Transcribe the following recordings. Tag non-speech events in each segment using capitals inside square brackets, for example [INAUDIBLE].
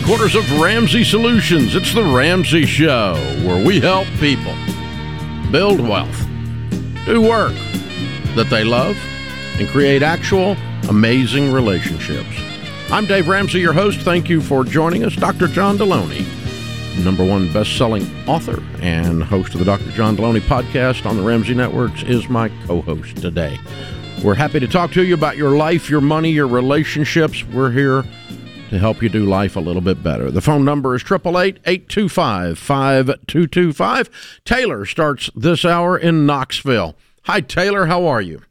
headquarters of Ramsey Solutions, it's the Ramsey Show, where we help people build wealth, do work that they love, and create actual amazing relationships. I'm Dave Ramsey, your host. Thank you for joining us. Dr. John Delony, number one best-selling author and host of the Dr. John Delony podcast on the Ramsey Networks, is my co-host today. We're happy to talk to you about your life, your money, your relationships. We're here to help you do life a little bit better. The phone number is 888-825-5225. Taylor starts this hour in Knoxville. Hi, Taylor. How are you?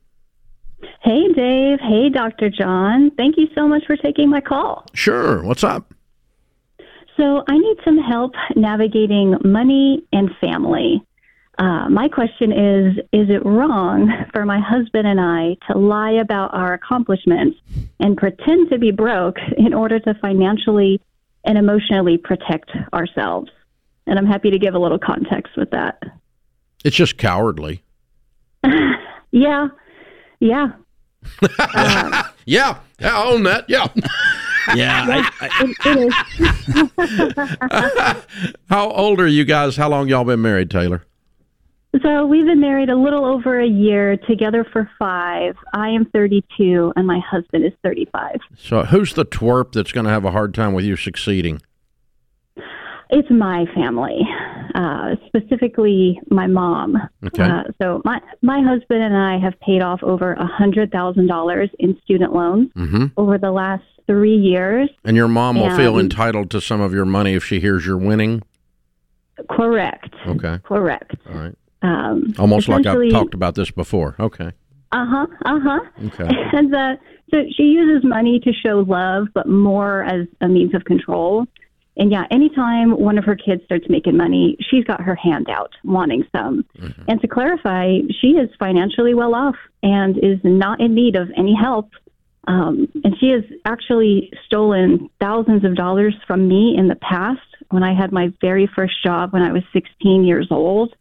Hey, Dave. Hey, Dr. John. Thank you so much for taking my call. Sure. What's up? So, I need some help navigating money and family. Uh, my question is Is it wrong [LAUGHS] for my husband and I to lie about our accomplishments and pretend to be broke in order to financially and emotionally protect ourselves? And I'm happy to give a little context with that. It's just cowardly. [LAUGHS] yeah. Yeah. uh, [LAUGHS] yeah. Yeah. I own that. Yeah. yeah, yeah I, I, it is. How old are you guys? How long y'all been married, Taylor? So we've been married a little over a year, together for five. I am 32, and my husband is 35. So who's the twerp that's going to have a hard time with you succeeding? It's my family, uh, specifically my mom. Okay. Uh, so my my husband and I have paid off over a hundred thousand dollars in student loans mm-hmm. over the last three years. And your mom will feel entitled to some of your money if she hears you're winning. Correct. Okay. Correct. All right. Um, Almost like I've talked about this before. Okay. Uh huh. Uh huh. Okay. [LAUGHS] And uh, so she uses money to show love, but more as a means of control. And yeah, anytime one of her kids starts making money, she's got her hand out wanting some. Mm-hmm. And to clarify, she is financially well off and is not in need of any help. Um, and she has actually stolen thousands of dollars from me in the past when I had my very first job when I was 16 years old.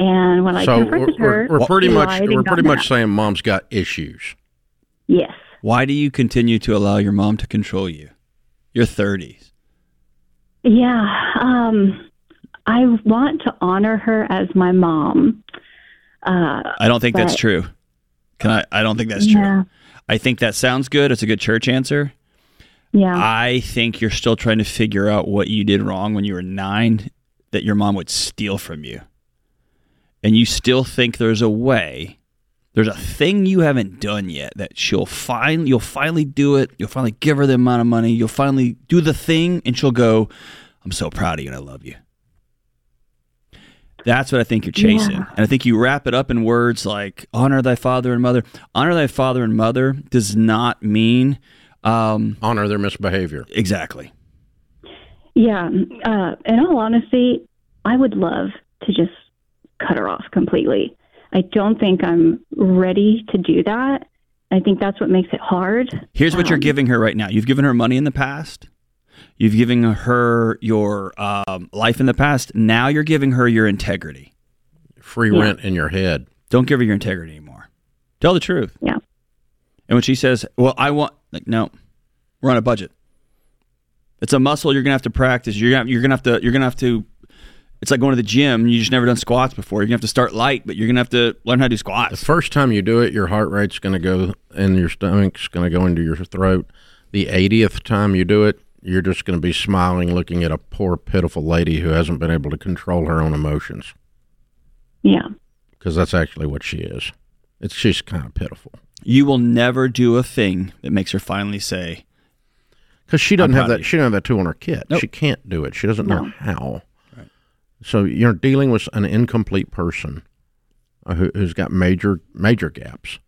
And when I so confronted we're, her, we're pretty much we're pretty much mad. saying mom's got issues. Yes. Why do you continue to allow your mom to control you? You're 30s. Yeah, um, I want to honor her as my mom. Uh, I don't think that's true. Can I? I don't think that's true. Yeah. I think that sounds good. It's a good church answer. Yeah. I think you're still trying to figure out what you did wrong when you were nine that your mom would steal from you. And you still think there's a way, there's a thing you haven't done yet that she'll finally, you'll finally do it. You'll finally give her the amount of money. You'll finally do the thing and she'll go, I'm so proud of you and I love you. That's what I think you're chasing. Yeah. And I think you wrap it up in words like honor thy father and mother. Honor thy father and mother does not mean um, Honor their misbehavior. exactly. yeah. Uh, in all honesty, I would love to just cut her off completely. I don't think I'm ready to do that. I think that's what makes it hard. Here's what you're Um, giving her right now. You've given her money in the past. You've given her your um, life in the past. Now you're giving her your integrity. Free Yeah. rent in your head. Don't give her your integrity anymore. Tell the truth. Yeah. And when she says, "Well, I want," like, no, we're on a budget. It's a muscle you're gonna have to practice. You're gonna you're gonna have to you're gonna have to. It's like going to the gym. You just never done squats before. You're gonna have to start light, but you're gonna have to learn how to do squats. The first time you do it, your heart rate's going to go and your stomach's going to go into your throat. The 80th time you do it, you're just going to be smiling, looking at a poor, pitiful lady who hasn't been able to control her own emotions. Yeah. Because that's actually what she is. It's she's kind of pitiful. You will never do a thing that makes her finally say, Because she doesn't have that. you. She doesn't have that tool in her kit. Nope. She can't do it. She doesn't No. know how. So you're dealing with an incomplete person uh, who, who's got major major gaps,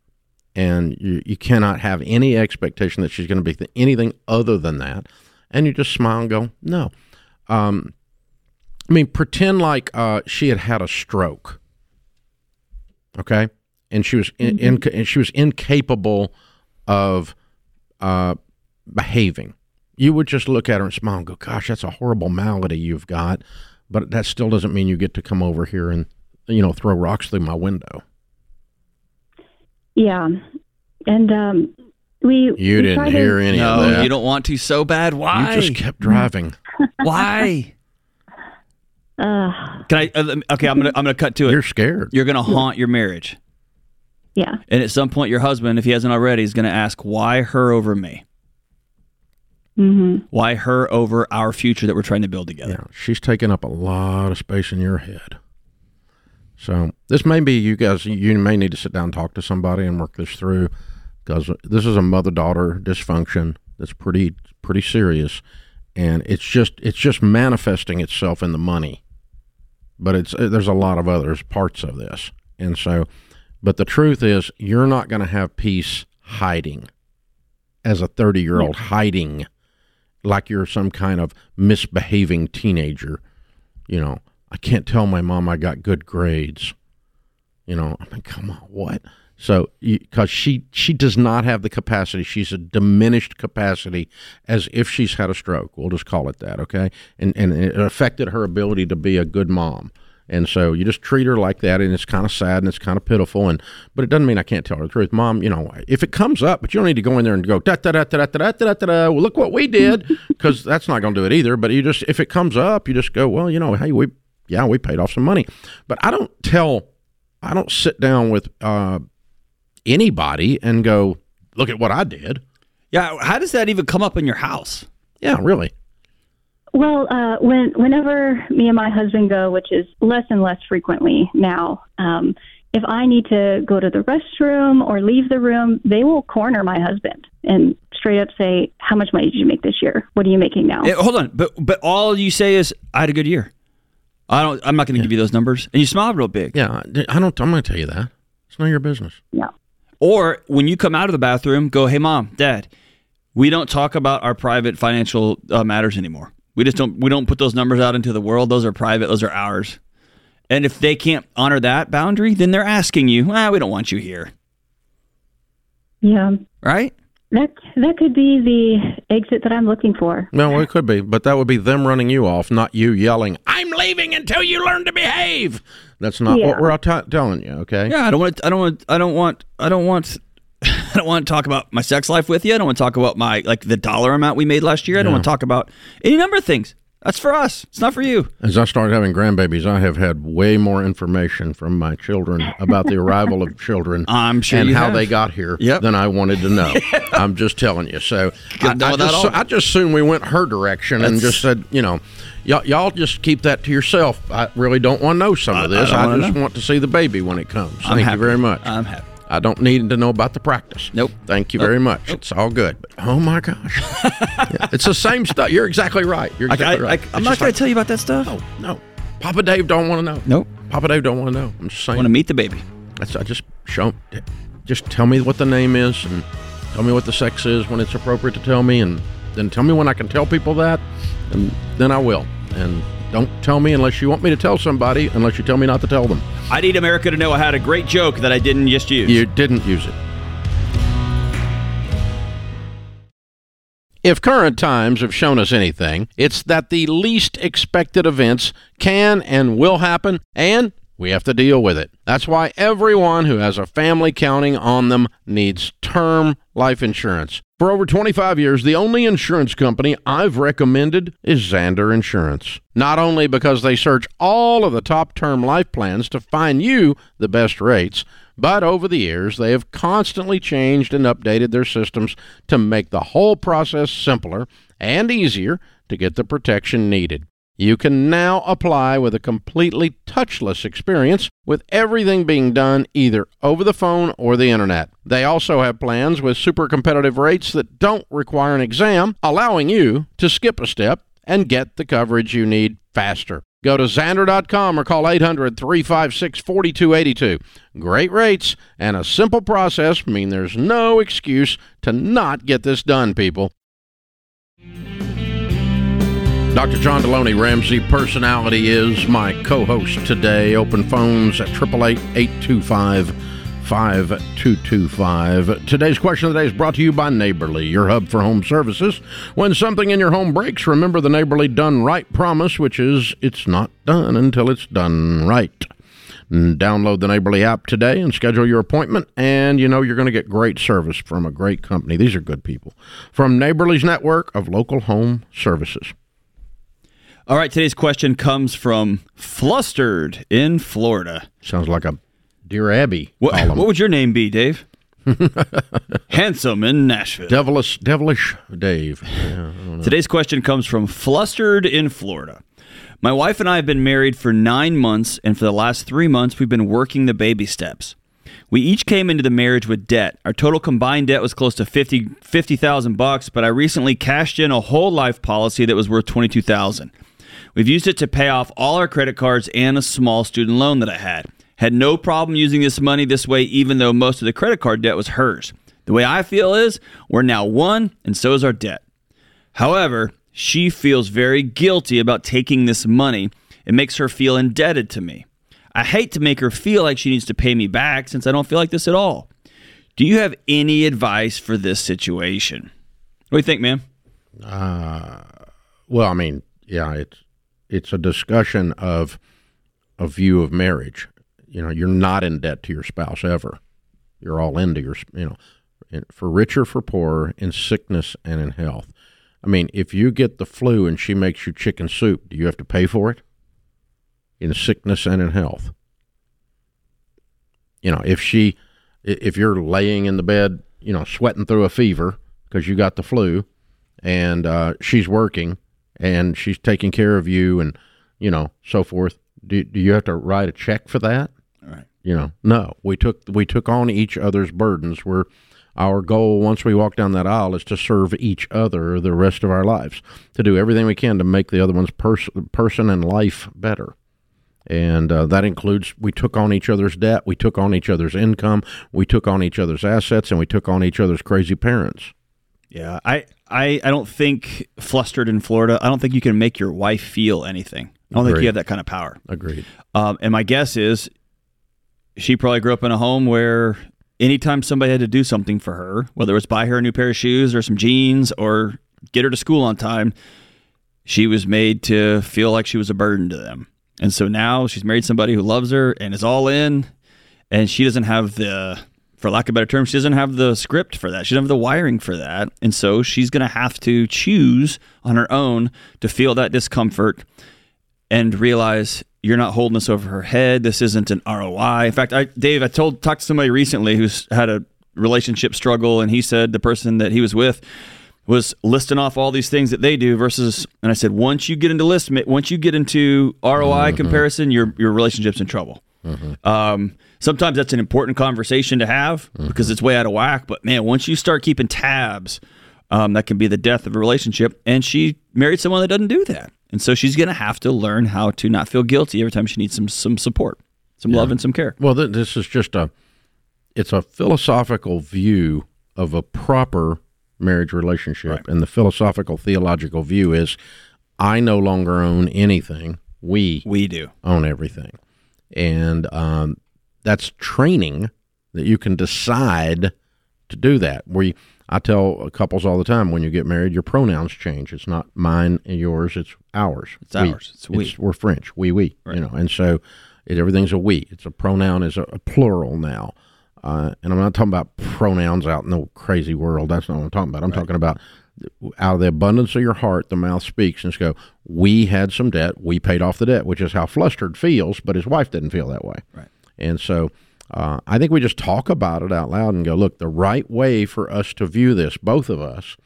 and you, you cannot have any expectation that she's going to be th- anything other than that. And you just smile and go, no. Um, I mean, pretend like uh, she had had a stroke. Okay, and she was in, in, and she was incapable of uh, behaving. You would just look at her and smile and go, "Gosh, that's a horrible malady you've got," but that still doesn't mean you get to come over here and you know throw rocks through my window. Yeah. And um, we You we didn't try to- hear any of No, that. you don't want to so bad. Why? You just kept driving. [LAUGHS] Why? Uh, Can I? Uh, okay, I'm gonna I'm gonna cut to it. You're scared. You're gonna haunt your marriage, yeah. and at some point, your husband, if he hasn't already, is gonna ask, "Why her over me? Hmm Why her over our future that we're trying to build together?" Yeah, she's taking up a lot of space in your head. So this may be you guys. You may need to sit down and talk to somebody and work this through because this is a mother-daughter dysfunction that's pretty pretty serious, and it's just it's just manifesting itself in the money. But it's there's a lot of other parts of this, and so, but the truth is you're not going to have peace hiding as a 30 year old hiding like you're some kind of misbehaving teenager. You know, I can't tell my mom I got good grades. You know, I mean, come on, what? So, because she she does not have the capacity, she's a diminished capacity, as if she's had a stroke. We'll just call it that, okay? And and it affected her ability to be a good mom. And so you just treat her like that, and it's kind of sad and it's kind of pitiful. And but it doesn't mean I can't tell her the truth, Mom. You know, if it comes up, but you don't need to go in there and go da da da da da da da da da. Well, look what we did, [LAUGHS] because that's not going to do it either. But you just if it comes up, you just go, well, you know, hey, we yeah, we paid off some money. But I don't tell, I don't sit down with uh, anybody and go, look at what I did. Yeah, how does that even come up in your house? Yeah, really. Well, uh, when whenever me and my husband go, which is less and less frequently now, um, if I need to go to the restroom or leave the room, they will corner my husband and straight up say, "How much money did you make this year? What are you making now?" Eh, hold on, but but all you say is, "I had a good year." I don't. I'm not going to give you those numbers, and you smile real big. Yeah, I don't. I'm going to tell you that. It's none of your business. no. Or when you come out of the bathroom, go, "Hey, mom, dad, we don't talk about our private financial uh, matters anymore. We just don't. We don't put those numbers out into the world. Those are private. Those are ours." And if they can't honor that boundary, then they're asking you, "Ah, we don't want you here." Yeah, Right? that that could be the exit that I'm looking for. No, it could be, but that would be them running you off, not you yelling, "I'm leaving until you learn to behave." That's not Yeah. what we're t- telling you. Okay. Yeah, I don't want. I don't want. I don't want. I don't want. [LAUGHS] I don't want to talk about my sex life with you. I don't want to talk about my like the dollar amount we made last year. I don't want to talk about any number of things. That's for us. It's not for you. As I started having grandbabies, I have had way more information from my children about the arrival of [LAUGHS] children sure and how have. they got here Yep. than I wanted to know. [LAUGHS] I'm just telling you. So I, I, just. I just assumed we went her direction and just said, you know, y'all, y'all just keep that to yourself. I really don't want to know some of I- I this. I, just know. want to see the baby when it comes. I'm Thank happy. you very much. I'm happy. I don't need to know about the practice. Nope. Thank you very much. It's all good. But oh my gosh, [LAUGHS] Yeah, it's the same stuff. You're exactly right. You're I, exactly I, right. I, I'm not going like, to tell you about that stuff. no, no. Papa Dave don't want to know. Nope. Papa Dave don't want to know. I'm just I saying. want to meet the baby. That's, I just show. Just tell me what the name is and tell me what the sex is when it's appropriate to tell me, and then tell me when I can tell people that, and then I will. And don't tell me unless you want me to tell somebody, unless you tell me not to tell them. I need America to know I had a great joke that I didn't just use. You didn't use it. If current times have shown us anything, it's that the least expected events can and will happen, and we have to deal with it. That's why everyone who has a family counting on them needs term life insurance. For over 25 years, the only insurance company I've recommended is Zander Insurance. Not only because they search all of the top term life plans to find you the best rates, but over the years, they have constantly changed and updated their systems to make the whole process simpler and easier to get the protection needed. You can now apply with a completely touchless experience with everything being done either over the phone or the internet. They also have plans with super competitive rates that don't require an exam, allowing you to skip a step and get the coverage you need faster. Go to Zander.com or call 800 356 4282. Great rates and a simple process mean there's no excuse to not get this done, people. Dr. John Delony Ramsey, personality, is my co host today. Open phones at 888 825 5225. Today's question of the day is brought to you by Neighborly, your hub for home services. When something in your home breaks, remember the Neighborly Done Right promise, which is it's not done until it's done right. Download the Neighborly app today and schedule your appointment. And you know you're going to get great service from a great company. These are good people. From Neighborly's network of local home services. All right, today's question comes from Flustered in Florida. Sounds like a Dear Abby What, [LAUGHS] column. what would your name be, Dave? [LAUGHS] Handsome in Nashville. devilish, devilish Dave. Yeah, Today's question comes from Flustered in Florida. My wife and I have been married for nine months, and for the last three months, we've been working the baby steps. We each came into the marriage with debt. Our total combined debt was close to 50 50,000 bucks, but I recently cashed in a whole life policy that was worth 22,000. We've used it to pay off all our credit cards and a small student loan that I had. Had no problem using this money this way even though most of the credit card debt was hers. The way I feel is we're now one and so is our debt. However, she feels very guilty about taking this money. It makes her feel indebted to me. I hate to make her feel like she needs to pay me back since I don't feel like this at all. Do you have any advice for this situation? What do you think, man? Uh, Well, I mean, yeah, it's it's a discussion of a view of marriage. You know, you're not in debt to your spouse ever. You're all into your, you know, for richer, for poorer, in sickness and in health. I mean, if you get the flu and she makes you chicken soup, do you have to pay for it? In sickness and in health. You know, if she, if you're laying in the bed, you know, sweating through a fever because you got the flu, and uh, she's working and she's taking care of you and you know so forth. Do, do you have to write a check for that? Right. you know no. We took we took on each other's burdens. Where our goal once we walk down that aisle is to serve each other the rest of our lives to do everything we can to make the other one's pers- person and life better. And uh, that includes we took on each other's debt we took on each other's income we took on each other's assets and we took on each other's crazy parents. Yeah, I, I, I don't think flustered in Florida. I don't think you can make your wife feel anything. I don't think you have that kind of power. agreed Um, and my guess is she probably grew up in a home where anytime somebody had to do something for her, whether it was buy her a new pair of shoes or some jeans or get her to school on time, she was made to feel like she was a burden to them. And so now she's married somebody who loves her and is all in, and she doesn't have the, for lack of a better term, she doesn't have the script for that. She doesn't have the wiring for that. And so she's going to have to choose on her own to feel that discomfort and realize you're not holding this over her head. This isn't an ROI. In fact, I, Dave, I told talked to somebody recently who's had a relationship struggle, and he said the person that he was with was listing off all these things that they do versus, and I said once you get into list, once you get into ROI mm-hmm. comparison, your your relationship's in trouble. Um, sometimes that's an important conversation to have because it's way out of whack. But man, once you start keeping tabs, um, that can be the death of a relationship. And she married someone that doesn't do that, and so she's going to have to learn how to not feel guilty every time she needs some some support, some love, and some care. Well, th- this is just a it's a philosophical view of a proper marriage relationship, and the philosophical theological view is I no longer own anything. We We do. own everything, and um, that's training that you can decide to do that. We I tell couples all the time when you get married, your pronouns change. It's not mine and yours; it's ours. It's ours. It's we. we're French. We we. You know, and so it, everything's a we. It's a pronoun is a, a plural now. Uh, and I'm not talking about pronouns out in the crazy world. That's not what I'm talking about. I'm talking about out of the abundance of your heart, the mouth speaks. And just go, we had some debt. We paid off the debt, which is how flustered feels, but his wife didn't feel that way. Right. And so uh, I think we just talk about it out loud and go, look, the right way for us to view this, both of us,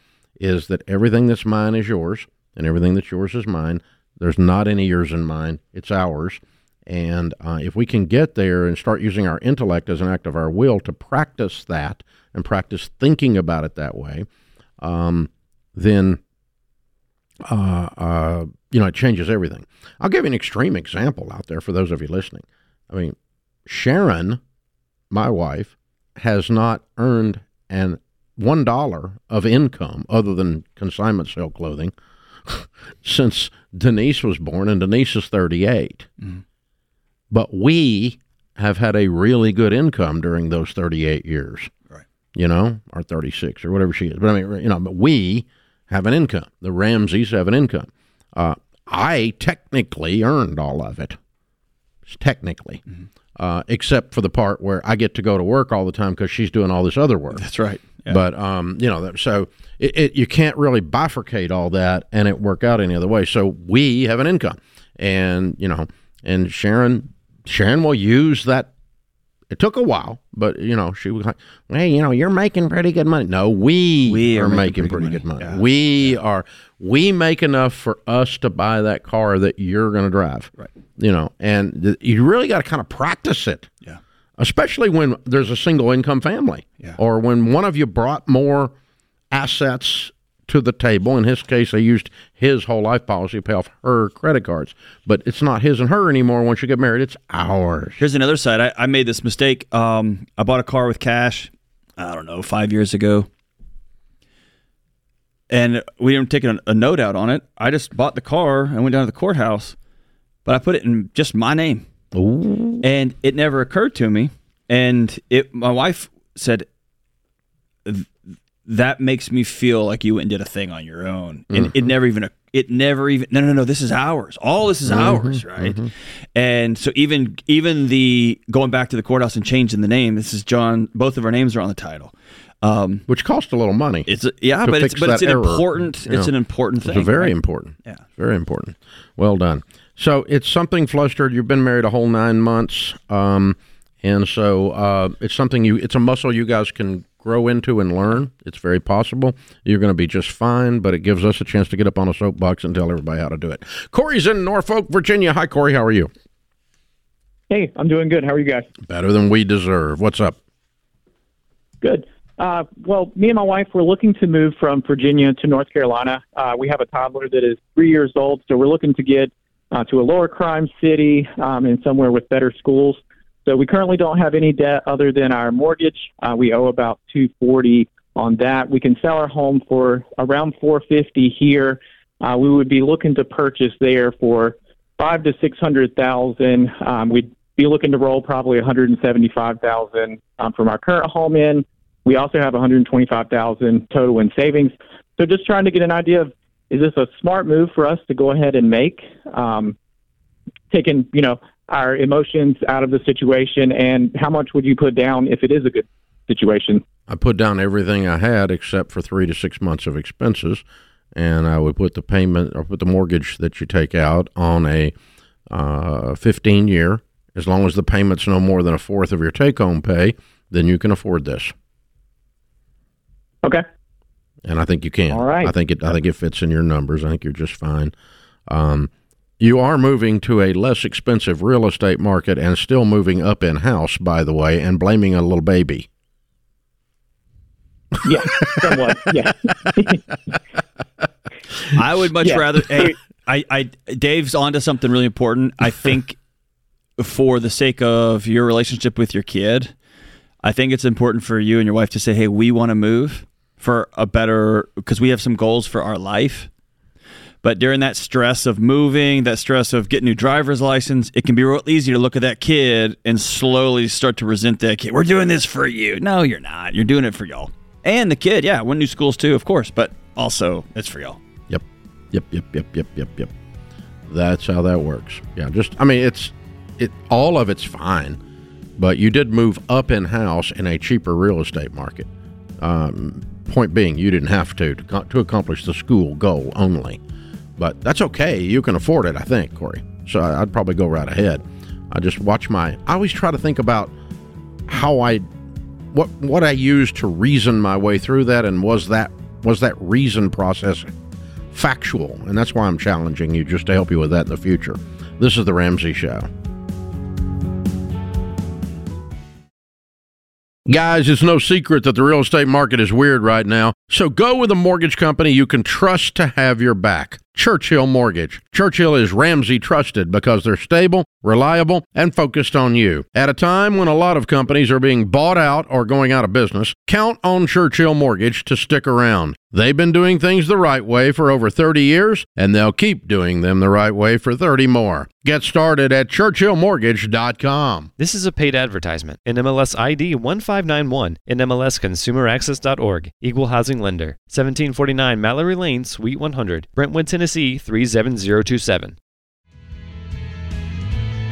is that everything that's mine is yours and everything that's yours is mine. There's not any yours and mine, it's ours. And uh, if we can get there and start using our intellect as an act of our will to practice that and practice thinking about it that way, um, then uh, uh, you know it changes everything. I'll give you an extreme example out there for those of you listening. I mean, Sharon, my wife, has not earned an one dollar of income other than consignment sale clothing [LAUGHS] since Denise was born, and Denise is 38. But we have had a really good income during those 38 years. Right. You know, or 36 or whatever she is. But I mean, you know, but we have an income. The Ramseys have an income. Uh, I technically earned all of it. Technically. uh, except for the part where I get to go to work all the time because she's doing all this other work. That's right. Yeah. But um, you know, so it, it you can't really bifurcate all that and it work out any other way. So we have an income, and you know, and Sharon Sharon will use that. It took a while, but you know, she was like, "Hey, you know, you're making pretty good money." No, we, We are, are making, making pretty good good money. money. Yeah. We are. We make enough for us to buy that car that you're going to drive. Right. You know, and th- you really got to kind of practice it yeah. especially when there's a single income family Yeah. or when one of you brought more assets to the table in his case i used his whole life policy to pay off her credit cards but it's not his and her anymore once you get married it's ours Here's another side. I, I made this mistake. Um, I bought a car with cash. I don't know, five years ago, and we didn't take a, a note out on it. I just bought the car and went down to the courthouse, but I put it in just my name, Ooh. and it never occurred to me. And it, my wife said, "Th- "That makes me feel like you went and did a thing on your own." And it never even, it never even. No, no, no. This is ours. All this is ours, right? And so even even the going back to the courthouse and changing the name. This is John. Both of our names are on the title. Um, which cost a little money it's a, yeah, but it's but it's an error. important. It's an important thing. it's very right? important Yeah. very important well done so it's something flustered you've been married a whole nine months um, and so uh, it's something you it's a muscle you guys can grow into and learn it's very possible you're going to be just fine but it gives us a chance to get up on a soapbox and tell everybody how to do it corey's in norfolk virginia hi corey how are you Hey, I'm doing good. How are you guys? better than we deserve what's up Good. Uh, well, me and my wife we're looking to move from Virginia to North Carolina. Uh, we have a toddler that is three years old, so we're looking to get uh, to a lower crime city um, and somewhere with better schools. So we currently don't have any debt other than our mortgage. Uh, we owe about 240 on that. We can sell our home for around 450 here. Uh, we would be looking to purchase there for five to six hundred thousand. Um, we'd be looking to roll probably 175,000 um, from our current home in. We also have 125,000 total in savings. So just trying to get an idea of is this a smart move for us to go ahead and make, um, taking you know our emotions out of the situation, and how much would you put down if it is a good situation? I put down everything I had except for three to six months of expenses, and I would put the payment or put the mortgage that you take out on a uh, 15 year. As long as the payment's no more than a fourth of your take home pay, then you can afford this. Okay. And I think you can. All right. I think it. I think it fits in your numbers. I think you're just fine. Um, you are moving to a less expensive real estate market and still moving up in house, by the way, and blaming a little baby. Yeah, somewhat. yeah. [LAUGHS] I would much Yeah. rather. Hey, I, I, Dave's onto something really important. I think, for the sake of your relationship with your kid, I think it's important for you and your wife to say, "Hey, we want to move for a better because we have some goals for our life." But during that stress of moving, that stress of getting new driver's license, it can be real easy to look at that kid and slowly start to resent that kid. We're doing this for you. No, you're not. You're doing it for y'all. And the kid, yeah, one new schools too, of course, but also it's for y'all. Yep. Yep, yep, yep, yep, yep, yep. That's how that works. Yeah, just I mean it's it all of it's fine, but you did move up in house in a cheaper real estate market. Um, point being, you didn't have to to, to accomplish the school goal only, but that's okay. You can afford it, I think, Corey. So I'd probably go right ahead. I just watch my. I always try to think about how I what what I used to reason my way through that, and was that was that reason process factual? And that's why I'm challenging you just to help you with that in the future. This is the Ramsey Show. Guys, it's no secret that the real estate market is weird right now. So go with a mortgage company you can trust to have your back. Churchill Mortgage. Churchill is Ramsey trusted because they're stable, reliable, and focused on you. At a time when a lot of companies are being bought out or going out of business, count on Churchill Mortgage to stick around. They've been doing things the right way for over 30 years, and they'll keep doing them the right way for 30 more. Get started at churchillmortgage.com. This is a paid advertisement. NMLS ID 1591 and MLSConsumerAccess.org. Equal housing lender. 1749 Mallory Lane, Suite 100, Brentwood, Tennessee 37027.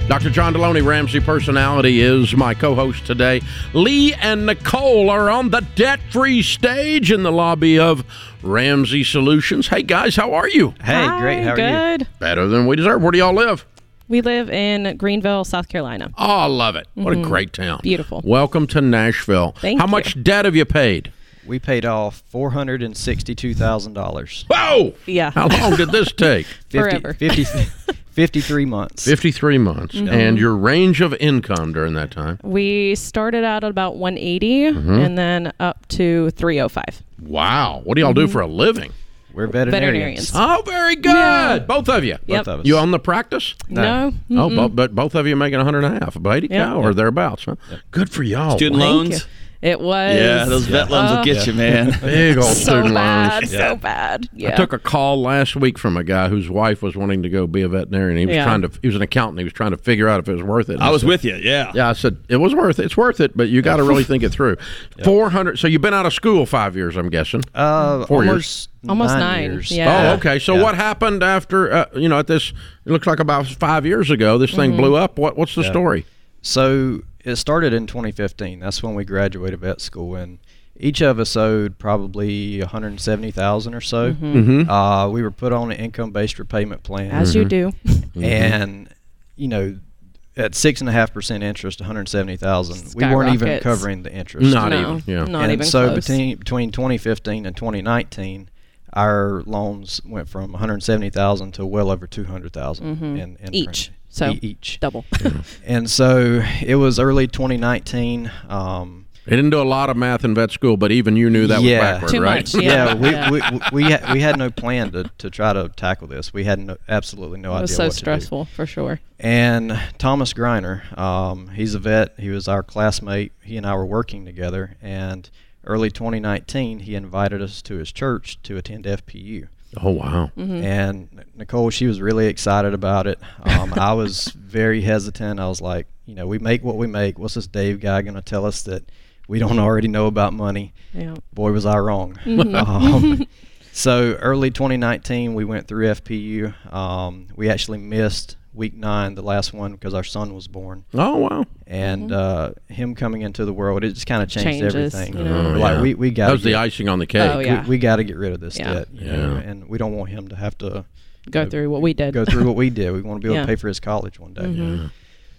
Dr. John Delony, Ramsey Personality, is my co host today. Lee and Nicole are on the debt free stage in the lobby of Ramsey Solutions. Hey, guys, how are you? Hey, Hi, great. How are you? good. Better than we deserve. Where do y'all live? We live in Greenville, South Carolina. Oh, I love it. What a mm-hmm. great town. Beautiful. Welcome to Nashville. Thank how you. much debt have you paid? We paid off four hundred and sixty-two thousand dollars. Whoa! Yeah. How long did this [LAUGHS] take? Forever. 50, [LAUGHS] 53 months. 53 months. Mm-hmm. And your range of income during that time? We started out at about 180 Mm-hmm. and then up to 305. Wow. What do y'all do for a living? We're veterinarians. Veterinarians. Oh, very good. Yeah. Both of you. Yep. Both of us. You own the practice? No. Oh, bo- but both of you making a hundred and a half, a 80 Yep. cow or thereabouts. Huh? Good for y'all. Student Thank loans. You. It was. Yeah, those vet loans will uh, get you, man. [LAUGHS] Big old so student bad, loans. so bad. Yeah. I took a call last week from a guy whose wife was wanting to go be a veterinarian. He was Yeah. trying to. He was an accountant. He was trying to figure out if it was worth it. And I was said- with you. Yeah. Yeah, I said it was worth it. It's worth it, but you got to really think it through. [LAUGHS] Four hundred. So you've been out of school five years, I'm guessing. Uh, Four years. almost Almost nine, nine, years. yeah. Oh, okay. So Yeah. what happened after? Uh, you know, at this, it looks like about five years ago, this Mm-hmm. thing blew up. What What's the story? So it started in 2015. That's when we graduated vet school, and each of us owed probably 170,000 or so. Mm-hmm. Uh, we were put on an income-based repayment plan, As you do. and you know, at six and a half percent interest, 170,000. We weren't even covering the interest. Not no, even, yeah. Not and even so close. between between 2015 and 2019, our loans went from 170,000 to well over 200,000 in, in Mm-hmm. Each. premium. So E- each. double. [LAUGHS] And so it was early 2019. Um, They didn't do a lot of math in vet school, but even you knew that Yeah. was backward, Too right? much. Yeah. we, Yeah. we, we, we, had, we had no plan to, to try to tackle this. We had no, absolutely no idea. it idea was so what stressful for sure. And Thomas Greiner, um, he's a vet. He was our classmate. He and I were working together. And early 2019, he invited us to his church to attend FPU. Oh wow. Mm-hmm. And Nicole, she was really excited about it. Um, I [LAUGHS] was very hesitant. I was like, you know, we make what we make. What's this Dave guy going to tell us that we don't already know about money? Yeah. Boy, was I wrong. [LAUGHS] Um, [LAUGHS] so early 2019, we went through FPU. Um, we actually missed week nine, the last one, because our son was born. Oh wow. And uh, him coming into the world, it just kind of changed Mm-hmm. Changes, everything. you know. Oh, like yeah. we, we got That was the icing on the cake. Oh, yeah. we, we got to get rid of this Yeah. debt, you know, Yeah. and we don't want him to have to Go through what we did. go through what we did. We want to be able [LAUGHS] Yeah. to pay for his college one day. Mhm.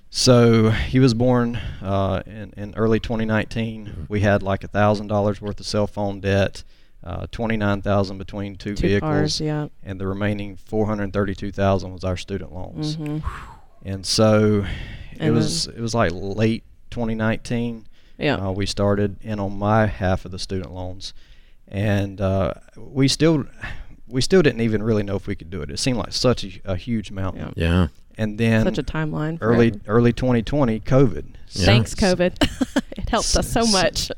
So he was born uh, in, in early 2019. We had like a thousand dollars worth of cell phone debt, uh, twenty nine thousand between two, Two vehicles, cars, yeah. and the remaining four hundred thirty two thousand was our student loans. hmm And so it And was it was like late 2019. Yeah. Uh, we started in on my half of the student loans, and uh, we still we still didn't even really know if we could do it. It seemed like such a, a huge mountain. Yeah. Yeah. And then Such a timeline. early it. early 2020, COVID. Yeah. Thanks, COVID. [LAUGHS] it helped us so S- much.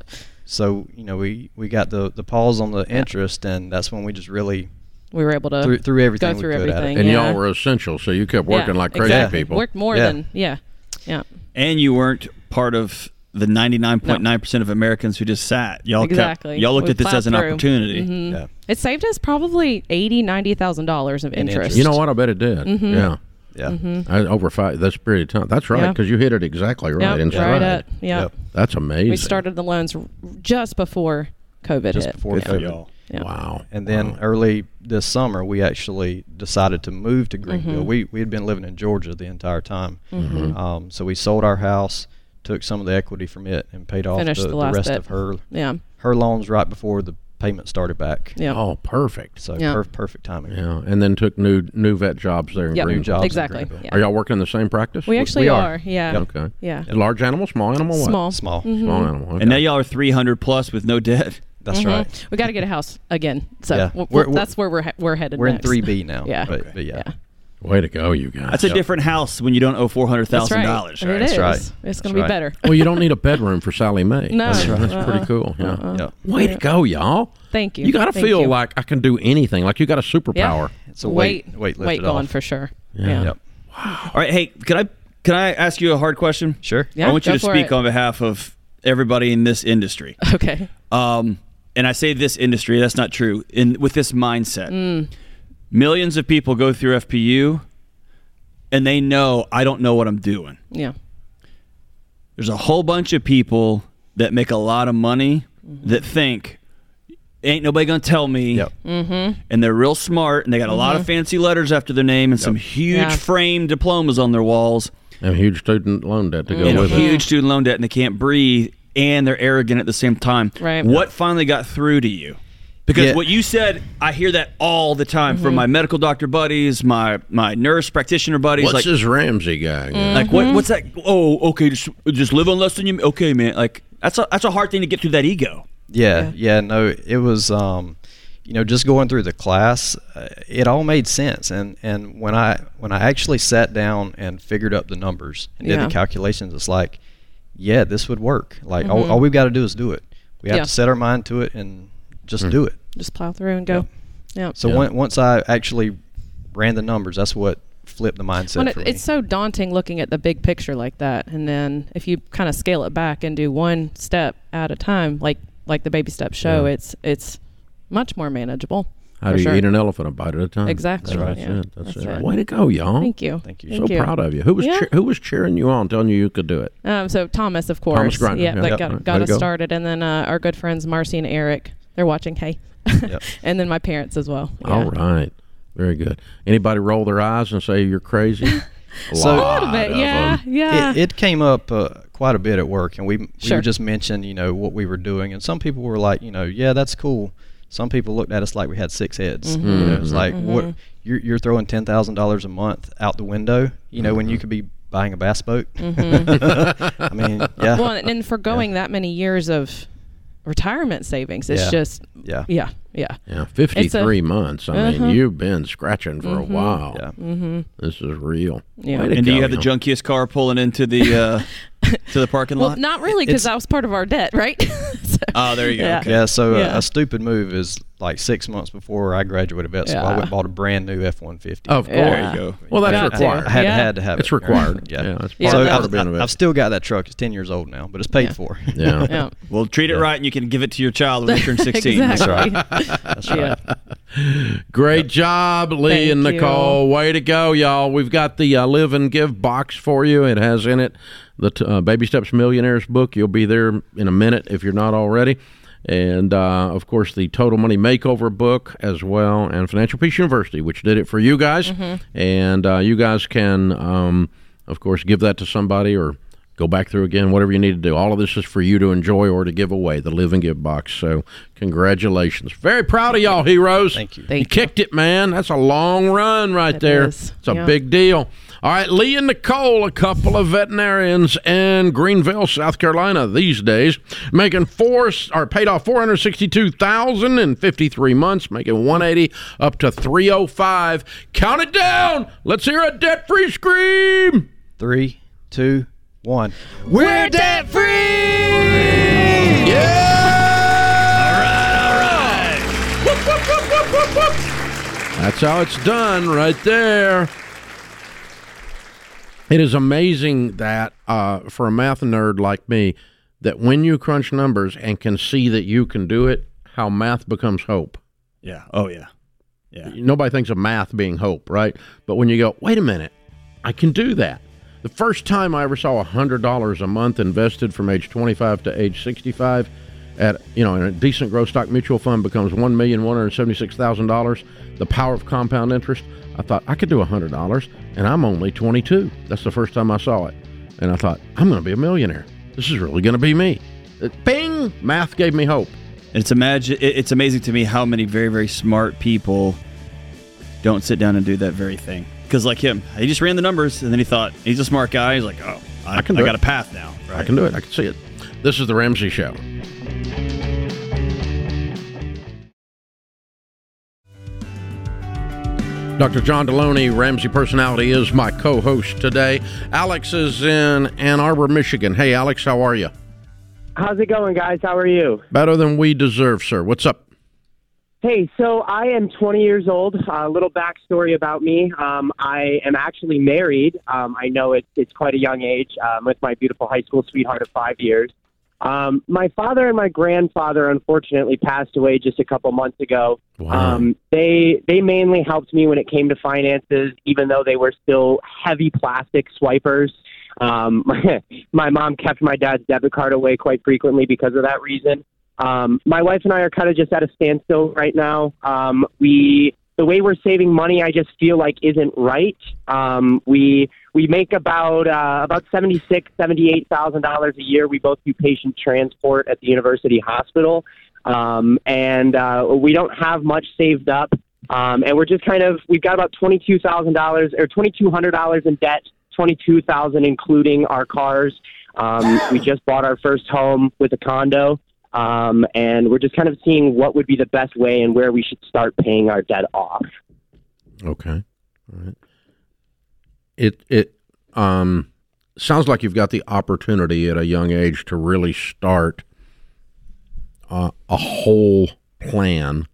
So you know we we got the the pause on the interest, and that's when we just really We were able to threw, threw everything go through we could everything. And yeah. y'all were essential, so you kept working Yeah, like crazy exactly. people. Worked more Yeah. than yeah, yeah. And you weren't part of the 99.9% of Americans who just sat. Y'all Exactly. kept, y'all looked We at this as an through. opportunity. Mhm. Yeah. It saved us probably eighty, ninety thousand dollars of interest. interest. You know what? I bet it did. Mhm. Yeah. Yeah. Mm-hmm. I, over five. That's period of time. That's right, Yeah. because you hit it exactly right Yep, in stride. right at yeah. Yep. That's amazing. We started the loans r- just before COVID Just hit. before Good for COVID. Yeah. Wow. And then Wow. early this summer, we actually decided to move to Greenville. Mhm. We we had been living in Georgia the entire time, Mhm. um, so we sold our house, took some of the equity from it, and paid off the, the the rest bit. of her Yeah, her loans right before the payment started back. yeah. Oh, perfect. So Yeah. per- perfect timing. Yeah, and then took new new vet jobs there in Yep. Greenville. jobs exactly. Greenville. Yeah. Are y'all working in the same practice? we actually we are. are. Yeah. Okay. Yeah. Large animal, small animal, what? Small. Small. Mhm. Small animal. Okay. And now y'all are 300 plus with no debt. [LAUGHS] That's Mhm. right. We got to get a house again. So Yeah. w- We're- that's where we're he- we're headed. We're in three B now. [LAUGHS] Yeah. But, but yeah. Yeah. Way to go, you guys. That's a different house when you don't owe That's right. $400,000. It Right? is. right. It's going to be right. better. well, you don't need a bedroom for Sallie Mae. No. That's, That's that's right. pretty Uh-uh. cool. Yeah. Uh-uh. Yeah. Way to go, y'all. Thank you. You got to Thank feel you. like I can do anything. Like you got a superpower. It's a weight weight weight weight lifted going off. for sure. Yeah. Yeah. Yep. All right. Hey, can I can I ask you a hard question? Sure. Yeah, I want you go to for speak it. on behalf of everybody in this industry. [LAUGHS] Okay. Um, and I say this industry, that's not true. In with this mindset, Mm. Millions of people go through FPU. and they know I don't know what I'm doing. Yeah. There's a whole bunch of people that make a lot of money mm-hmm. that think ain't nobody gonna tell me Yep. Mm-hmm. and they're real smart and they got a lot of mm-hmm. fancy letters after their name and some huge Yeah. framed diplomas on their walls And a huge student loan debt to go and a with it. huge student loan debt and they can't breathe and they're arrogant at the same time. Right. What finally got through to you? Because Yeah. what you said, I hear that all the time from my medical doctor buddies, my my nurse practitioner buddies. What's like, this Ramsey guy? like what? What's that? Oh, okay, just just live on less than you. Okay, man. Like that's a that's a hard thing to get through that ego. Yeah, yeah, no, it was, um, you know, just going through the class, uh, it all made sense. And and when I when I actually sat down and figured up the numbers and did the calculations, it's like, yeah, this would work. Like all, all we've got to do is do it. We have Yeah. to set our mind to it and just do it. Just plow through and go. Yeah. So on- once I actually ran the numbers, that's what flipped the mindset When it, for me. it's so daunting looking at the big picture like that, and then if you kind of scale it back and do one step at a time, like like the baby steps show, Yeah. it's it's much more manageable. How do you sure. eat an elephant a bite at a time? Exactly. That's, Yeah. it. That's, That's it. it. Way to go, y'all! Thank you. Thank you. So Thank you. proud of you. Who was Yeah. cheer- who was cheering you on, telling you you could do it? Um, so Thomas, of course, Thomas Griner, yeah, yeah. that Yep. got, got us go. started, and then uh, our good friends Marcy and Eric, they're watching. Hey, Yep. [LAUGHS] and then my parents as well. Yeah. All right, very good. Anybody roll their eyes and say you're crazy? [LAUGHS] A So- lot A little bit, of yeah, them. yeah. it, it came up uh, quite a bit at work, and we we Sure. just mentioned you know what we were doing, and some people were like, you know, yeah, that's cool. Some people looked at us like we had six heads. Mm-hmm. You know, it's mm-hmm. like what mm-hmm. you're you're throwing ten thousand dollars a month out the window. You know, when you could be buying a bass boat. [LAUGHS] I mean, yeah, well, and, and for going that many years of retirement savings, it's Yeah. just yeah, yeah, yeah. Yeah, 53 months. I mean, Uh-huh. you've been scratching for a while. yeah. This is real. Yeah. Way to And do you have the y'all. junkiest car pulling into the uh, [LAUGHS] [LAUGHS] to the parking lot? Well, not really, because that was part of our debt, right? [LAUGHS] So- Oh, there you go. Yeah. Okay. Yeah, so Yeah. A, a stupid move is like six months before I graduated vet school. I went and bought a brand new F one fifty. Of course. Yeah. There you go. Well, that's required. I had, Yeah. had to have it. It's it. required. [LAUGHS] Yeah, Yeah, it's Yeah. So I've, of being. I've still got that truck. It's ten years old now, but it's paid Yeah. for. yeah. yeah. Well, treat it right, and you can give it to your child when they turn sixteen. exactly. That's right. Yeah. Great job, Lee Thank and you. Nicole. Way to go, y'all. We've got the uh, Live and Give box for you. It has in it the uh, Baby Steps Millionaires book. You'll be there in a minute if you're not already. And, uh, of course, the Total Money Makeover book as well, and Financial Peace University, which did it for you guys. And uh, you guys can, um, of course, give that to somebody or go back through again, whatever you need to do. All of this is for you to enjoy or to give away, the Live and Give box. So, congratulations. Very proud of y'all, heroes. Thank you. Thank you kicked it, man. That's a long run right It there. is. It's a Yeah. big deal. All right, Lee and Nicole, a couple of veterinarians in Greenville, South Carolina these days, making four or paid off four hundred sixty-two thousand in fifty-three months, making one eighty up to three hundred five. Count it down. Let's hear a debt-free scream. Three, two, one. We're debt free. Yeah. All right, all right. That's how it's done right there. It is amazing that uh, for a math nerd like me, that when you crunch numbers and can see that you can do it, how math becomes hope. Yeah. Oh yeah. Yeah. Nobody thinks of math being hope, right? But when you go, wait a minute, I can do that. The first time I ever saw $100 a month invested from age 25 to age 65 at, you know, in a decent growth stock mutual fund becomes $1,176,000, the power of compound interest, I thought I could do $100 and I'm only 22. That's the first time I saw it. And I thought, I'm going to be a millionaire. This is really going to be me. Uh, Bing! Math gave me hope. It's imagine it's amazing to me how many very very smart people don't sit down and do that very thing. Because like him, he just ran the numbers and then he thought he's a smart guy. He's like, oh, I, I can I got it. a path now. I can do it. I can see it. This is the Ramsey Show. Dr. John Delony, Ramsey Personality, is my co host today. Alex is in Ann Arbor, Michigan. Hey, Alex, how are you? How's it going, guys? How are you? Better than we deserve, sir. What's up? Hey, so I am 20 years old. A little backstory about me. Um, I am actually married. Um, I know it, it's quite a young age um, with my beautiful high school sweetheart of five years. Um, my father and my grandfather unfortunately passed away just a couple months ago. Wow. Um, they they mainly helped me when it came to finances, even though they were still heavy plastic swipers. Um, my, [LAUGHS] my mom kept my dad's debit card away quite frequently because of that reason. Um, my wife and I are kind of just at a standstill right now. Um, we the way we're saving money, I just feel like isn't right. Um, we we make about uh, about seventy six, seventy eight thousand dollars a year. We both do patient transport at the university hospital, um, and uh, we don't have much saved up. Um, and we're just kind of we've got about twenty two thousand dollars or twenty two hundred dollars in debt, twenty two thousand including our cars. Um, we just bought our first home with a condo. Um, and we're just kind of seeing what would be the best way and where we should start paying our debt off. Okay. All right. It it um sounds like you've got the opportunity at a young age to really start uh, a whole plan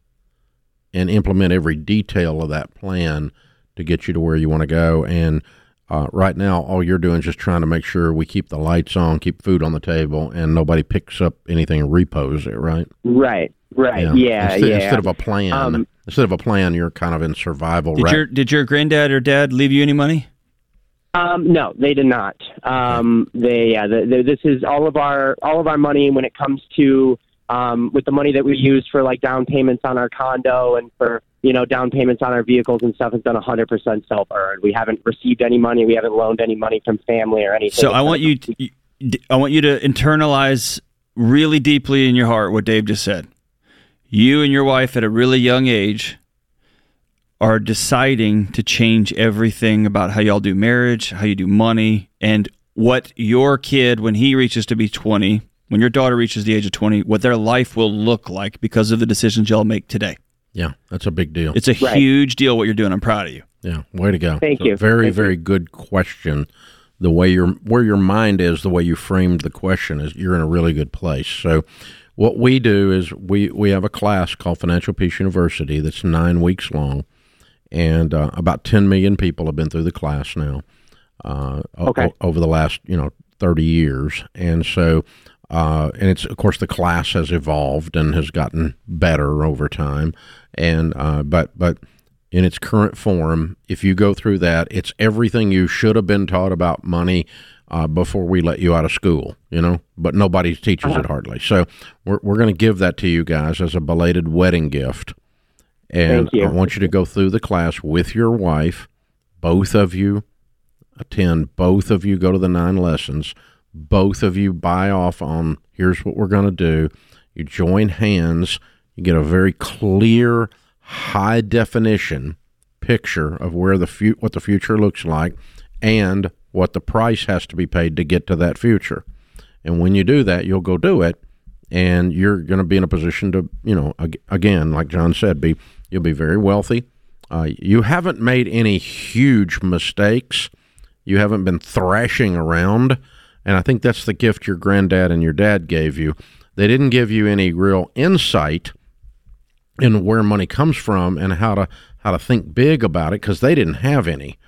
and implement every detail of that plan to get you to where you want to go. And uh, right now, all you're doing is just trying to make sure we keep the lights on, keep food on the table, and nobody picks up anything and repos it. Right. Right. Right. Yeah. instead, yeah. Instead of a plan, Um, instead of a plan, you're kind of in survival. Did right? your did your granddad or dad leave you any money? Um, no, they did not. Um, they, yeah, the, the, this is all of our all of our money when it comes to um, with the money that we use for like down payments on our condo and for you know down payments on our vehicles and stuff has done 100% self earned. We haven't received any money. We haven't loaned any money from family or anything. So I want you, to, I want you to internalize really deeply in your heart what Dave just said. You and your wife at a really young age are deciding to change everything about how y'all do marriage, how you do money, and what your kid, when he reaches to be 20, when your daughter reaches the age of 20, what their life will look like because of the decisions y'all make today. Yeah, that's a big deal. It's a Right. huge deal what you're doing. I'm proud of you. Yeah, way to go. Thank It's a you. very, Thank you. very good question. The way your where your mind is, the way you framed the question is, you're in a really good place. So, what we do is we we have a class called Financial Peace University that's nine weeks long, and uh, about 10 million people have been through the class now uh, Okay. o- over the last you know 30 years, and so. Uh, and it's of course the class has evolved and has gotten better over time, and uh, but but in its current form, if you go through that, it's everything you should have been taught about money uh, before we let you out of school, you know, but nobody teaches it hardly. So we're, we're going to give that to you guys as a belated wedding gift. And I want you to go through the class with your wife. Both of you attend, both of you go to the nine lessons. Both of you buy off on here's what we're going to do. You join hands, you get a very clear, high definition picture of where the fu- what the future looks like and what the price has to be paid to get to that future. And when you do that, you'll go do it and you're going to be in a position to, you know, ag- again, like John said, be you'll be very wealthy. Uh, you haven't made any huge mistakes. You haven't been thrashing around, and I think that's the gift your granddad and your dad gave you. They didn't give you any real insight in where money comes from and how to how to think big about it because they didn't have any.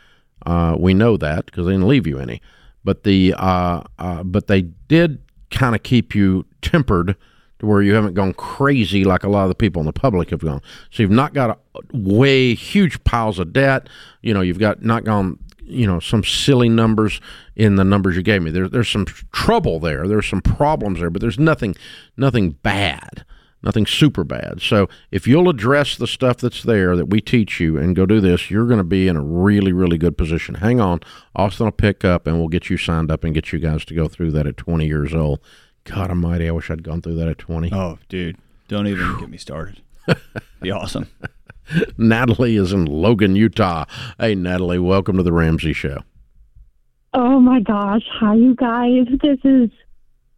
Uh, we know that because they didn't leave you any. But the uh, uh, but they did kind of keep you tempered to where you haven't gone crazy like a lot of the people in the public have gone. So you've not got a, way huge piles of debt. You know, you've got not gone. You know, some silly numbers in the numbers you gave me. There, there's some trouble there. There's some problems there, but there's nothing, nothing bad nothing super bad. So if you'll address the stuff that's there that we teach you and go do this, you're going to be in a really, really good position. Hang on. Austin will pick up and we'll get you signed up and get you guys to go through that at 20 years old. God almighty, I wish I'd gone through that at 20. Oh, dude, don't even get me started. [LAUGHS] Be awesome. Natalie is in Logan, Utah. Hey, Natalie, welcome to the Ramsey Show. Oh my gosh. Hi, you guys. This is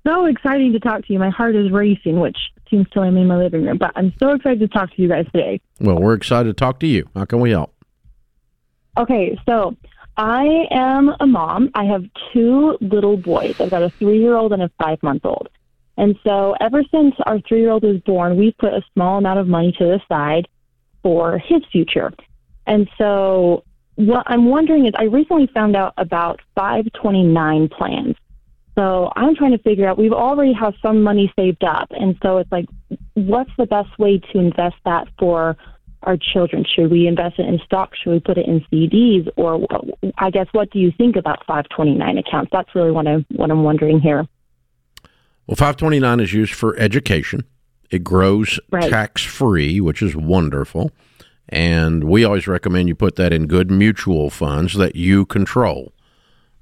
so exciting to talk to you. My heart is racing, which seems silly. I'm in my living room, but I'm so excited to talk to you guys today. Well, we're excited to talk to you. How can we help? Okay, so I am a mom. I have two little boys. I've got a three year old and a five month old. And so ever since our three year old was born, we've put a small amount of money to the side for his future. And so what I'm wondering is I recently found out about 529 plans. So I'm trying to figure out. We've already have some money saved up, and so it's like, what's the best way to invest that for our children? Should we invest it in stocks? Should we put it in CDs? Or I guess, what do you think about 529 accounts? That's really what I'm what I'm wondering here. Well, 529 is used for education. It grows Right. tax free, which is wonderful. And we always recommend you put that in good mutual funds that you control.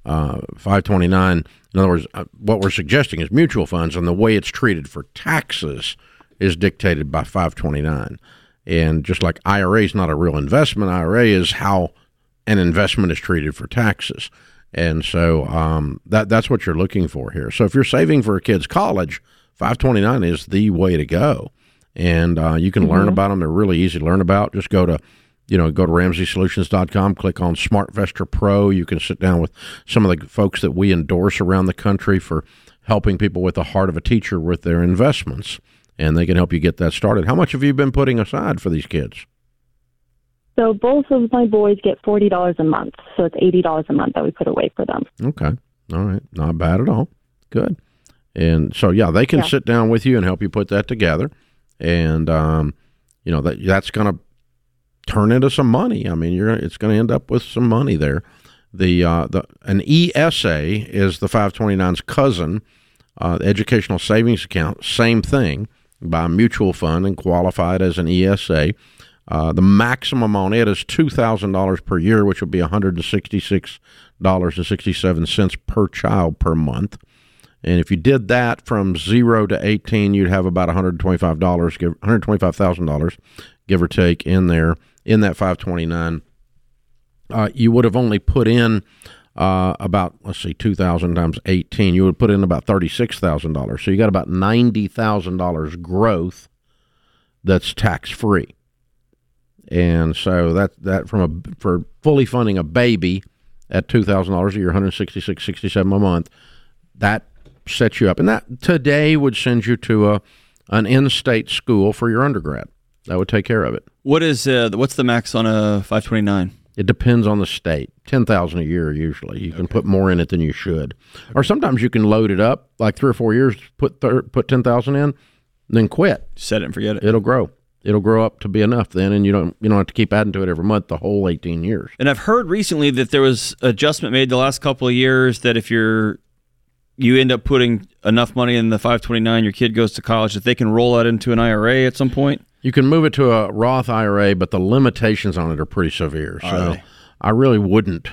Uh, 529, in other words, uh, what we're suggesting is mutual funds, and the way it's treated for taxes is dictated by 529. And just like IRA is not a real investment, IRA is how an investment is treated for taxes. And so um, that that's what you're looking for here. So if you're saving for a kid's college, 529 is the way to go. And uh, you can learn about them. They're really easy to learn about. Just go to, you know, go to RamseySolutions.com, click on SmartVestor Pro. You can sit down with some of the folks that we endorse around the country for helping people with the heart of a teacher with their investments. And they can help you get that started. How much have you been putting aside for these kids? So both of my boys get forty dollars a month, so it's eighty dollars a month that we put away for them. Okay. All right. Not bad at all. Good. And so, yeah, they can Yeah. sit down with you and help you put that together. And, um, you know, that that's going to turn into some money. I mean, you're it's going to end up with some money there. The, uh, the an ESA is the 529's cousin, uh, educational savings account, same thing, by mutual fund and qualified as an ESA. Uh, the maximum on it is two thousand dollars per year, which would be one hundred and sixty-six dollars and sixty-seven cents per child per month. And if you did that from zero to eighteen, you'd have about one hundred twenty-five dollars, one hundred twenty-five thousand dollars, give or take, in there in that five twenty-nine. Uh, you would have only put in uh, about let's see, two thousand times eighteen. You would put in about thirty-six thousand dollars. So you got about ninety thousand dollars growth that's tax-free and so that that from a for fully funding a baby at two thousand dollars a year, one hundred sixty six sixty seven a month, that sets you up, and that today would send you to a an in state school for your undergrad. That would take care of it. What is uh, what's the max on a 529? It depends on the state. Ten thousand a year usually. You can put more in it than you should, or sometimes you can load it up like three or four years. Put thir- put ten thousand in, then quit. Set it and forget it. It'll grow. It'll grow up to be enough then, and you don't you don't have to keep adding to it every month the whole eighteen years. And I've heard recently that there was adjustment made the last couple of years that if you're you end up putting enough money in the 529, your kid goes to college, that they can roll that into an IRA at some point. You can move it to a Roth IRA, but the limitations on it are pretty severe. So? I really wouldn't.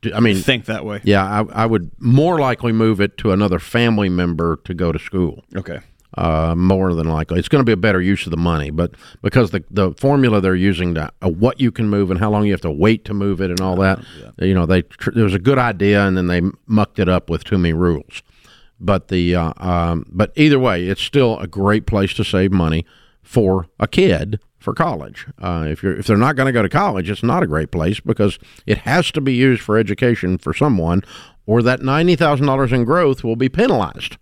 do- I mean, Think that way. yeah, I, I would more likely move it to another family member to go to school. Okay. Uh, more than likely, it's going to be a better use of the money, but because the the formula they're using to uh, what you can move and how long you have to wait to move it and all that, you know, they tr- it was a good idea and then they mucked it up with too many rules. But the uh, um, but either way, it's still a great place to save money for a kid for college. Uh, if you're if they're not going to go to college, it's not a great place because it has to be used for education for someone, or that ninety thousand dollars in growth will be penalized.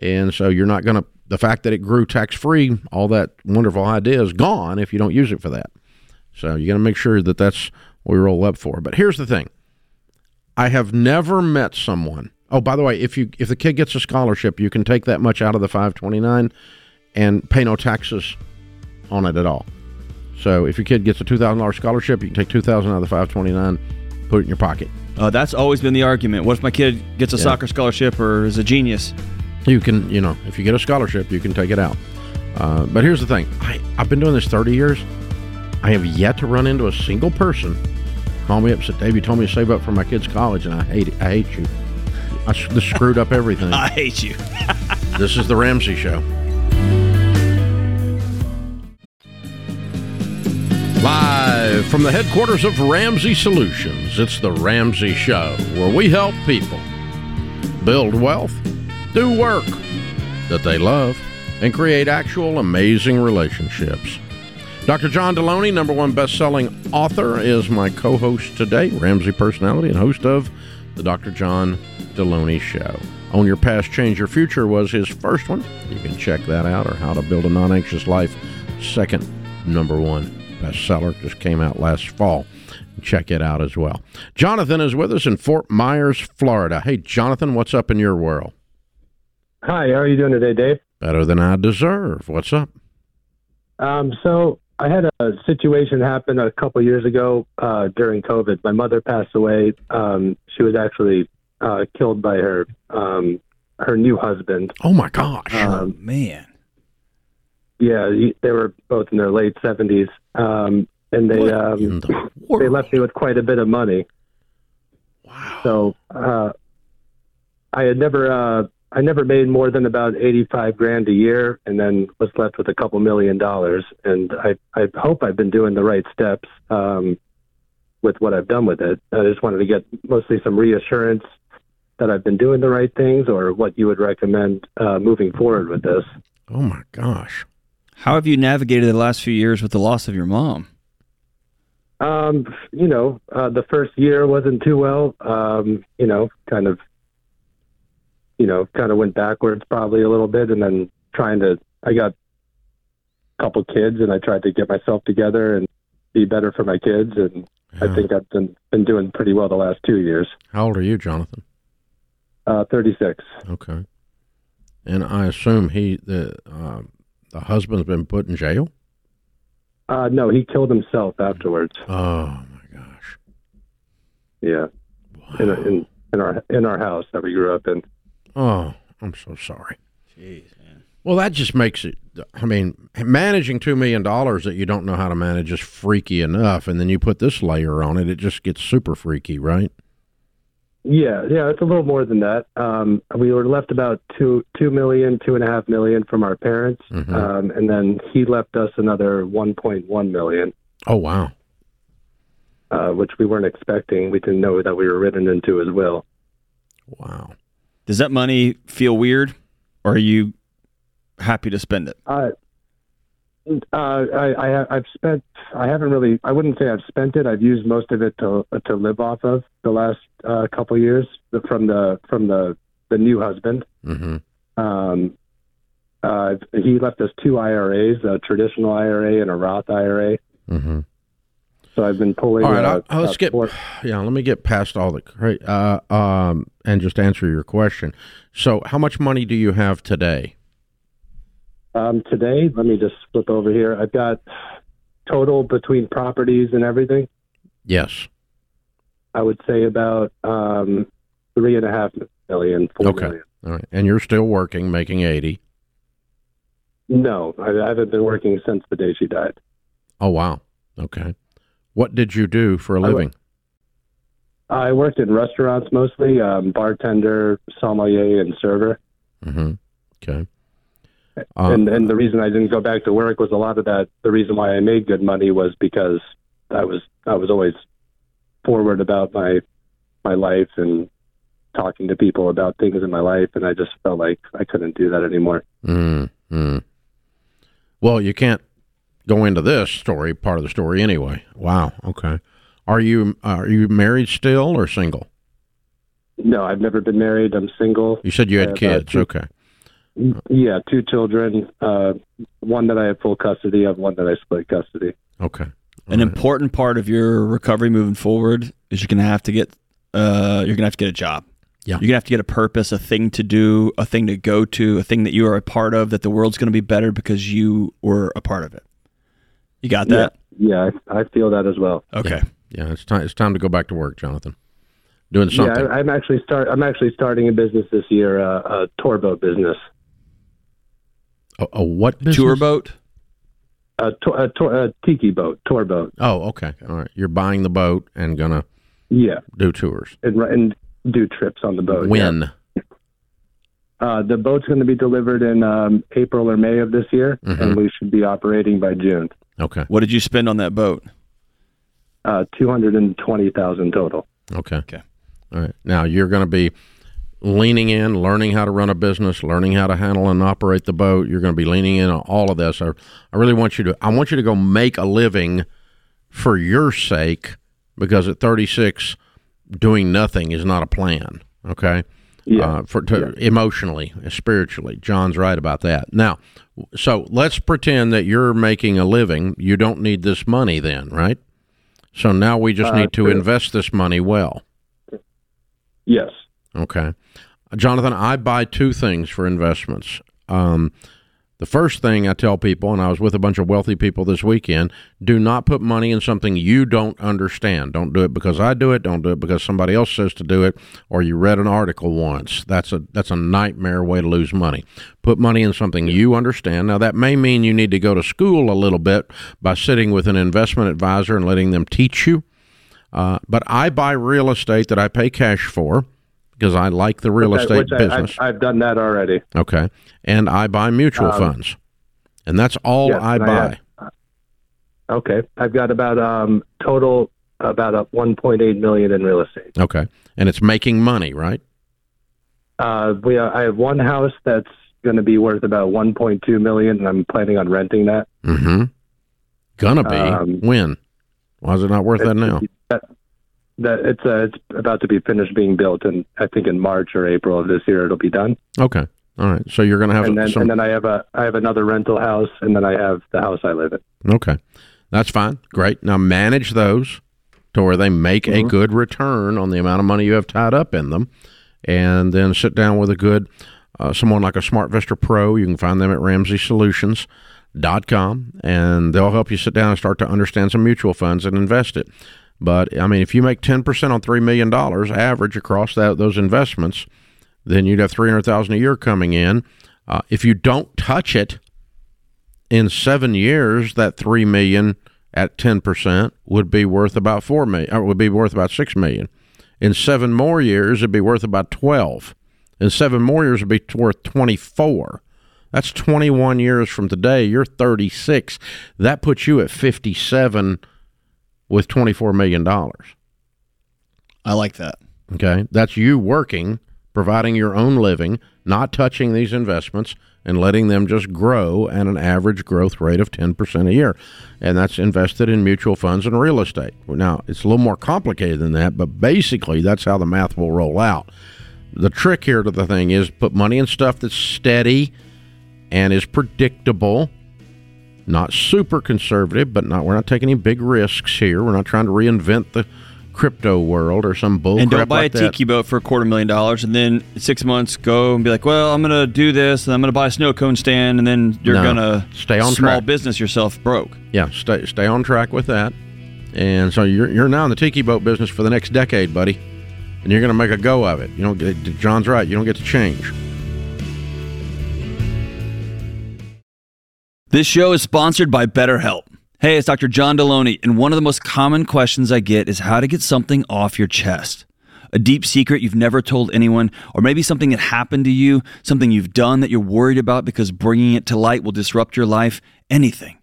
And so you're not going to the fact that it grew tax free, all that wonderful idea is gone if you don't use it for that. So you got to make sure that that's what we roll up for. But here's the thing: I have never met someone. Oh, by the way, if you if the kid gets a scholarship, you can take that much out of the 529 and pay no taxes on it at all. So if your kid gets a two thousand dollars scholarship, you can take two thousand out of the 529, put it in your pocket. Uh, that's always been the argument. What if my kid gets a Yeah. soccer scholarship or is a genius? You can, you know, if you get a scholarship, you can take it out. Uh, but here's the thing: I, I've been doing this 30 years. I have yet to run into a single person call me up and said, "Dave, you told me to save up for my kid's college, and I hate it. I hate you. I this screwed up everything." [LAUGHS] I hate you. this is the Ramsey Show. Live from the headquarters of Ramsey Solutions, it's the Ramsey Show, where we help people build wealth, do work that they love, and create actual amazing relationships. Dr. John Delony, number one best-selling author, is my co-host today, Ramsey personality and host of the Dr. John Delony Show. Own Your Past, Change Your Future was his first one. You can check that out, or How to Build a Non-Anxious Life, second number one bestseller, just came out last fall. Check it out as well. Jonathan is with us in Fort Myers, Florida. Hey, Jonathan, what's up in your world? Hi, how are you doing today, Dave? Better than I deserve. What's up? Um, so I had a situation happen a couple years ago uh, during COVID. My mother passed away. Um, she was actually uh, killed by her um, her new husband. Oh my gosh! Um, Man. yeah, they were both in their late seventies, um, and they um, the they left me with quite a bit of money. Wow. So uh, I had never uh, I never made more than about eighty five grand a year, and then was left with a couple million dollars. And I I hope I've been doing the right steps um, with what I've done with it. I just wanted to get mostly some reassurance that I've been doing the right things, or what you would recommend uh, moving forward with this. Oh my gosh. How have you navigated the last few years with the loss of your mom? Um, you know, uh, the first year wasn't too well. Um, you know, kind of, you know, kind of went backwards probably a little bit, and then trying to. I got a couple kids, and I tried to get myself together and be better for my kids, and I think I've been been doing pretty well the last two years. How old are you, Jonathan? Uh, Thirty six. Okay. And I assume he the uh, the husband's been put in jail. Uh, no, he killed himself afterwards. Oh my gosh. Yeah, in, in in our in our house that we grew up in. Oh, I'm so sorry. Jeez, man. Well, that just makes it. I mean, managing two million dollars that you don't know how to manage is freaky enough, and then you put this layer on it, it just gets super freaky, right? Yeah, yeah, it's a little more than that. Um, we were left about two two million, two and a half million from our parents, Mhm. um, and then he left us another one point one million. Oh wow. uh, which we weren't expecting. We didn't know that we were written into as well. Wow. Does that money feel weird, or are you happy to spend it? Uh, uh, I, I I've spent. I haven't really. I wouldn't say I've spent it. I've used most of it to to live off of the last uh, couple years from the from the the new husband. Mm-hmm. Um, uh, he left us two IRAs, a traditional IRA and a Roth IRA. Mm-hmm. So I've been pulling. All right, uh, I'll, let's uh, get. four- Yeah, let me get past all the cra- uh, um, and just answer your question. So, how much money do you have today? Um, today, let me just flip over here. I've got total between properties and everything. Yes. I would say about um, three and a half million. Four Okay. million. All right, and you're still working, making eighty. No, I, I haven't been working since the day she died. Oh wow. Okay. What did you do for a living? I worked in restaurants mostly, um, bartender, sommelier, and server. Mm-hmm. Okay. Uh, and and the reason I didn't go back to work was a lot of that. The reason why I made good money was because I was I was always forward about my my life and talking to people about things in my life, and I just felt like I couldn't do that anymore. Mm, mm. Well, you can't go into this story, part of the story anyway. Wow. Okay. Are you are you married still or single? No, I've never been married. I'm single. You said you had uh, kids. two- Okay. Yeah, two children. Uh, one that I have full custody of, one that I split custody. Okay. An All right. important part of your recovery moving forward is you're gonna have to get uh, you're gonna have to get a job. Yeah. You're gonna have to get a purpose, a thing to do, a thing to go to, a thing that you are a part of. That the world's gonna be better because you were a part of it. You got that? Yeah, I, I feel that as well. Okay. Yeah, it's time. It's time to go back to work, Jonathan. Doing Yeah, something. I, I'm actually start. I'm actually starting a business this year, uh, a tour boat business. A, a what business? Tour boat. A, to, a, tour, a tiki boat, tour boat. Oh, okay. All right. You're buying the boat and gonna Yeah, do tours. and, and do trips on the boat. when? yeah. Uh, the boat's going to be delivered in um, April or May of this year, Mhm. and we should be operating by June. Okay. What did you spend on that boat? Uh, Two hundred and twenty thousand total. Okay. Okay. All right. Now you're going to be leaning in, learning how to run a business, learning how to handle and operate the boat. You're going to be leaning in on all of this. I, I really want you to. I want you to go make a living for your sake, because at 36, doing nothing is not a plan. Okay. Yeah. Uh, for to emotionally, spiritually, John's right about that. Now, so let's pretend that you're making a living. You don't need this money, then, right? So now we just Uh, need to true. invest this money well. Yes. Okay. Jonathan, I buy two things for investments. Um, the first thing I tell people, and I was with a bunch of wealthy people this weekend, do not put money in something you don't understand. Don't do it because I do it. Don't do it because somebody else says to do it, or you read an article once. That's a that's a nightmare way to lose money. Put money in something you understand. Now that may mean you need to go to school a little bit by sitting with an investment advisor and letting them teach you. Uh, but I buy real estate that I pay cash for because I like the real Which estate I- business. I've, I've done that already. Okay. And I buy mutual Um, funds. And that's all yes, I buy. have- okay. I've got about um total about a 1.8 million in real estate. okay. And it's making money, right? Uh, we I have one house that's going to be worth about 1.2 million, and I'm planning on renting that. Mm-hmm. Gonna be. Um, when? Why is it not worth that now? That, that it's uh, it's about to be finished being built, and I think in March or April of this year it'll be done. Okay. All right. So you're gonna have and then some and then I have a I have another rental house, and then I have the house I live in. Okay. That's fine. Great. Now manage those to where they make a Mm-hmm. good return on the amount of money you have tied up in them. And then sit down with a good uh, someone like a SmartVestor Pro. You can find them at RamseySolutions.com and they'll help you sit down and start to understand some mutual funds and invest it. But I mean, if you make 10% on $3 million average across that, those investments, then you'd have 300000 a year coming in. Uh, if you don't touch it, in seven years, that three million at ten percent would be worth about four million, or would be worth about six million. In seven more years, it'd be worth about twelve. In seven more years, it'd be worth twenty-four. That's twenty-one years from today. You're thirty-six. That puts you at fifty-seven with twenty-four million dollars. I like that. Okay, that's you working, providing your own living, not touching these investments, and letting them just grow at an average growth rate of 10% a year. And that's invested in mutual funds and real estate. Now, it's a little more complicated than that, but basically, that's how the math will roll out. The trick here to the thing is put money in stuff that's steady and is predictable. Not super conservative, but not we're not taking any big risks here. We're not trying to reinvent the crypto world or some bull and don't buy like a tiki boat for a quarter million dollars, and then six months go and be like, "Well, I'm going to do this, and I'm going to buy a snow cone stand, and then you're No. going to Stay on small track. business yourself broke." Yeah, stay stay on track with that. And so you're you're now in the tiki boat business for the next decade, buddy. And you're going to make a go of it. You don't get John's right. You don't get to change. This show is sponsored by BetterHelp. Hey, it's Dr. John Delony, and one of the most common questions I get is how to get something off your chest. A deep secret you've never told anyone, or maybe something that happened to you, something you've done that you're worried about because bringing it to light will disrupt your life, anything.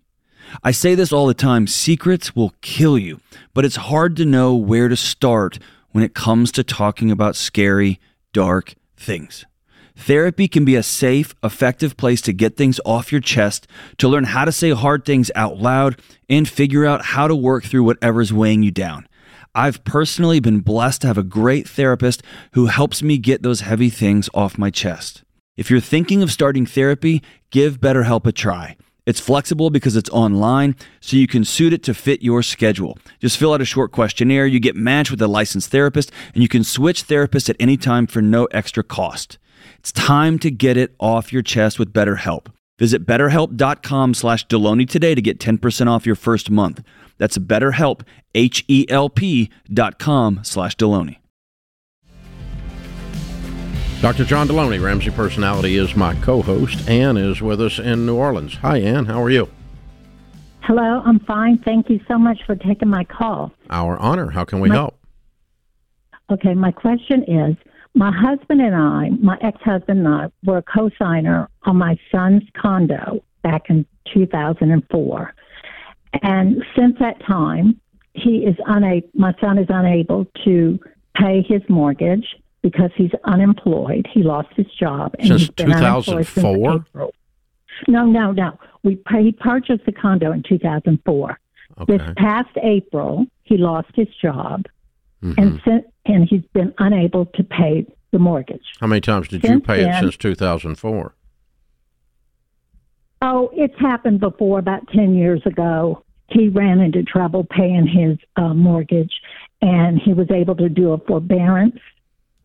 I say this all the time secrets will kill you, but it's hard to know where to start when it comes to talking about scary, dark things. Therapy can be a safe, effective place to get things off your chest, to learn how to say hard things out loud, and figure out how to work through whatever's weighing you down. I've personally been blessed to have a great therapist who helps me get those heavy things off my chest. If you're thinking of starting therapy, give BetterHelp a try. It's flexible because it's online, so you can suit it to fit your schedule. Just fill out a short questionnaire, you get matched with a licensed therapist, and you can switch therapists at any time for no extra cost. It's time to get it off your chest with BetterHelp. Visit betterhelp.com slash Delony today to get 10% off your first month. That's betterhelp, H-E-L-P dot com slash Delony. Dr. John Delony, Ramsey Personality, is my co-host. Ann is with us in New Orleans. Hi, Ann. How are you? Hello, I'm fine. Thank you so much for taking my call. Our honor. How can we My- help? Okay, my question is my husband and I, my ex husband and I, were a co signer on my son's condo back in 2004. And since that time, he is unable, my son is unable to pay his mortgage because he's unemployed. He lost his job. And Since he's been unemployed since 2004? No, no, no. We pay, he purchased the condo in 2004. This past April, he lost his job, Mhm. and since, and he's been unable to pay the mortgage. How many times did you since pay it since 2004? Oh, it's happened before, about ten years ago, he ran into trouble paying his uh, mortgage, and he was able to do a forbearance.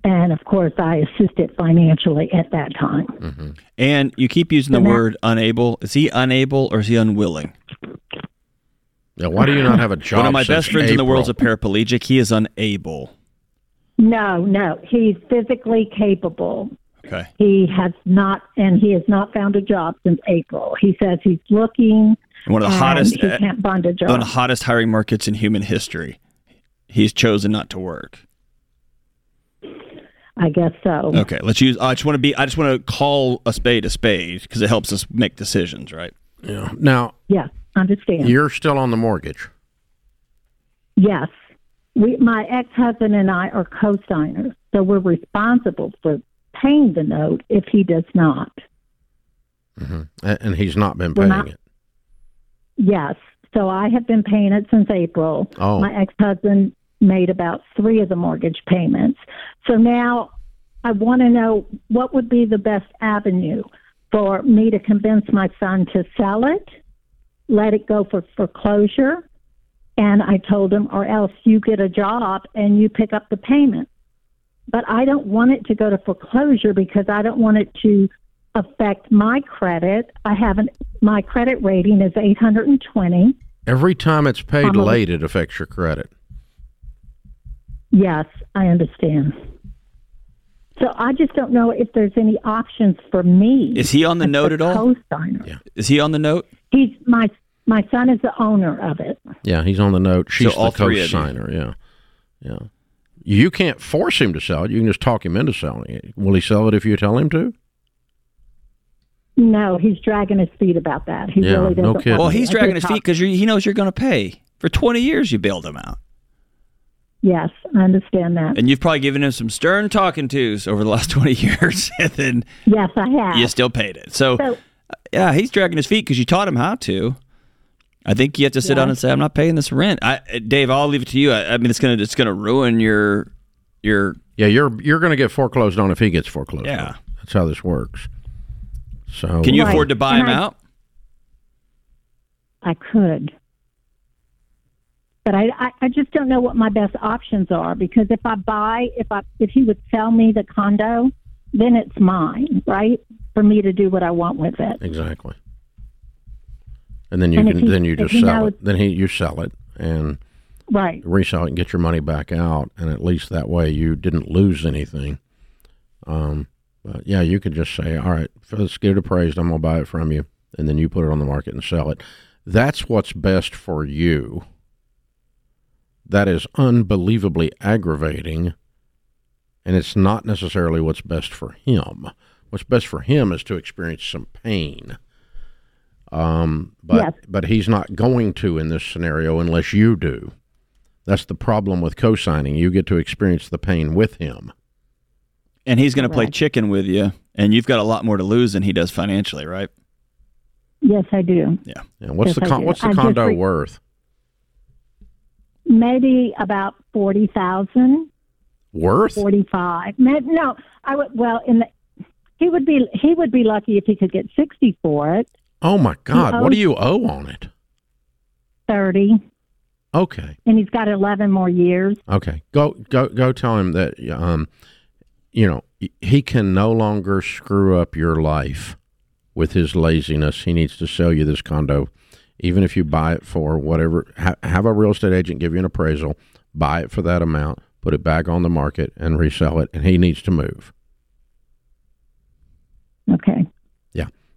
And of course, I assisted financially at that time. And you keep using the So now- word unable. Is he unable or is he unwilling? Yeah, why do you not have a job? One of my since best friends in the world's a paraplegic. He is unable. No, no, he's physically capable. Okay. He has not, and he has not found a job since April. He says he's looking. One of the hottest, He can't find a job. one of the hottest hiring markets in human history. He's chosen not to work. I guess so. Okay, let's use. I just want to be. I just want to call a spade a spade because it helps us make decisions, right? Yeah. Now Yes, understand. you're still on the mortgage. Yes. We, my ex-husband and I are co-signers, so we're responsible for paying the note if he does not. hmm And he's not been paying not- it. Yes. So I have been paying it since April. Oh. My ex-husband made about three of the mortgage payments. So now I want to know what would be the best avenue for me to convince my son to sell it, let it go for foreclosure, and I told him, or else you get a job and you pick up the payment. But I don't want it to go to foreclosure because I don't want it to affect my credit. I haven't, my credit rating is 820. Every time it's paid I'm a- late, it affects your credit. Yes, I understand. So I just don't know if there's any options for me. Is he on the as note at all? Co-signer. Is he on the note? He's my my son is the owner of it. Yeah, he's on the note. She's all the three of you. co-signer. Yeah, yeah. You can't force him to sell it. You can just talk him into selling it. Will he sell it if you tell him to? No, he's dragging his feet about that. He Yeah, really no doesn't. kidding. Well, he's dragging his feet because he knows you're going to pay. For 20 years, you bailed him out. Yes, I understand that. And you've probably given him some stern talking tos over the last [LAUGHS] 20 years, [LAUGHS] and then yes, I have. you still paid it. So, So- yeah, he's dragging his feet because you taught him how to. I think you have to sit down and say, "I'm not paying this rent." I, Dave, I'll leave it to you. I, I mean, it's gonna it's gonna ruin your your Yeah, you're you're going to get foreclosed on if he gets foreclosed. Yeah. on. that's how this works. So Can you Right. afford to buy And him I- out? I could. But I, I, I just don't know what my best options are because if I buy, if I, if he would sell me the condo, then it's mine, right? For me to do what I want with it. exactly. And then you And can he- then you just sell it. Then he you sell it and Right. resell it and get your money back out, and at least that way you didn't lose anything. Um, but yeah, you could just say, "All right, let's get it appraised. I'm going to buy it from you," and then you put it on the market and sell it. That's what's best for you. That is unbelievably aggravating, and it's not necessarily what's best for him. What's best for him is to experience some pain. Um, but Yes. but he's not going to in this scenario unless you do. That's the problem with co-signing. You get to experience the pain with him. And he's going to play chicken with you, and you've got a lot more to lose than he does financially, right? Yes, I do. Yeah. Yeah, what's Yes, the con- what's the I condo re- worth? Maybe about forty thousand, Worth? forty-five. No, I would. Well, in the, he would be he would be lucky if he could get sixty for it. Oh my God! What do you owe on it? Thirty, Okay, and he's got eleven more years. okay. Go go go. Tell him that um, you know he can no longer screw up your life with his laziness. He needs to sell you this condo, even if you buy it for whatever. Ha- have a real estate agent give you an appraisal. Buy it for that amount. Put it back on the market and resell it. And he needs to move. Okay.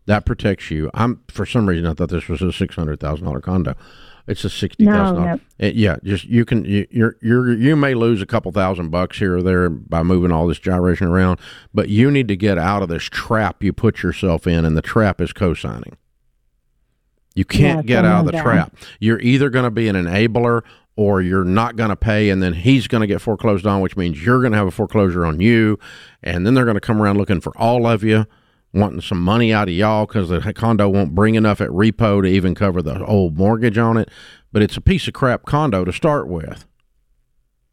Yeah, that protects you. I'm for some reason I thought this was a six hundred thousand dollar condo. It's a sixty thousand No, dollars. Eh, yeah, just you can you, you're you're you may lose a couple thousand bucks here or there by moving all this gyration around, but you need to get out of this trap you put yourself in, and the trap is co-signing. You can't Yes, get out of the trap. You're either going to be an enabler or you're not going to pay, and then he's going to get foreclosed on, which means you're going to have a foreclosure on you, and then they're going to come around looking for all of you, wanting some money out of y'all because the condo won't bring enough at repo to even cover the old mortgage on it. But it's a piece of crap condo to start with.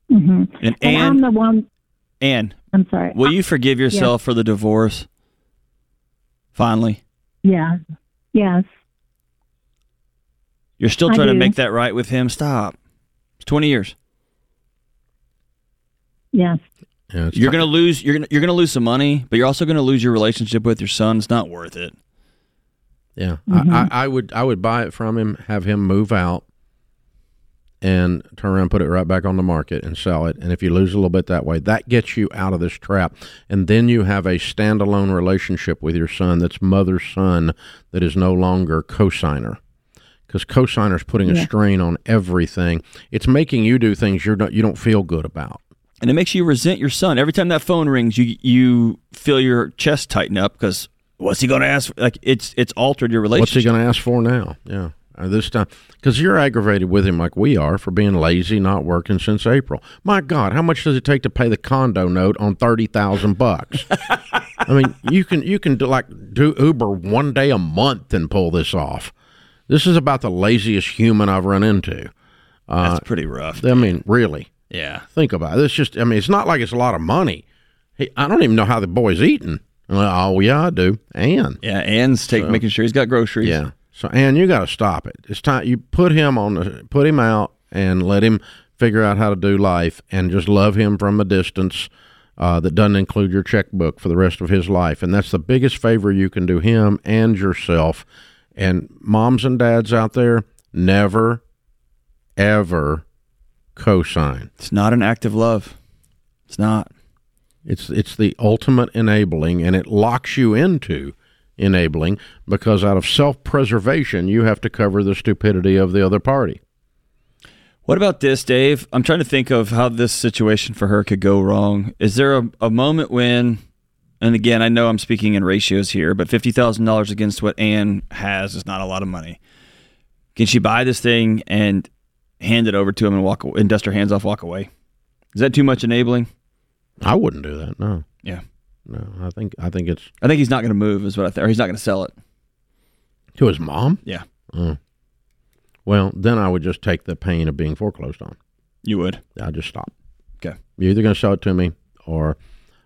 hmm And And I'm Anne, the one. Anne, I'm sorry. will you forgive yourself for the divorce? Finally, Yeah. Yes. You're still trying to make that right with him. Stop. It's 20 years. Yes. Yeah, You're gonna lose. You're gonna you're gonna lose some money, but you're also gonna lose your relationship with your son. It's not worth it. Yeah, Mm-hmm. I, I, I would I would buy it from him, have him move out, and turn around, put it right back on the market, and sell it. And if you lose a little bit that way, that gets you out of this trap. And then you have a standalone relationship with your son that's mother son that is no longer cosigner. Because cosigner's putting a strain on everything. It's making you do things you're not you don't feel good about. And it makes you resent your son every time that phone rings. You you feel your chest tighten up because what's he going to ask? Like it's it's altered your relationship. What's he going to ask for now? Yeah. Uh, this time, because you're aggravated with him like we are for being lazy, not working since April. My God, how much does it take to pay the condo note on thirty thousand bucks? [LAUGHS] I mean, you can you can do like do Uber one day a month and pull this off. This is about the laziest human I've run into. Uh, That's pretty rough. I mean, really, Yeah. think about it. It's just, I mean, it's not like it's a lot of money. He, I don't even know how the boy's eating. Oh yeah, I do. And Yeah. Ann's take So- making sure he's got groceries. yeah. So, and you got to stop it. It's time you put him on the put him out and let him figure out how to do life, and just love him from a distance. Uh, that doesn't include your checkbook for the rest of his life, and that's the biggest favor you can do him and yourself. And moms and dads out there, never, ever co-sign. It's not an act of love. It's not. It's it's the ultimate enabling, and it locks you into enabling because out of self-preservation, you have to cover the stupidity of the other party. What about this, Dave? I'm trying to think of how this situation for her could go wrong. Is there a, a moment when, and again, I know I'm speaking in ratios here, but $50,000 against what Anne has is not a lot of money. Can she buy this thing and hand it over to him and walk and dust her hands off, walk away? Is that too much enabling? I wouldn't do that. No, Yeah. no. I think I think it's I think he's not going to move, is what I think, or he's not going to sell it. to his mom. Yeah. Oh. Well, then I would just take the pain of being foreclosed on. You would. I'd just stop. Okay. You're either going to sell it to me, or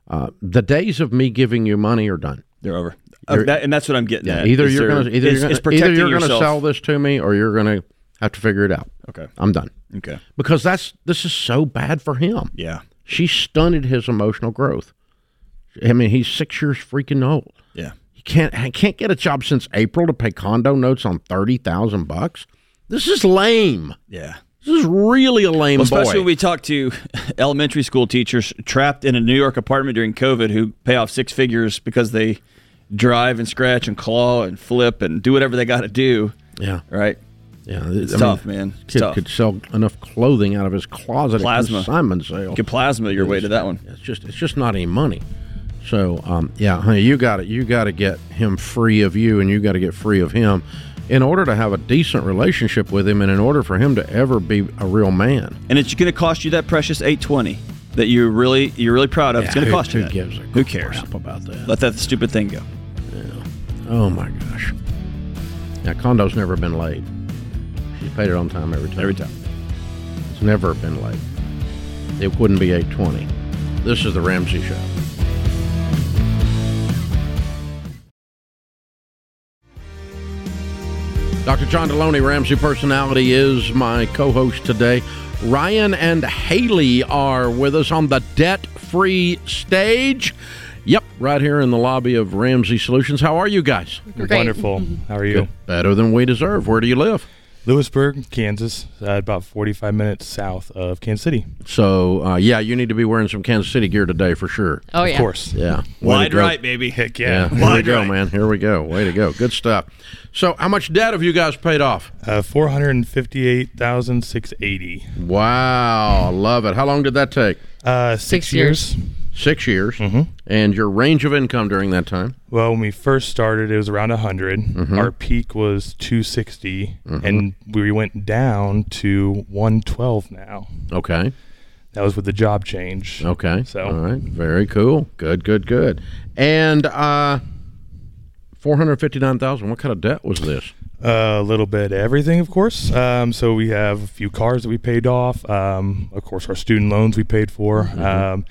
uh, the days of me giving you money are done. They're over. Uh, that, and that's what I'm getting Yeah, at. either you're there- going to either it's- you're going either you're going to sell this to me, or you're going to have to figure it out. Okay. I'm done Okay. because that's this is so bad for him. Yeah. She stunted his emotional growth. I mean, he's six years freaking old. Yeah. He can't he can't get a job since April to pay condo notes on thirty thousand bucks. This is lame. Yeah. This is really a lame Well, boy. especially when we talk to [LAUGHS] elementary school teachers trapped in a New York apartment during COVID who pay off six figures because they drive and scratch and claw and flip and do whatever they got to do. yeah, Right? Yeah. It's I tough, mean, man. It's Kid tough. could sell enough clothing out of his closet Plasma. at consignment sale. You plasma your way to that one. It's just it's just not any money. So um, yeah, honey, you got it. You got to get him free of you, and you got to get free of him, in order to have a decent relationship with him, and in order for him to ever be a real man. And it's going to cost you that precious 820 that you're really you're really proud of. it's going to who- cost you who that. gives a Who cares? crap about that? Let that stupid thing go. Yeah. Oh my gosh. Yeah, condo's never been late. She's paid it on time every time. Every time. It's never been late. It wouldn't be 820. This is the Ramsey Show. Dr. John Delony, Ramsey Personality, is my co host today. Ryan and Haley are with us on the debt free stage. Yep, right here in the lobby of Ramsey Solutions. How are you guys? Wonderful. How are you? Better than we deserve. Where do you live? Louisburg, Kansas, uh, about 45 minutes south of Kansas City. So, uh, yeah, you need to be wearing some Kansas City gear today for sure. Oh of yeah. Of course. Yeah. Way to Wide go. right, baby. Heck Yeah. yeah. Here we Wide go, right. man. Here we go. Way to go. Good stuff. So, how much debt have you guys paid off? Uh, 458,680. Wow. Love it. How long did that take? Uh, six, Six years. years. Six years. Mhm. And your range of income during that time? Well, when we first started, it was around 100. Mhm. Our peak was 260, Mhm. and we went down to 112 now. Okay. That was with the job change. Okay. So- all right. Very cool. Good, good, good. And uh 459,000. What kind of debt was this? A little bit of everything, of course. Um, so we have a few cars that we paid off. Um, of course, our student loans we paid for. Mm-hmm. Um,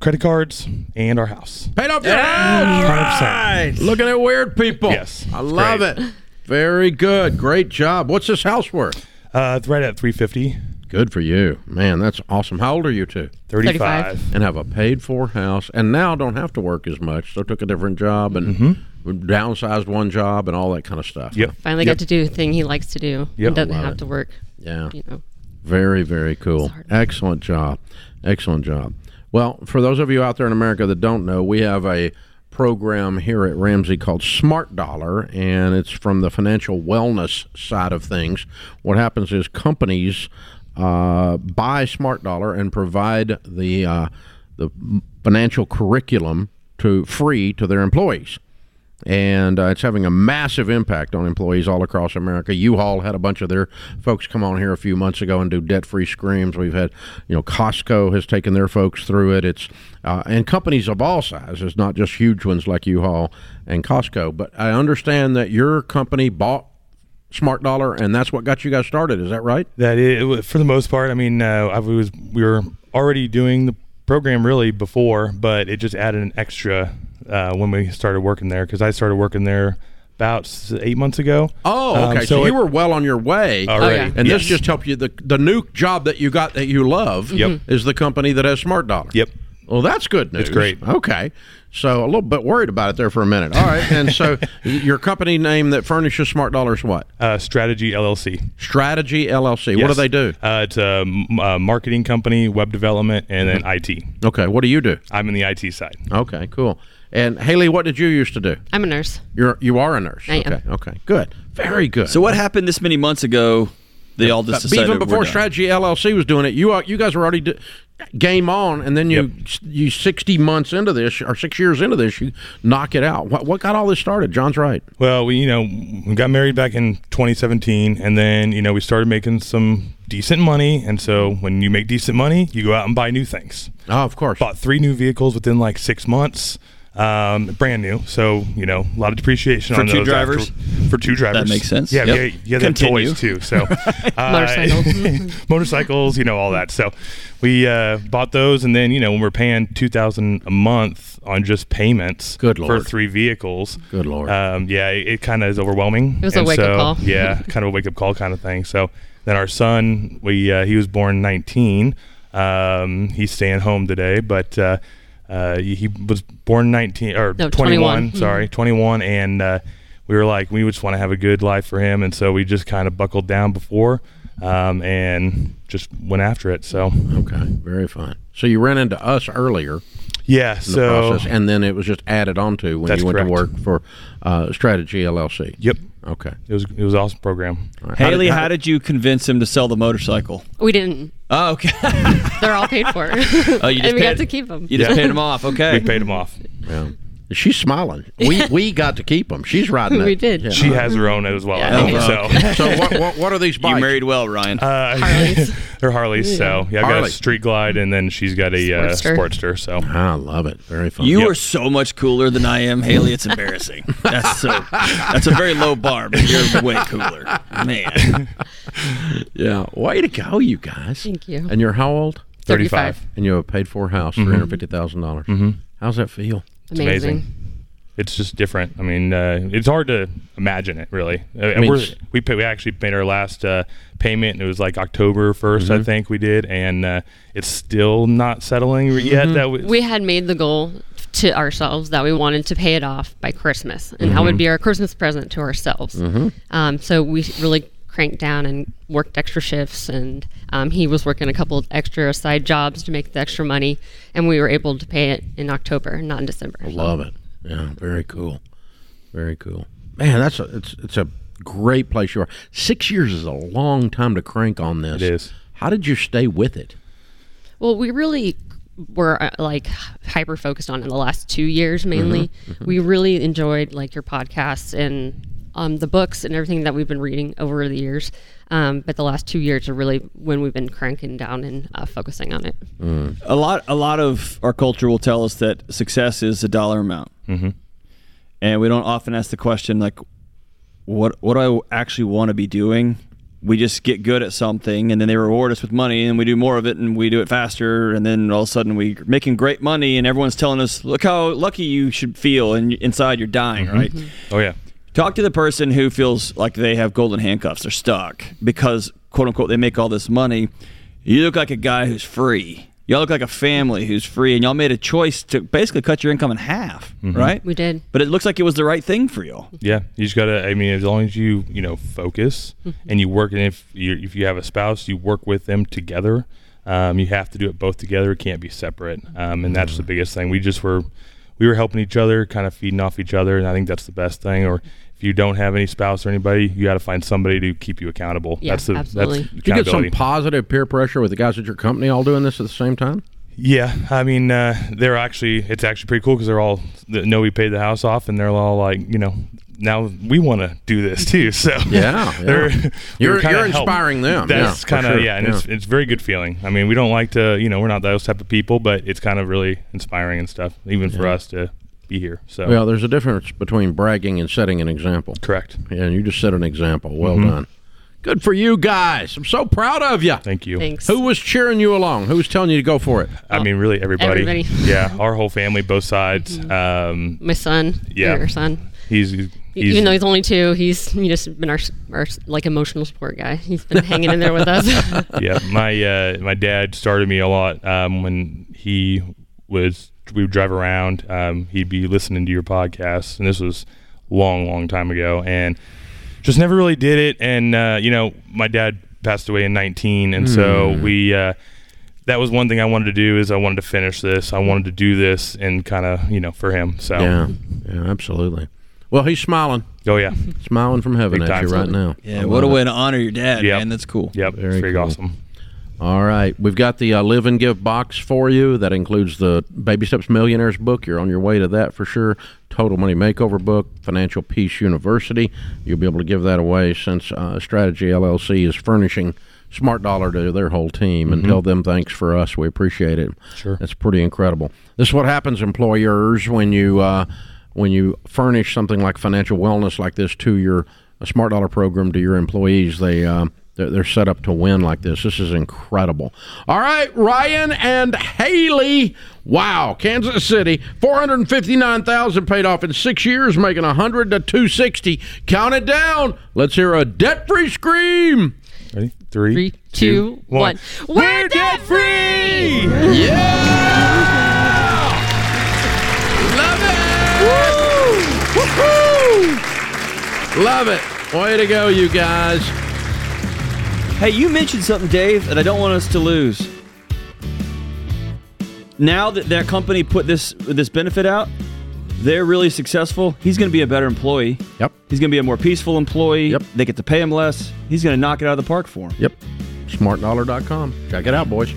credit cards and our house. Paid off your 100%. Looking at weird people. Yes, I love great. it. Very good. Great job. What's this house worth? Uh, it's right at 350. Good for you. Man, that's awesome. How old are you two? 35. And have a paid for house and now don't have to work as much. So took a different job and downsized one job and all that kind of stuff. Yep. Finally got to do the thing he likes to do. Yep. and doesn't Love have it. to work. Yeah. You know. Very, very cool. Excellent job. Excellent job. Well, for those of you out there in America that don't know, we have a program here at Ramsey called SmartDollar, and it's from the financial wellness side of things. What happens is companies uh, buy SmartDollar and provide the uh, the financial curriculum to free to their employees and uh, it's having a massive impact on employees all across America. U-Haul had a bunch of their folks come on here a few months ago and do debt-free screams. We've had, you know, Costco has taken their folks through it. It's uh, and companies of all sizes, not just huge ones like U-Haul and Costco. But I understand that your company bought SmartDollar, and that's what got you guys started. Is that right? That it is, for the most part. I mean, uh, I was we were already doing the program really before, but it just added an extra uh, when we started working there because I started working there about eight months ago. Oh, Um, okay. so, it- you were well on your way Already. and this just helped you. The the new job that you got that you love Yep. is the company that has SmartDollar. Yep. Well, that's good news. It's great. Okay. So a little bit worried about it there for a minute. All right. And so [LAUGHS] your company name that furnishes SmartDollar is what? Uh, Strategy LLC. Strategy LLC. What do they do? Uh, it's a, m- a marketing company, web development, and then IT. Okay. What do you do? I'm in the IT side. Okay. Cool. And Haley, what did you used to do? I'm a nurse. You're you are a nurse. I am. okay. Okay. Good. Very good. So what happened this many months ago? They all just decided even we're before done? Strategy LLC was doing it, you are, you guys were already d- game on, and then you you sixty months into this or six years into this, you knock it out. What what got all this started? John's right. Well, we you know we got married back in 2017, and then you know we started making some decent money, and so when you make decent money, you go out and buy new things. Oh, of course. Bought three new vehicles within like six months, um, brand new. So you know a lot of depreciation For on two those drivers? after- for two drivers. That makes sense. Yeah, Yep. yeah, yeah. They have toys too. So [LAUGHS] uh, Motorcycles. [LAUGHS] motorcycles, you know all that. So we uh, bought those, and then you know when we're paying two thousand a month on just payments Good for three vehicles. Good lord. Um, yeah, it, it kind of is overwhelming. It was a And wake-up call. yeah, [LAUGHS] kind of a wake up call kind of thing. So then our son, we uh, he was born 19. Um, he's staying home today, but uh, he he was born 19 or No, 21. 21. Sorry, 21, and uh, we were like, we just want to have a good life for him, and so we just kind of buckled down before, um, and just went after it. So okay, very fine. So you ran into us earlier. yeah, in the so process, and then it was just added onto when you went correct. to work for uh, Strategy LLC. yep, Okay. it was it was an awesome program. All right. Haley, how did you convince him to sell the motorcycle? We didn't. Oh, okay. They're all paid for. [LAUGHS] Oh, you just and we paid- got to keep them. You just Yeah. paid them off. Okay. [LAUGHS] We paid them off. Yeah. She's smiling. We [LAUGHS] we got to keep them. She's riding it. We did. Yeah. She has her own as well. Yeah, I think, Oh, so. so [LAUGHS] what, what what are these bikes? You married well, Ryan. Uh, Harleys. [LAUGHS] they're Harleys. So yeah, I've got a Street Glide, and then she's got a uh, Sportster. Sportster. So I love it. Very fun. you Yep. are so much cooler than I am, Haley. It's embarrassing. That's so. That's a very low bar, but you're way cooler, man. yeah. Way to go, you guys. Thank you. And you're how old? 35. And you have a paid for house, Mhm. three hundred fifty thousand dollars. Mm-hmm. How's that feel? It's Amazing. amazing. It's just different. I mean, uh, it's hard to imagine it really. Uh, and mean, we're, we pay, we actually made our last uh, payment, and it was like October 1st I Mhm. think we did, and uh, it's still not settling yet. Mhm. That we, We had made the goal to ourselves that we wanted to pay it off by Christmas, and that would Mhm. be our Christmas present to ourselves. Mhm. Um, so we really cranked down and worked extra shifts, and um, he was working a couple of extra side jobs to make the extra money, and we were able to pay it in October, not in December. I love it. Yeah, very cool. Very cool. Man, that's a it's it's a great place you are. Six years is a long time to crank on this. It is. How did you stay with it? Well, we really were uh, like hyper focused on in the last two years mainly. We really enjoyed like your podcasts and um, the books and everything that we've been reading over the years. Um, but the last two years are really when we've been cranking down and uh, focusing on it. A lot, a lot of our culture will tell us that success is a dollar amount, hmm and we don't often ask the question like, "What, what do I actually want to be doing?" We just get good at something, and then they reward us with money, and we do more of it, and we do it faster, and then all of a sudden we're making great money, and everyone's telling us, "Look how lucky you should feel," and inside you're dying, right? Oh yeah. Talk to the person who feels like they have golden handcuffs. They're stuck because, quote unquote, they make all this money. You look like a guy who's free. Y'all look like a family who's free, and y'all made a choice to basically cut your income in half, Mhm. right? We did. But it looks like it was the right thing for y'all. Yeah, you just gotta. I mean, as long as you you know focus and you work, and if you if you have a spouse, you work with them together. Um, you have to do it both together. It can't be separate. Um, and that's the biggest thing. We just were we were helping each other, kind of feeding off each other, and I think that's the best thing. Or if you don't have any spouse or anybody, you got to find somebody to keep you accountable. Yeah, that's the absolutely. that's Did you get some positive peer pressure with the guys at your company all doing this at the same time? Yeah, I mean, uh, they're actually it's actually pretty cool because they're all they know we paid the house off, and they're all like, you know, now we want to do this [LAUGHS] too. So Yeah, yeah. [LAUGHS] they're- You're- we're you're help- inspiring them. That's Yeah, for kind of sure. yeah, and it's Yeah. it's a very good feeling. I mean, we don't like to, you know, we're not those type of people, but it's kind of really inspiring and stuff, even for us to be here. So Well, there's a difference between bragging and setting an example. Correct. And you just set an example. Well Mhm. done. Good for you guys. I'm so proud of you. Thank you. Thanks. Who was cheering you along? Who was telling you to go for it? I mean, really everybody. Everybody. [LAUGHS] Yeah, our whole family, both sides. Um, My son, Yeah. your son. he's, he's Even though he's only two, he's he just been our, our like emotional support guy. He's been [LAUGHS] hanging in there with us. yeah, my uh, my dad started me a lot um, when he was we would drive around. Um, he'd be listening to your podcast, and this was long, long time ago, and just never really did it. And uh, you know, my dad passed away in 19, and so Hmm. we. Uh, that was one thing I wanted to do is I wanted to finish this. I wanted to do this and kind of you know for him. So Yeah, yeah, absolutely. Well, he's smiling. Oh yeah, smiling from heaven Big at you right now. Yeah, I what a way to honor your dad, Yep. man. That's cool. Yep, Very very cool. awesome. All right, we've got the uh, Live and Give box for you. That includes the Baby Steps Millionaires book. You're on your way to that for sure. Total Money Makeover book, Financial Peace University. You'll be able to give that away since uh, Strategy LLC is furnishing SmartDollar to their whole team. And Mhm. tell them thanks for us. We appreciate it. Sure. That's pretty incredible. This is what happens, employers, when you uh, when you furnish something like financial wellness like this to your a SmartDollar program to your employees. They uh, they're, they're set up to win like this. This is incredible. All right, Ryan and Haley. Wow, Kansas City, four hundred fifty-nine thousand paid off in six years, making a hundred to two sixty. Count it down. Let's hear a debt-free scream. Ready? Three, Three, two, one. We're debt free. Yeah. Love it! Woo-hoo! Love it. Way to go, you guys. Hey, you mentioned something, Dave, that I don't want us to lose. Now that that company put this this benefit out, they're really successful. He's going to be a better employee. Yep. He's going to be a more peaceful employee. Yep. They get to pay him less. He's going to knock it out of the park for him. Yep. SmartDollar.com. Check it out, boys.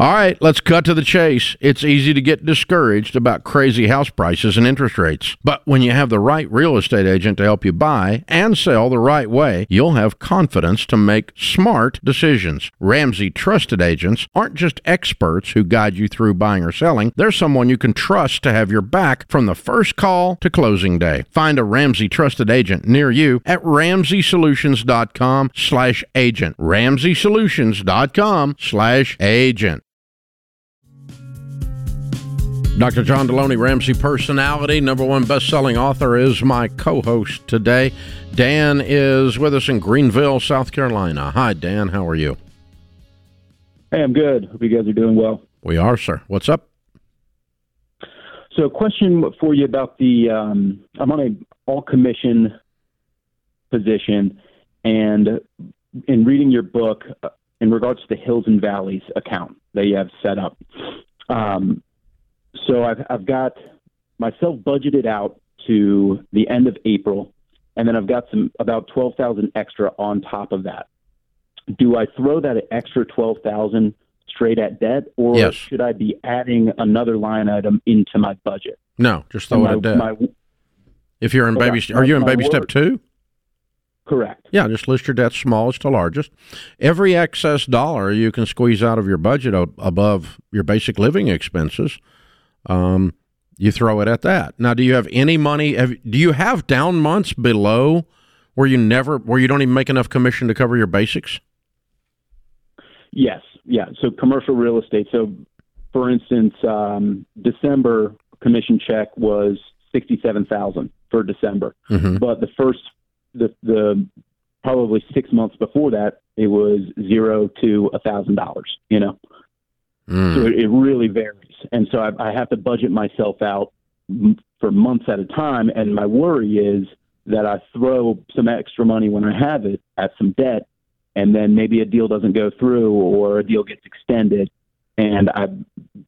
All right, let's cut to the chase. It's easy to get discouraged about crazy house prices and interest rates. But when you have the right real estate agent to help you buy and sell the right way, you'll have confidence to make smart decisions. Ramsey trusted agents aren't just experts who guide you through buying or selling, they're someone you can trust to have your back from the first call to closing day. Find a Ramsey trusted agent near you at ramseysolutions.com slash Dr. John Delony, Ramsey personality, number one best-selling author, is my co-host today. Dan is with us in Greenville, South Carolina. Hi, Dan. How are you? Hey, I'm good. Hope you guys are doing well. We are, sir. What's up? So, question for you about the um, I'm on a all commission position, and in reading your book uh, in regards to the Hills and Valleys account that you have set up, um, so I've I've got myself budgeted out to the end of April, and then I've got some about twelve thousand extra on top of that. Do I throw that extra twelve thousand straight at debt, or Yes. should I be adding another line item into my budget? No, just throw And it at debt. my- if you're in baby, are you in My baby step two? Correct. Yeah, just list your debts smallest to largest. Every excess dollar you can squeeze out of your budget above your basic living expenses, um, you throw it at that. Now, do you have any money? Have, do you have down months below where you never, where you don't even make enough commission to cover your basics? Yes, yeah. So commercial real estate. So, for instance, um, December commission check was sixty-seven thousand for December, Mhm. but the first the the probably six months before that it was zero to a thousand dollars. You know, Mm. so it, it really varies, and so I, I have to budget myself out m- for months at a time. And my worry is that I throw some extra money when I have it at some debt, and then maybe a deal doesn't go through or a deal gets extended, and I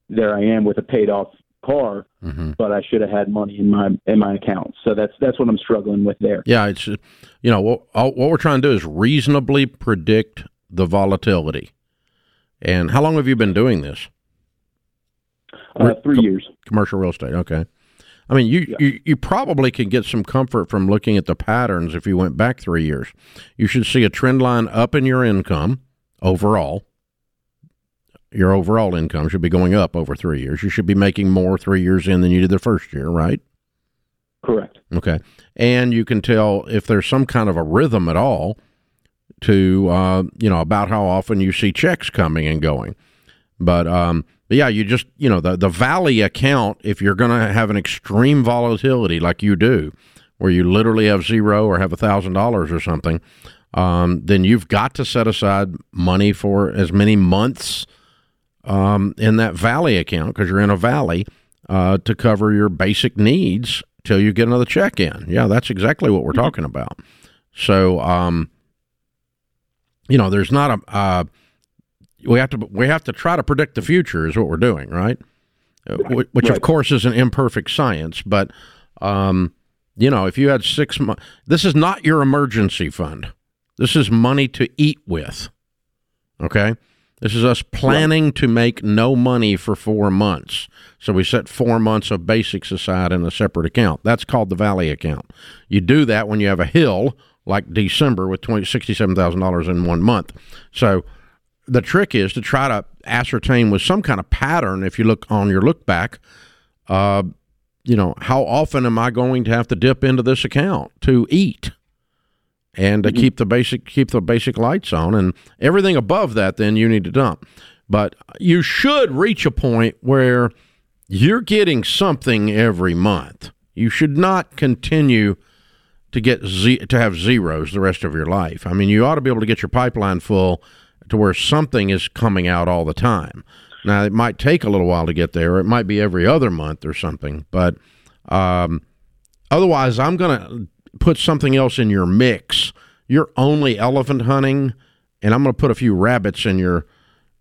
there I am with a paid off car, Mhm. but I should have had money in my in my account. So that's that's what I'm struggling with there. Yeah, it's you know what all, what we're trying to do is reasonably predict the volatility. And how long have you been doing this? Uh, three years. Commercial real estate. Okay. I mean, you, you you probably can get some comfort from looking at the patterns if you went back three years. You should see a trend line up in your income overall. Your overall income should be going up over three years. You should be making more three years in than you did the first year, right? Correct. Okay. And you can tell if there's some kind of a rhythm at all to, uh, you know, about how often you see checks coming and going. But, um, yeah, you just, you know, the, the Valley account, if you're going to have an extreme volatility like you do, where you literally have zero or have a thousand dollars or something, um, then you've got to set aside money for as many months um, in that Valley account because you're in a Valley uh, to cover your basic needs till you get another check in. Yeah, that's exactly what we're talking about. So, um, you know, there's not a uh, we have to we have to try to predict the future is what we're doing, right? Uh, wh- Which of course is an imperfect science, but um, you know, if you had six months, this is not your emergency fund. This is money to eat with. Okay. This is us planning to make no money for four months. So we set four months of basics aside in a separate account. That's called the Valley account. You do that when you have a hill like December with twenty sixty seven thousand dollars in one month. So the trick is to try to ascertain with some kind of pattern. If you look on your look back, uh, you know how often am I going to have to dip into this account to eat? and to keep the basic keep the basic lights on and everything above that then you need to dump but you should reach a point where you're getting something every month you should not continue to get ze- to have zeros the rest of your life i mean you ought to be able to get your pipeline full to where something is coming out all the time now it might take a little while to get there it might be every other month or something but um, Otherwise, I'm going to put something else in your mix. You're only elephant hunting, and I'm going to put a few rabbits in your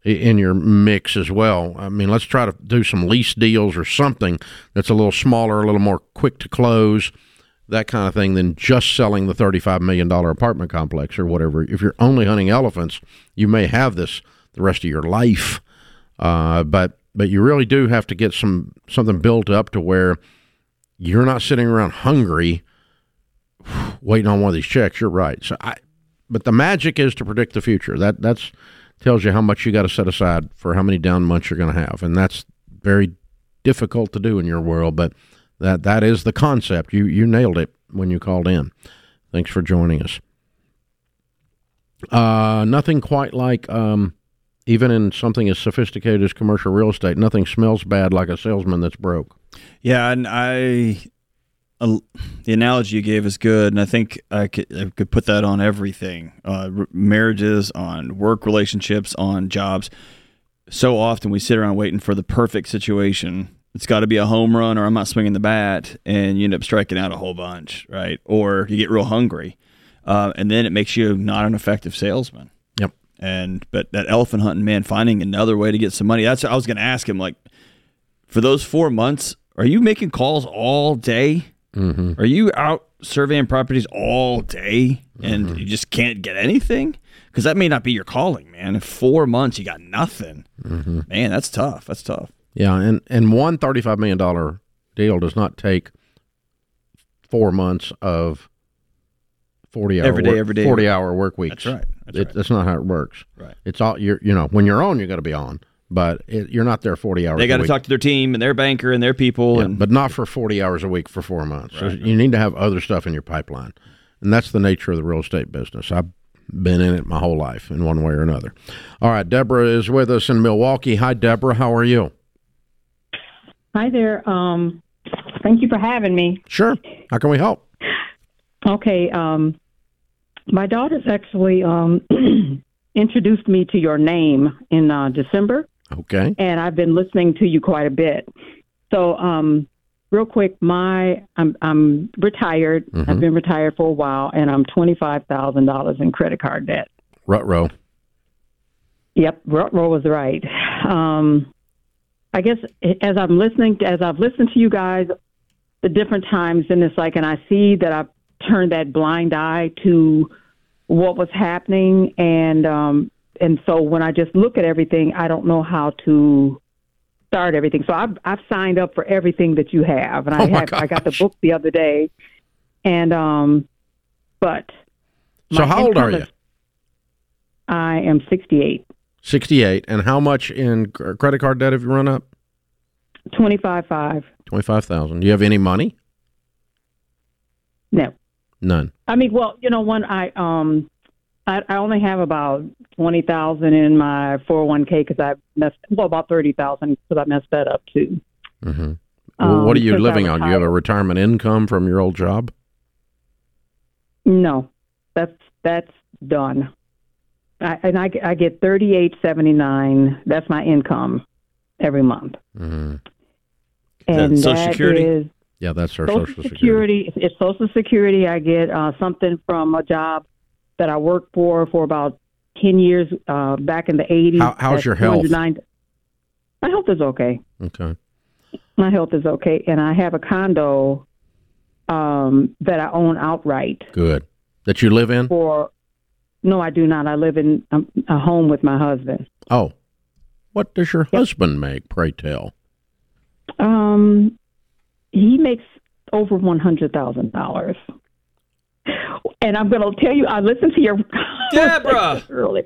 in your mix as well. I mean, let's try to do some lease deals or something that's a little smaller, a little more quick to close, that kind of thing, than just selling the $35 million apartment complex or whatever. If you're only hunting elephants, you may have this the rest of your life. Uh, but but you really do have to get some something built up to where you're not sitting around hungry [SIGHS] waiting on one of these checks. You're right. So I, but the magic is to predict the future. That that's tells you how much you got to set aside for how many down months you're going to have, and that's very difficult to do in your world. But that that is the concept. You you nailed it when you called in. Thanks for joining us. Uh, nothing quite like um, even in something as sophisticated as commercial real estate. Nothing smells bad like a salesman that's broke. Yeah, and I, uh, the analogy you gave is good, and I think I could, I could put that on everything: uh, r- marriages, on work relationships, on jobs. So often we sit around waiting for the perfect situation. It's got to be a home run, or I'm not swinging the bat, and you end up striking out a whole bunch, right? Or you get real hungry, uh, and then it makes you not an effective salesman. Yep. And but that elephant hunting man, finding another way to get some money. That's I was going to ask him like, for those four months, are you making calls all day? Mm-hmm. Are you out surveying properties all day and Mm-hmm. you just can't get anything? Because that may not be your calling, man. In four months, you got nothing. Mm-hmm. Man, that's tough. That's tough. Yeah, and and one thirty-five million dollar deal does not take four months of forty hour Every day, work, every day. forty hour work weeks. That's right. That's It- That's not how it works. Right. It's all you're you know when you're on you got to be on, but it, you're not there forty hours. They got to talk to their team and their banker and their people. Yeah, and but not for 40 hours a week for four months. So Right. you need to have other stuff in your pipeline. And that's the nature of the real estate business. I've been in it my whole life in one way or another. All right, Deborah is with us in Milwaukee. Hi, Deborah. How are you? Hi there. Um, thank you for having me. Sure. How can we help? Okay. Um, my daughter's actually um, [CLEARS THROAT] introduced me to your name in uh, December, Okay. and I've been listening to you quite a bit. So, um, real quick, my I'm I'm retired. Mhm. I've been retired for a while, and I'm twenty five thousand dollars in credit card debt. Rut row. Yep, Rutro was right. Um, I guess as I'm listening, as I've listened to you guys, the different times, and it's like, and I see that I've turned that blind eye to what was happening, and um, and so when I just look at everything, I don't know how to start everything. So I've I've signed up for everything that you have, and I Oh, my have I got the book the other day, and um, but So how old are you? I am 68. 68. And how much in credit card debt have you run up? Twenty five five. 25,000. Do you have any money? No. None. I mean, well, you know, when I um, I, I only have about twenty thousand in my four hundred one k because I messed well about thirty thousand because I messed that up too. hmm well, what Um, are you since I living on? Do you have a retirement income from your old job? No, that's that's done. I, and I, I get thirty eight seventy nine. That's my income every month, hmm and Social that Security? is Yeah, that's our Social, Social Security. Security. It's Social Security. I get uh, something from a job that I worked for for about ten years uh, back in the eighties. How- how's your health? My health is okay. Okay. My health is okay, and I have a condo um, that I own outright. Good. That you live in? For no, I do not. I live in um, a home with my husband. Oh. What does your husband make, pray tell? Um, he makes over one hundred thousand dollars. And I'm going to tell you, I listened to your Deborah earlier.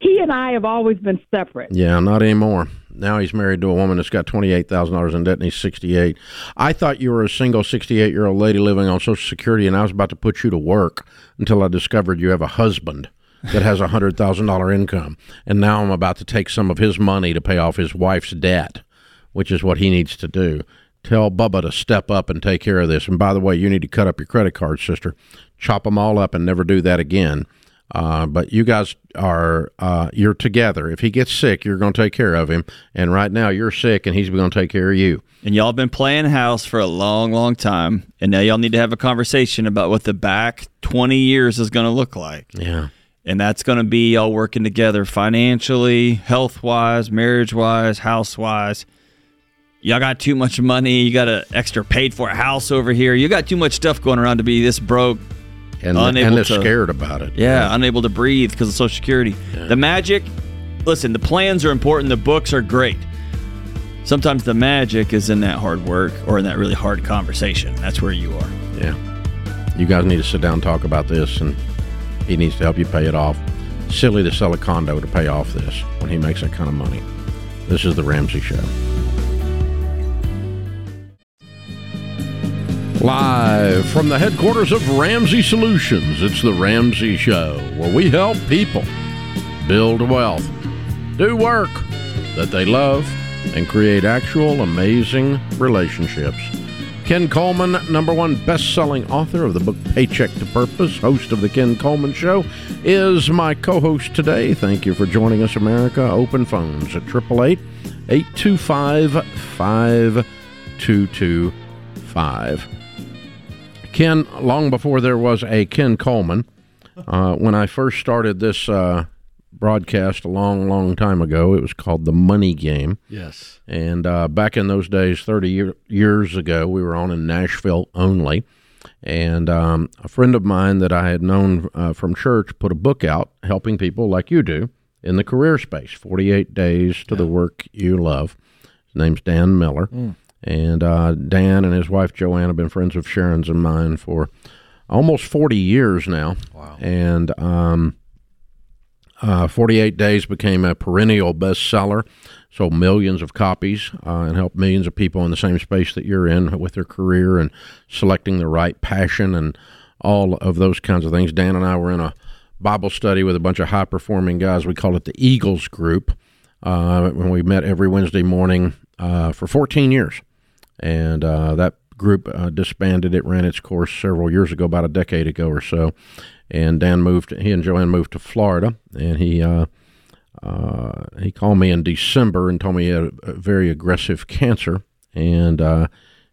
He and I have always been separate. Yeah, not anymore. Now he's married to a woman that's got twenty-eight thousand dollars in debt, and he's sixty-eight. I thought you were a single sixty-eight-year-old lady living on Social Security, and I was about to put you to work until I discovered you have a husband that has a hundred thousand dollar income, and now I'm about to take some of his money to pay off his wife's debt, which is what he needs to do. Tell Bubba to step up and take care of this. And by the way, you need to cut up your credit cards, sister. Chop them all up and never do that again. Uh, but you guys are uh, you're together. If he gets sick, you're going to take care of him. And right now, you're sick, and he's going to take care of you. And y'all been playing house for a long, long time. And now y'all need to have a conversation about what the back 20 years is going to look like. Yeah. And that's going to be y'all working together financially, health wise, marriage wise, house wise. Y'all got too much money. You got an extra paid for house over here. You got too much stuff going around to be this broke. And unable and they're to- scared about it. Yeah, unable to breathe because of Social Security. The magic, listen, the plans are important. The books are great. Sometimes the magic is in that hard work or in that really hard conversation. That's where you are. Yeah. You guys need to sit down and talk about this, and he needs to help you pay it off. Silly to sell a condo to pay off this when he makes that kind of money. This is the Ramsey Show. Live from the headquarters of Ramsey Solutions, it's the Ramsey Show, where we help people build wealth, do work that they love, and create actual amazing relationships. Ken Coleman, number one best selling author of the book Paycheck to Purpose, host of The Ken Coleman Show, is my co host today. Thank you for joining us, America. Open phones at 888 825 5225. Ken, long before there was a Ken Coleman, uh, when I first started this uh, broadcast a long, long time ago, it was called The Money Game. Yes. And uh, back in those days, 30 year, years ago, we were on in Nashville only. And um, a friend of mine that I had known uh, from church put a book out helping people like you do in the career space 48 Days to the Work You Love. His name's Dan Miller. Mm. And uh, Dan and his wife Joanne have been friends of Sharon's and mine for almost 40 years now. Wow. And um, uh, 48 Days became a perennial bestseller, sold millions of copies, uh, and helped millions of people in the same space that you're in with their career and selecting the right passion and all of those kinds of things. Dan and I were in a Bible study with a bunch of high performing guys. We call it the Eagles Group. Uh, when we met every Wednesday morning uh, for 14 years. and uh, that group uh, disbanded. It ran its course several years ago, about a decade ago or so. And Dan moved. He and Joanne moved to Florida, and he uh, uh, he called me in December and told me he had a, very aggressive cancer, and uh,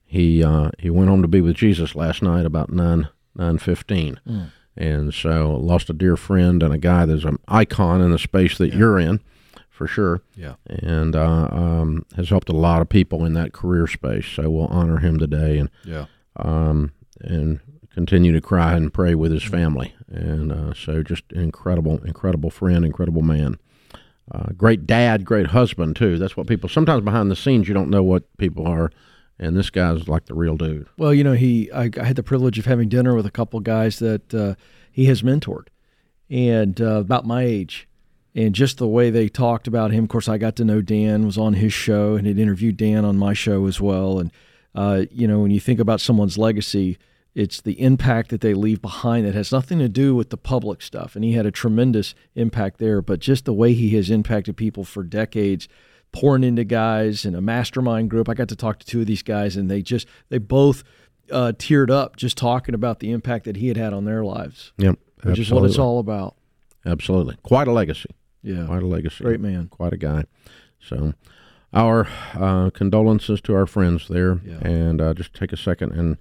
he uh, he went home to be with Jesus last night about nine nine fifteen. Mm. And so lost a dear friend and a guy that's an icon in the space that you're in, for sure. Yeah. And uh, um, has helped a lot of people in that career space. So we'll honor him today and Yeah. um, and continue to cry and pray with his family. And uh, so just incredible, incredible friend, incredible man. Uh, great dad, great husband too. That's what people sometimes behind the scenes you don't know what people are, and this guy's like the real dude. Well, you know, he I, I had the privilege of having dinner with a couple guys that uh, he has mentored, and uh, about my age, and just the way they talked about him. Of course, I got to know Dan, was on his show, and had interviewed Dan on my show as well. And uh, you know, when you think about someone's legacy, it's the impact that they leave behind that has nothing to do with the public stuff. And he had a tremendous impact there, but just the way he has impacted people for decades pouring into guys in a mastermind group. I got to talk to two of these guys, and they just they both uh, teared up just talking about the impact that he had had on their lives. Yep, which is what it's all about. Absolutely, quite a legacy. Yeah. quite a legacy. Great man. quite a guy. So, our uh, condolences to our friends there, and uh, just take a second and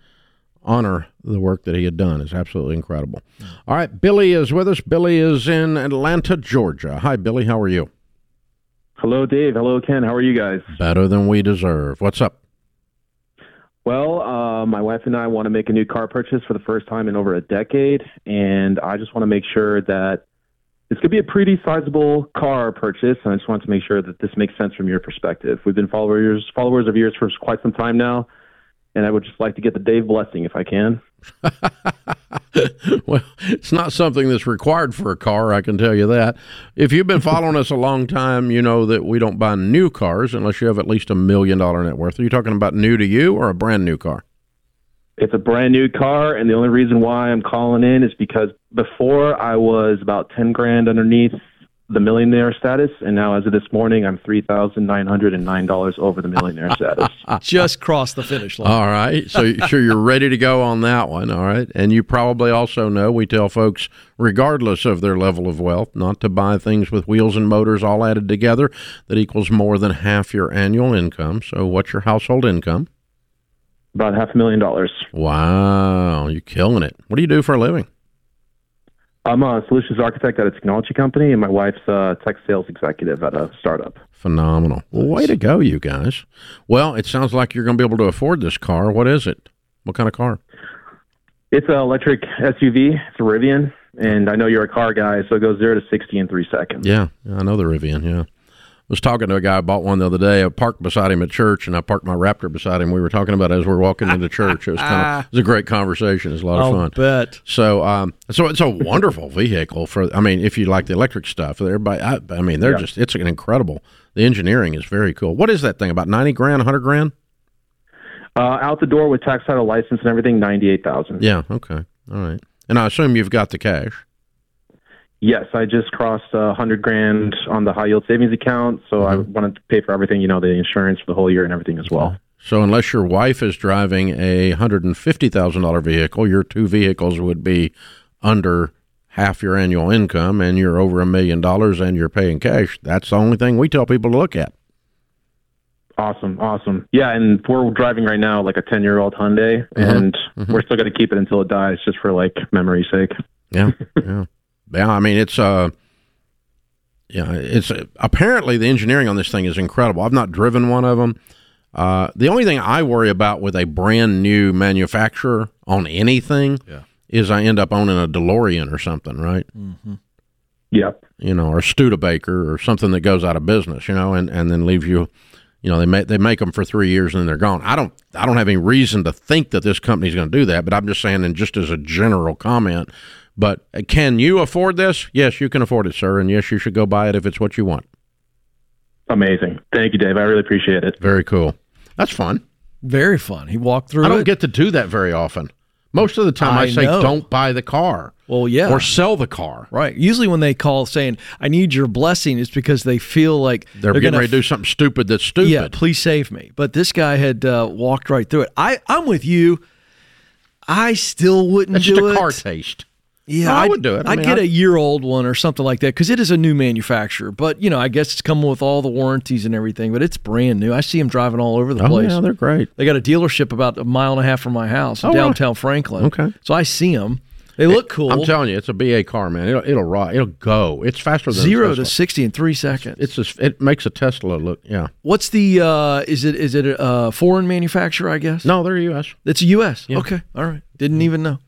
honor the work that he had done. is absolutely incredible. All right, Billy is with us. Billy is in Atlanta, Georgia. Hi, Billy. How are you? Hello, Dave. Hello, Ken. How are you guys? Better than we deserve. What's up? Well, uh, my wife and I want to make a new car purchase for the first time in over a decade, and I just want to make sure that it's going to be a pretty sizable car purchase, and I just want to make sure that this makes sense from your perspective. We've been followers followers of yours for quite some time now, and I would just like to get the Dave blessing if I can. [LAUGHS] well, it's not something that's required for a car, I can tell you that. If you've been following us a long time, you know that we don't buy new cars unless you have at least a million dollar net worth. Are you talking about new to you or a brand new car? It's a brand new car, and the only reason why I'm calling in is because before I was about ten grand underneath the millionaire status, and now as of this morning, I'm three thousand nine hundred and nine dollars over the millionaire [LAUGHS] status. Just crossed the finish line. All right. So, sure, you're ready to go on that one. All right. And you probably also know we tell folks, regardless of their level of wealth, not to buy things with wheels and motors all added together that equals more than half your annual income. So, what's your household income? About half a million dollars. Wow. You're killing it. What do you do for a living? I'm a solutions architect at a technology company, and my wife's a tech sales executive at a startup. Phenomenal. Well, way to go, you guys. Well, it sounds like you're going to be able to afford this car. What is it? What kind of car? It's an electric SUV. It's a Rivian, and I know you're a car guy, so it goes zero to sixty in three seconds. Yeah, I know the Rivian. Yeah, was talking to a guy. I bought one the other day. I parked beside him at church, and I parked my Raptor beside him. We were talking about it as we were walking into church. It was kind of [LAUGHS] it was a great conversation. It was a lot of I'll fun. bet. So, um, so it's a wonderful vehicle for. I mean, if you like the electric stuff, everybody. I, I mean, they're Yeah. just. It's an incredible. The engineering is very cool. What is that thing? About ninety grand, hundred grand? Uh, out the door with tax title license and everything, ninety-eight thousand. Yeah. Okay. All right. And I assume you've got the cash. Yes, I just crossed a hundred grand on the high yield savings account, so I mm-hmm. wanted to pay for everything. You know, the insurance for the whole year and everything as well. So unless your wife is driving a hundred and fifty thousand dollar vehicle, your two vehicles would be under half your annual income, and you're over a million dollars, and you're paying cash. That's the only thing we tell people to look at. Awesome, awesome. Yeah, and we're driving right now like a ten-year-old Hyundai, mm-hmm. and mm-hmm. we're still going to keep it until it dies, just for like memory's sake. Yeah, [LAUGHS] yeah, yeah. I mean, it's uh, yeah, it's uh, apparently the engineering on this thing is incredible. I've not driven one of them. Uh, the only thing I worry about with a brand new manufacturer on anything is I end up owning a DeLorean or something, right? Mm-hmm. Yep. You know, or Studebaker or something that goes out of business, you know, and, and then leave you, you know, they make they make them for three years and then they're gone. I don't I don't have any reason to think that this company's going to do that, but I'm just saying, and just as a general comment. But uh, can you afford this? Yes, you can afford it, sir, and yes, you should go buy it if it's what you want. Amazing. Thank you, Dave. I really appreciate it. Very cool. That's fun. Very fun. He walked through I don't it. get to do that very often. Most of the time, I, I say know. don't buy the car. Well, yeah. or sell the car. Right. Usually, when they call saying "I need your blessing," it's because they feel like They're, getting gonna ready to do something stupid that's stupid. Yeah, please save me. But this guy had uh, walked right through it. I, I'm with you. I still wouldn't That's do just a it. car taste. Yeah, I I'd- do it. I I'd mean, get I'd- a year old one or something like that because it is a new manufacturer. But you know, I guess it's coming with all the warranties and everything. But it's brand new. I see them driving all over the Oh, place. yeah, they're great. They got a dealership about a mile and a half from my house in Oh, downtown Franklin. Okay. so I see them. They look cool. I'm telling you, it's a BA car, man. It'll it'll rock. It'll go. It's faster than a zero to sixty in three seconds. It's just it makes a Tesla look. Yeah. What's the? uh Is it is it a uh, foreign manufacturer? I guess. No, they're U.S. It's a U.S. Yeah. Okay, all right. Didn't even know.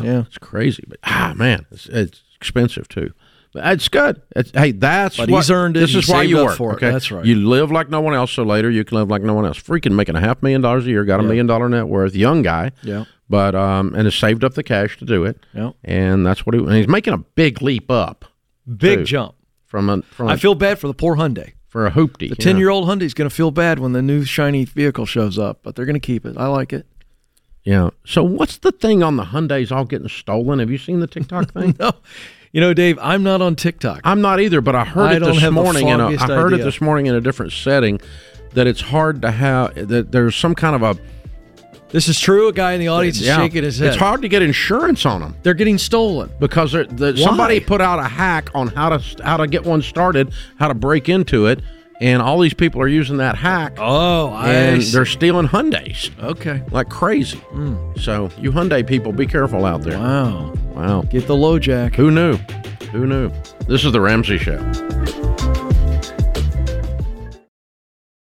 Yeah, it's crazy, but ah, man, it's, it's expensive too. But it's good. It's, hey, that's But what, he's earned it. This is why you work. for it. Okay, That's right. You live like no one else, so later you can live like no one else. Freaking making a half million dollars a year, got a Yeah. million dollar net worth, young guy. Yeah. But um, and has saved up the cash to do it. Yeah. And that's what he. And he's making a big leap up. Big too, jump. from a from. I a- feel bad for the poor Hyundai. for a hoopty. The ten year old Hyundai's going to feel bad when the new shiny vehicle shows up, but they're going to keep it. I like it. Yeah. So what's the thing on the Hyundai's all getting stolen? Have you seen the TikTok [LAUGHS] thing? no. You know, Dave, I'm not on TikTok. I'm not either, but I heard I it this morning. In a, I heard idea. it this morning in a different setting. That it's hard to have. That there's some kind of a. This is true. A guy in the audience is shaking his head. It's hard to get insurance on them They're getting stolen. because the, somebody put out a hack on how to how to get one started, how to break into it, and all these people are using that hack. Oh, I and see. they're stealing Hyundai's Okay. like crazy. Hmm. So you Hyundai people, be careful out there. Wow. Wow. Get the LoJack. Who knew? Who knew? This is the Ramsey Show.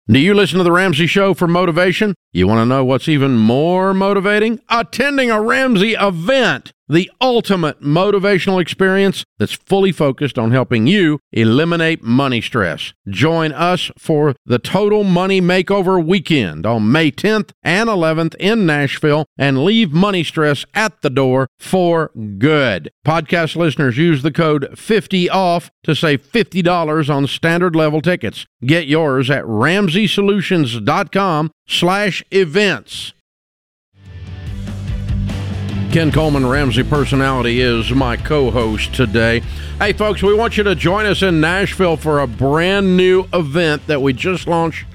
Do you listen to the Ramsey Show for motivation? You want to know what's even more motivating? Attending a Ramsey event, the ultimate motivational experience that's fully focused on helping you eliminate money stress. Join us for the Total Money Makeover Weekend on May 10th and 11th in Nashville and leave money stress at the door for good. Podcast listeners use the code 50OFF to save $50 on standard level tickets. Get yours at ramseysolutions.com slash events. Ken Coleman, Ramsey Personality, is my co host today. Hey, folks, we want you to join us in Nashville for a brand new event that we just launched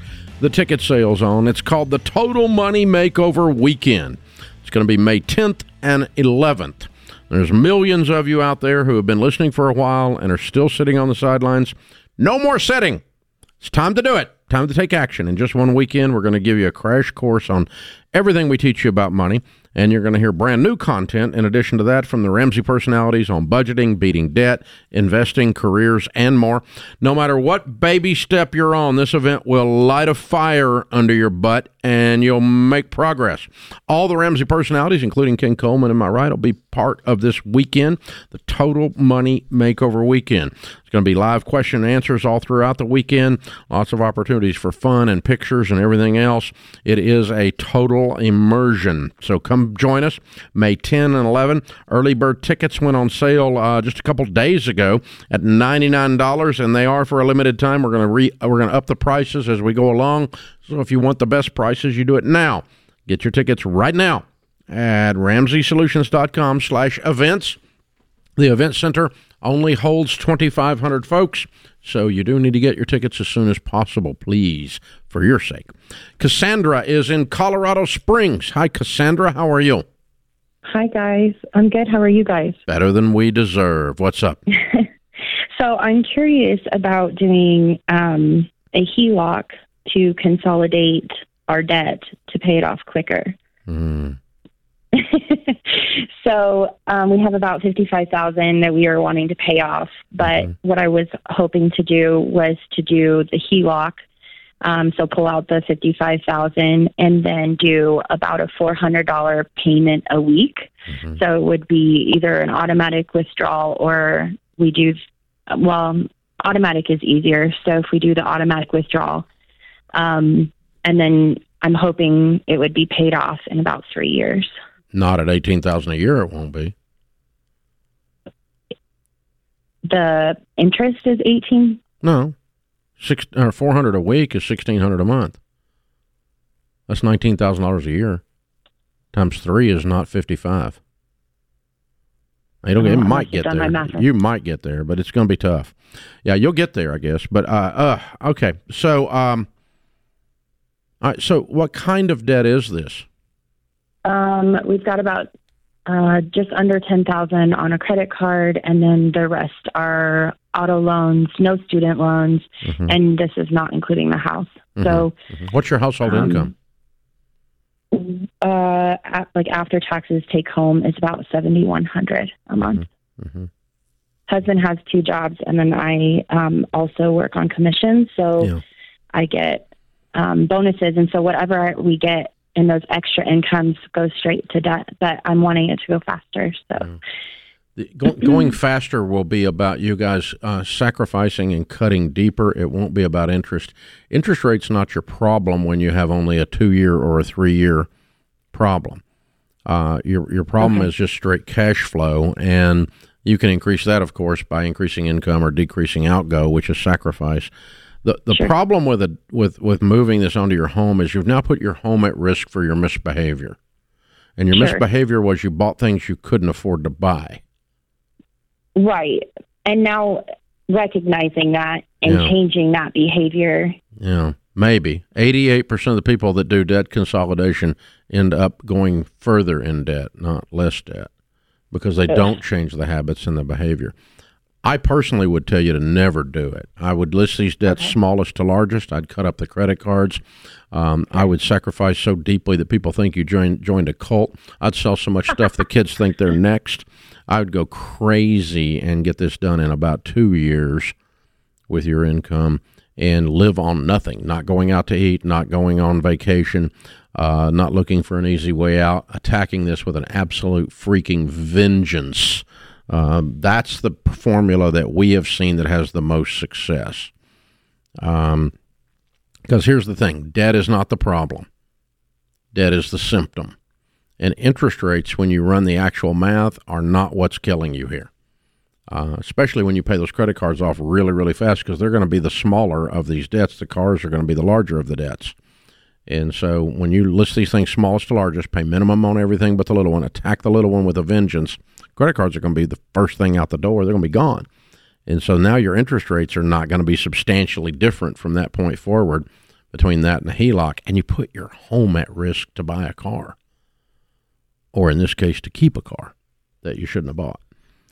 the ticket sales on. It's called the Total Money Makeover Weekend. It's going to be May 10th and 11th. There's millions of you out there who have been listening for a while and are still sitting on the sidelines. No more sitting. It's time to do it. Time to take action. In just one weekend, we're going to give you a crash course on everything we teach you about money. And you're going to hear brand new content in addition to that from the Ramsey personalities on budgeting, beating debt, investing, careers, and more. No matter what baby step you're on, this event will light a fire under your butt and you'll make progress. All the Ramsey personalities, including Ken Coleman and my right, will be part of this weekend, the Total Money Makeover Weekend. It's going to be live question and answers all throughout the weekend. Lots of opportunities for fun and pictures and everything else. It is a total immersion. So come join us May 10 and 11. Early bird tickets went on sale uh, just a couple days ago at $99 and they are for a limited time. We're going to re- we're going to up the prices as we go along. So if you want the best prices, you do it now. Get your tickets right now at ramseysolutions.com slash events. The event center only holds 2,500 folks, so you do need to get your tickets as soon as possible, please, for your sake. Cassandra is in Colorado Springs. Hi, Cassandra. How are you? Hi, guys. I'm good. How are you guys? Better than we deserve. What's up? [LAUGHS] So, I'm curious about doing um, a HELOC to consolidate our debt to pay it off quicker. Hmm. [LAUGHS] So, um, we have about 55000 that we are wanting to pay off. But what I was hoping to do was to do the HELOC. Um, so pull out the 55000 and then do about a $400 payment a week. So it would be either an automatic withdrawal or we do, well, automatic is easier. So if we do the automatic withdrawal, um, and then I'm hoping it would be paid off in about three years. Not at 18000 a year, it won't be. The interest is 18. No. Six, or 400 a week is 1600 a month. That's $19,000 a year. Times three is not 55. It'll, Uh, it I might get there. You might get there, but it's going to be tough. Yeah, you'll get there, I guess. But uh, uh okay. So, um, all right. So, what kind of debt is this? Um, we've got about uh, just under ten thousand on a credit card, and then the rest are auto loans, no student loans, Mhm. and this is not including the house. So, Mhm. what's your household Um, income? uh, a- like after taxes, take home is about seventy one hundred a month. Mm-hmm. Husband has two jobs, and then I um, also work on commission, so I get um, bonuses, and so whatever we get in those extra incomes goes straight to debt. But I'm wanting it to go faster, so. The- Go, [CLEARS THROAT] going faster will be about you guys uh, sacrificing and cutting deeper. It won't be about interest. Interest rate's not your problem when you have only a two year or a three year problem. Uh, your your problem Okay. is just straight cash flow, and you can increase that, of course, by increasing income or decreasing outgo, which is sacrifice. The the problem with a with with moving this onto your home is you've now put your home at risk for your misbehavior, and your Sure. misbehavior was you bought things you couldn't afford to buy. Right. And now recognizing that and Yeah. changing that behavior. Yeah, maybe. 88% of the people that do debt consolidation end up going further in debt, not less debt, because they Ugh. don't change the habits and the behavior. I personally would tell you to never do it. I would list these debts smallest to largest. I'd cut up the credit cards. Um, I would sacrifice so deeply that people think you joined joined a cult. I'd sell so much stuff the kids think they're [LAUGHS] next. I would go crazy and get this done in about two years with your income and live on nothing, not going out to eat, not going on vacation, uh, not looking for an easy way out, attacking this with an absolute freaking vengeance. Um, that's the formula that we have seen that has the most success. Um, because here's the thing debt is not the problem, debt is the symptom. And interest rates, when you run the actual math, are not what's killing you here uh, especially when you pay those credit cards off really, really fast because they're going to be the smaller of these debts. The cars are going to be the larger of the debts. And so when you list these things smallest to largest, pay minimum on everything but the little one, attack the little one with a vengeance, credit cards are going to be the first thing out the door. They're going to be gone. And so now your interest rates are not going to be substantially different from that point forward between that and a HELOC. And you put your home at risk to buy a car, or in this case, to keep a car that you shouldn't have bought.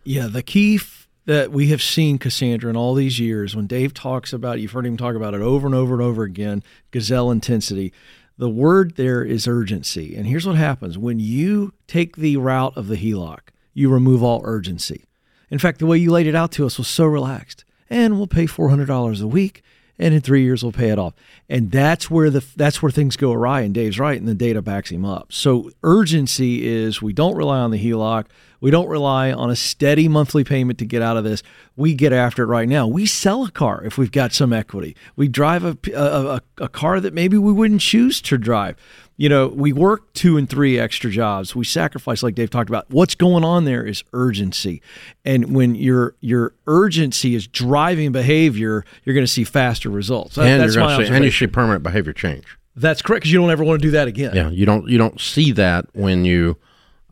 Yeah, the key f- that we have seen, Cassandra, in all these years, when Dave talks about, you've heard him talk about it over and over and over again, gazelle intensity. The word there is urgency. And here's what happens when you take the route of the HELOC, you remove all urgency. In fact, the way you laid it out to us was so relaxed. And we'll pay $400 a week, and in three years we'll pay it off. And that's where the that's where things go awry. And Dave's right, and the data backs him up. So urgency is we don't rely on the HELOC. We don't rely on a steady monthly payment to get out of this. We get after it right now. We sell a car if we've got some equity. We drive a, a, a, a car that maybe we wouldn't choose to drive. You know, we work two and three extra jobs. We sacrifice, like Dave talked about. What's going on there is urgency, and when your your urgency is driving behavior, you're going to see faster results. That- and that's you're going to see, and you see permanent behavior change. That's correct because you don't ever want to do that again. Yeah, you don't you don't see that when you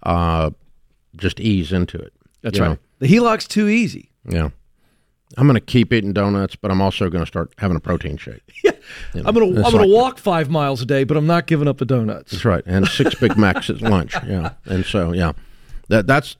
uh, just ease into it. That's right. know? The HELOC's too easy. Yeah, I'm going to keep eating donuts, but I'm also going to start having a protein shake. [LAUGHS] You know, I'm gonna I'm gonna walk five miles a day, but I'm not giving up the donuts. That's right, and six Big [LAUGHS] Macs at lunch. Yeah, and so yeah, that that's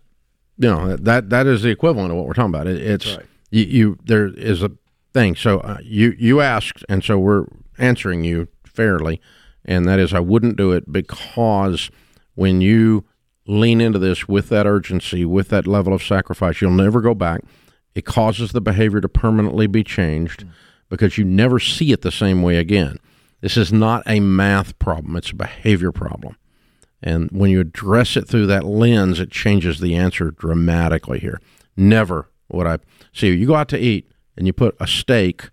you know that that is the equivalent of what we're talking about. It, it's you, you there is a thing. So uh, you you asked, and so we're answering you fairly, and that is I wouldn't do it because when you lean into this with that urgency, with that level of sacrifice, you'll never go back. It causes the behavior to permanently be changed because you never see it the same way again. This is not a math problem, it's a behavior problem. And when you address it through that lens, it changes the answer dramatically here. Never would I see you go out to eat and you put a steak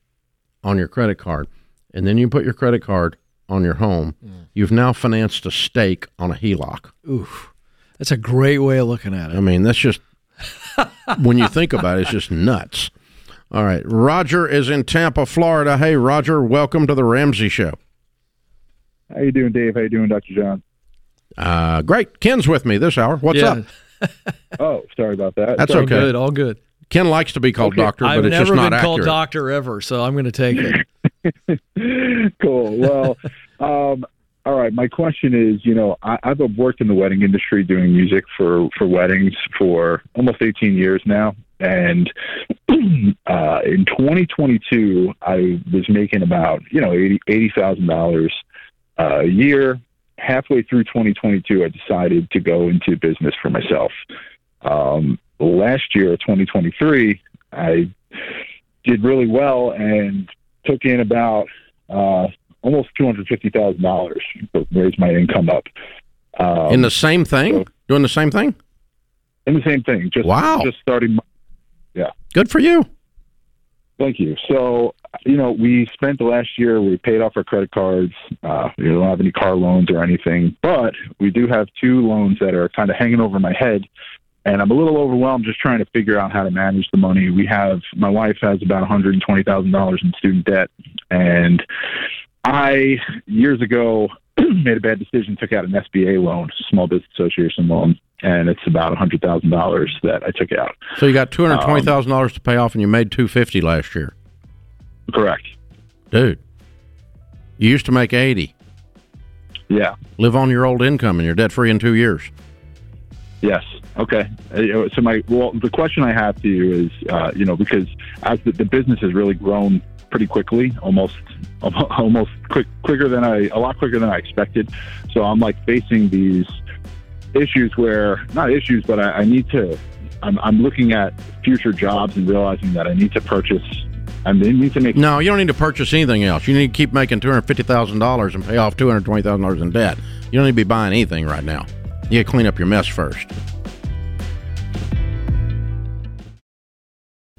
on your credit card, and then you put your credit card on your home. Mm. You've now financed a steak on a HELOC. Oof, that's a great way of looking at it. I mean, that's just when you think about it, it's just nuts. All right, Roger is in Tampa, Florida. Hey, Roger, welcome to the Ramsey Show. How you doing, Dave? How you doing, Dr. John? Uh, great. Ken's with me this hour. What's Yeah. up? [LAUGHS] oh, sorry about that. That's Sorry. okay. All good. All good. Ken likes to be called Okay. doctor, but I've it's just not been called doctor ever, so I'm going to take it. [LAUGHS] cool. Well, [LAUGHS] um, all right. My question is, you know, I, I've worked in the wedding industry doing music for for weddings for almost 18 years now, and [CLEARS THROAT] uh, in 2022, I was making about you know eighty eighty thousand dollars a year. Halfway through 2022, I decided to go into business for myself. Um, last year, 2023, I did really well and took in about uh, almost two hundred fifty thousand dollars to raise my income up. Um, In the same thing? Doing the same thing? in the same thing. Just Wow. Just starting. my- Yeah. Good for you. Thank you. So, you know, we spent the last year, we paid off our credit cards. Uh, we don't have any car loans or anything, but we do have two loans that are kind of hanging over my head. And I'm a little overwhelmed just trying to figure out how to manage the money. We have, my wife has about $120,000 in student debt. And I, years ago, [CLEARS THROAT] made a bad decision, took out an SBA loan, Small Business Association loan, and it's about $100,000 that I took out. So you got two hundred twenty thousand um, dollars to pay off, and you made two fifty last year, Correct. dude. You used to make eighty. Yeah. Live on your old income, and you're debt free in two years. Yes. Okay. Uh, So my well, the question I have to you is, uh, you know, because as the, the business has really grown pretty quickly, almost [LAUGHS] almost quick quicker than I a lot quicker than I expected. So I'm like facing these issues where not issues, but I, I need to. I'm, I'm looking at future jobs and realizing that I need to purchase. I need to make No, you don't need to purchase anything else. You need to keep making two hundred fifty thousand dollars and pay off two hundred twenty thousand dollars in debt. You don't need to be buying anything right now. You got to clean up your mess first.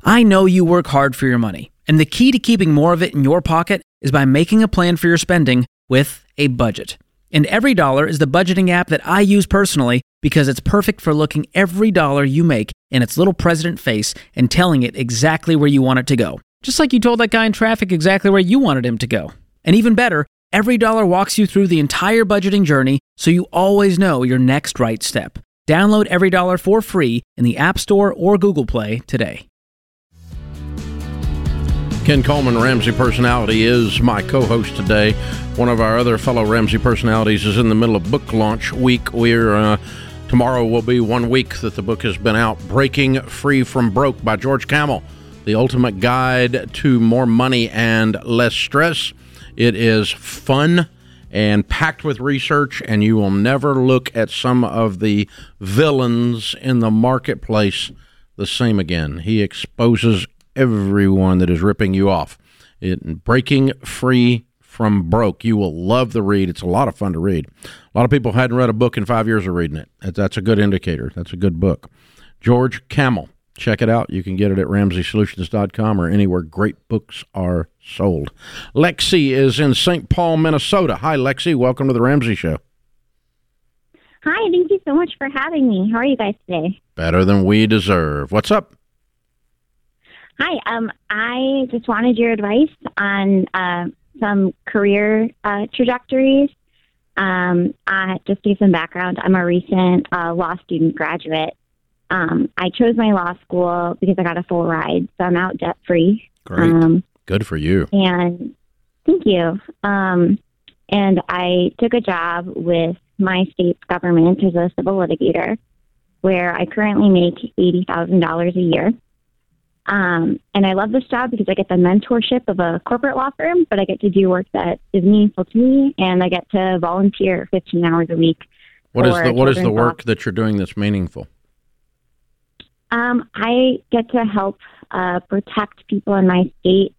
I know you work hard for your money, and the key to keeping more of it in your pocket is by making a plan for your spending with a budget. And EveryDollar is the budgeting app that I use personally because it's perfect for looking every dollar you make in its little president face and telling it exactly where you want it to go. Just like you told that guy in traffic exactly where you wanted him to go. And even better, EveryDollar walks you through the entire budgeting journey so you always know your next right step. Download EveryDollar for free in the App Store or Google Play today. Ken Coleman, Ramsey personality, is my co-host today. One of our other fellow Ramsey personalities is in the middle of book launch week. We're uh, tomorrow will be one week that the book has been out. Breaking Free from Broke by George Kamel, the ultimate guide to more money and less stress. It is fun and packed with research, and you will never look at some of the villains in the marketplace the same again. He exposes everyone that is ripping you off. It, breaking free from broke. You will love the read. It's a lot of fun to read. A lot of people hadn't read a book in five years of reading it. That's a good indicator. That's a good book. George Kamel. Check it out. You can get it at RamseySolutions.com or anywhere great books are sold. Lexi is in St. Paul, Minnesota. Hi, Lexi. Welcome to the Ramsey Show. Hi, thank you so much for having me. How are you guys today? Better than we deserve. What's up? Hi, um, I just wanted your advice on uh, some career uh, trajectories. Um, I, just to give some background, I'm a recent uh, law student graduate. Um, I chose my law school because I got a full ride, so I'm out debt free. Great. Um, Good for you. and thank you. Um, and I took a job with my state's government as a civil litigator, where I currently make eighty thousand dollars a year. Um, and I love this job because I get the mentorship of a corporate law firm, but I get to do work that is meaningful to me, and I get to volunteer fifteen hours a week. What is the what is the children's work that you're doing that's meaningful? Um, I get to help uh, protect people in my state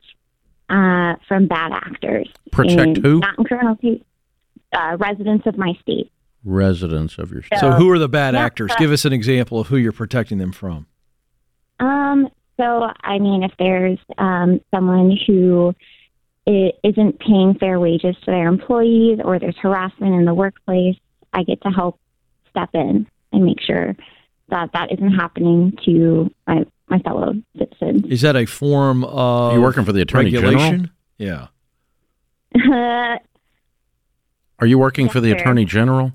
uh, from bad actors. Protect in- who? Not in criminal case. Uh, residents of my state. Residents of your state. So, who are the bad Yeah, actors? but- Give us an example of who you're protecting them from. Um, so, I mean, if there's um, someone who i- isn't paying fair wages to their employees or there's harassment in the workplace, I get to help step in and make sure that that isn't happening to my, my fellow citizens. Is that a form of you working for the Attorney General? Yeah. Are you working for the sir. Attorney General?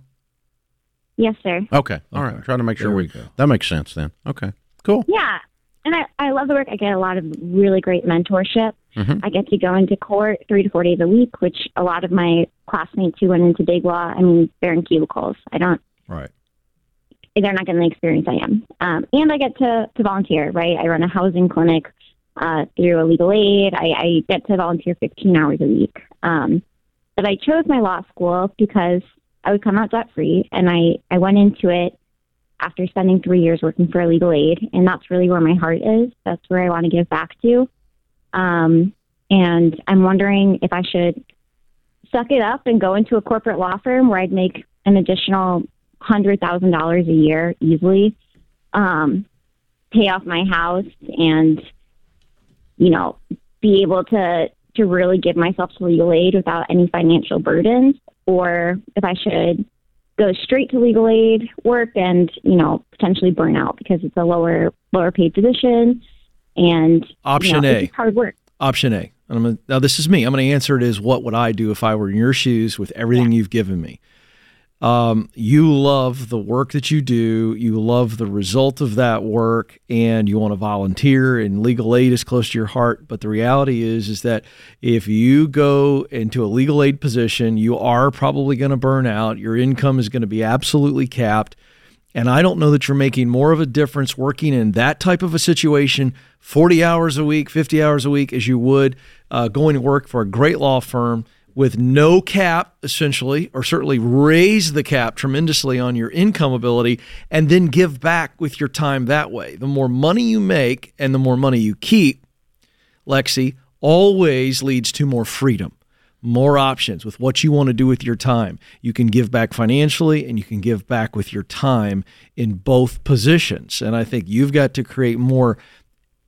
Yes, sir. Okay. All right. Trying to make sure There we, we go. that makes sense then. Okay. Cool. Yeah. And I, I love the work. I get a lot of really great mentorship. Mhm. I get to go into court three to four days a week, which a lot of my classmates who went into big law, I mean, they're in cubicles. I don't, Right. they're not getting the experience I am. Um, and I get to, to volunteer, right? I run a housing clinic uh, through a legal aid. I, I get to volunteer 15 hours a week. Um, but I chose my law school because I would come out debt free, and I, I went into it after spending three years working for legal aid, and that's really where my heart is. That's where I want to give back to. Um, and I'm wondering if I should suck it up and go into a corporate law firm where I'd make an additional hundred thousand dollars a year easily, um, pay off my house, and you know, be able to to really give myself to legal aid without any financial burdens, or if I should go straight to legal aid work and you know potentially burn out because it's a lower lower paid position and Option you know, A. hard work. Option A. And I'm gonna, now this is me. I'm going to answer it as what would I do if I were in your shoes with everything you've given me. Um, you love the work that you do. You love the result of that work, and you want to volunteer. And legal aid is close to your heart. But the reality is, is that if you go into a legal aid position, you are probably going to burn out. Your income is going to be absolutely capped. And I don't know that you're making more of a difference working in that type of a situation, 40 hours a week, 50 hours a week, as you would uh, going to work for a great law firm with no cap, essentially, or certainly raise the cap tremendously on your income ability and then give back with your time that way. The more money you make and the more money you keep, Lexi, always leads to more freedom, more options with what you want to do with your time. You can give back financially and you can give back with your time in both positions. And I think you've got to create more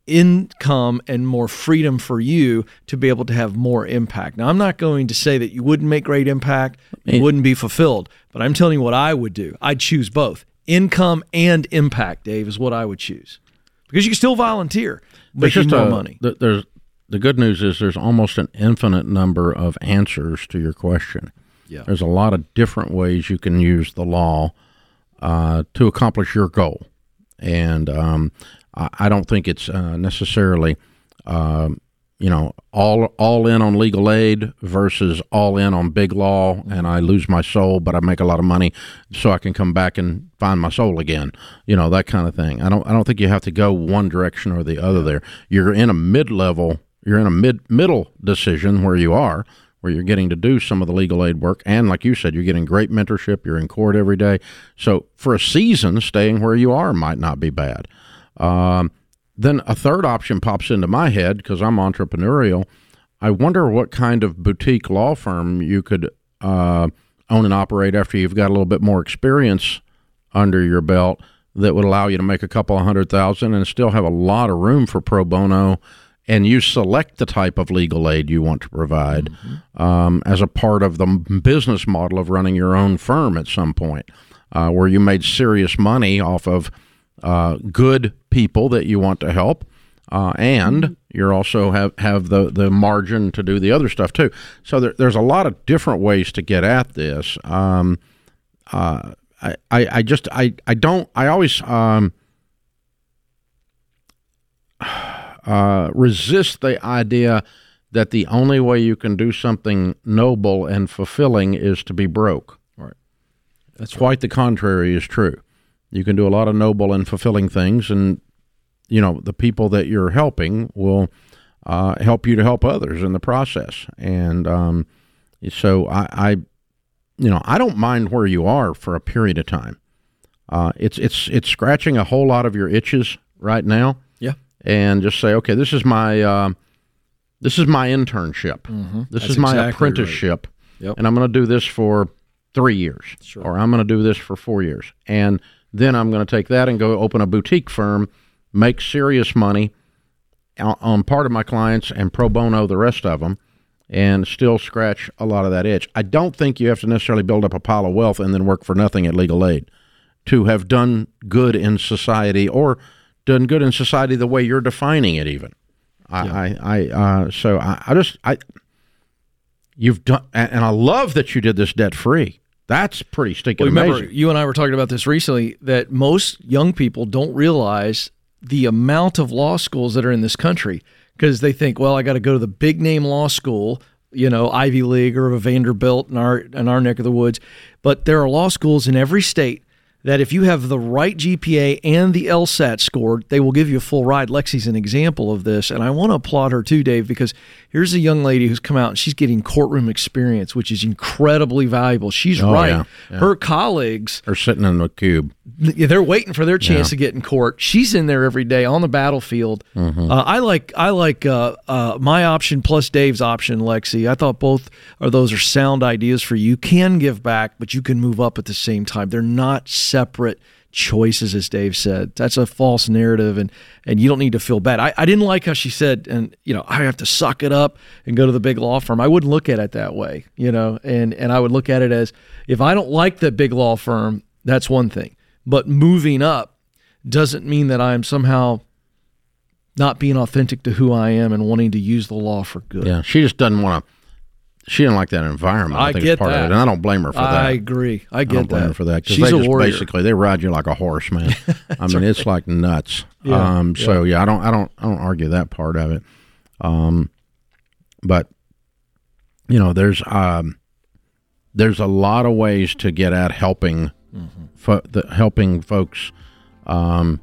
income and more freedom for you to be able to have more impact. Now, I'm not going to say that you wouldn't make great impact, you wouldn't be fulfilled, but I'm telling you what I would do. I'd choose both. Income and impact, Dave, is what I would choose. Because you can still volunteer, There's making just more a- money. th- There's the good news is there's almost an infinite number of answers to your question. Yeah. There's a lot of different ways you can use the law uh, to accomplish your goal, and um, I, don't think it's uh, necessarily. Um, you know, all all in on legal aid versus all in on big law, and I lose my soul, but I make a lot of money, so I can come back and find my soul again. You know that kind of thing. I don't I don't think you have to go one direction or the other. There, you're in a mid level, you're in a mid middle decision where you are, where you're getting to do some of the legal aid work, and like you said, you're getting great mentorship. You're in court every day, so for a season, staying where you are might not be bad. Um, then a third option pops into my head because I'm entrepreneurial. I wonder what kind of boutique law firm you could uh, own and operate after you've got a little bit more experience under your belt that would allow you to make a couple of hundred thousand and still have a lot of room for pro bono. And you select the type of legal aid you want to provide um, as a part of the business model of running your own firm at some point, uh, where you made serious money off of uh, good people that you want to help, uh, and you're also have have the the margin to do the other stuff too. So there, there's a lot of different ways to get at this. Um, uh, I, I I just I I don't I always um, [SIGHS] uh, resist the idea that the only way you can do something noble and fulfilling is to be broke. Right. That's quite the contrary is true. You can do a lot of noble and fulfilling things, and you know the people that you're helping will uh, help you to help others in the process. And um, so I, I, you know, I don't mind where you are for a period of time. Uh, it's it's it's scratching a whole lot of your itches right now. Yeah. And just say, okay, this is my uh, this is my internship. Mhm. This That's is my exactly right. apprenticeship. Yep. And I'm going to do this for three years, or I'm going to do this for four years, and then I'm going to take that and go open a boutique firm, make serious money on, part of my clients, and pro bono the rest of them, and still scratch a lot of that itch. I don't think you have to necessarily build up a pile of wealth and then work for nothing at legal aid to have done good in society or done good in society the way you're defining it. Even I, I, I uh, so I, I just I you've done, and I love that you did this debt free. That's pretty stinking Well, remember, amazing. you and I were talking about this recently that most young people don't realize the amount of law schools that are in this country because they think, well, I got to go to the big name law school, you know, Ivy League or a Vanderbilt in our in our neck of the woods. But there are law schools in every state that if you have the right GPA and the LSAT scored, they will give you a full ride. Lexi's an example of this, and I want to applaud her too, Dave, because here's a young lady who's come out and she's getting courtroom experience, which is incredibly valuable. She's Oh, right. yeah, yeah. Her colleagues are sitting in the cube. they're waiting for their chance Yeah. to get in court. She's in there every day on the battlefield. Mhm. Uh, I like I like uh, uh, my option plus Dave's option, Lexi. I thought both of those are sound ideas for you. You can give back, but you can move up at the same time. They're not separate choices, as Dave said. That's a false narrative, and and you don't need to feel bad. I, I didn't like how she said, and you know, I have to suck it up and go to the big law firm. I wouldn't look at it that way, you know, and and I would look at it as if I don't like the big law firm, that's one thing. But moving up doesn't mean that I'm somehow not being authentic to who I am and wanting to use the law for good. Yeah, she just doesn't want to. She didn't like that environment. I, I think get it's part that. of it, and I don't blame her for that. I agree. I I get don't blame that. her for that because She's they a just warrior. basically they ride you like a horse, man. [LAUGHS] I mean, right. it's like nuts. Yeah, um, so yeah, I don't, I don't, I don't argue that part of it. Um, but you know, there's um, there's a lot of ways to get at helping, fo- the, helping folks, um,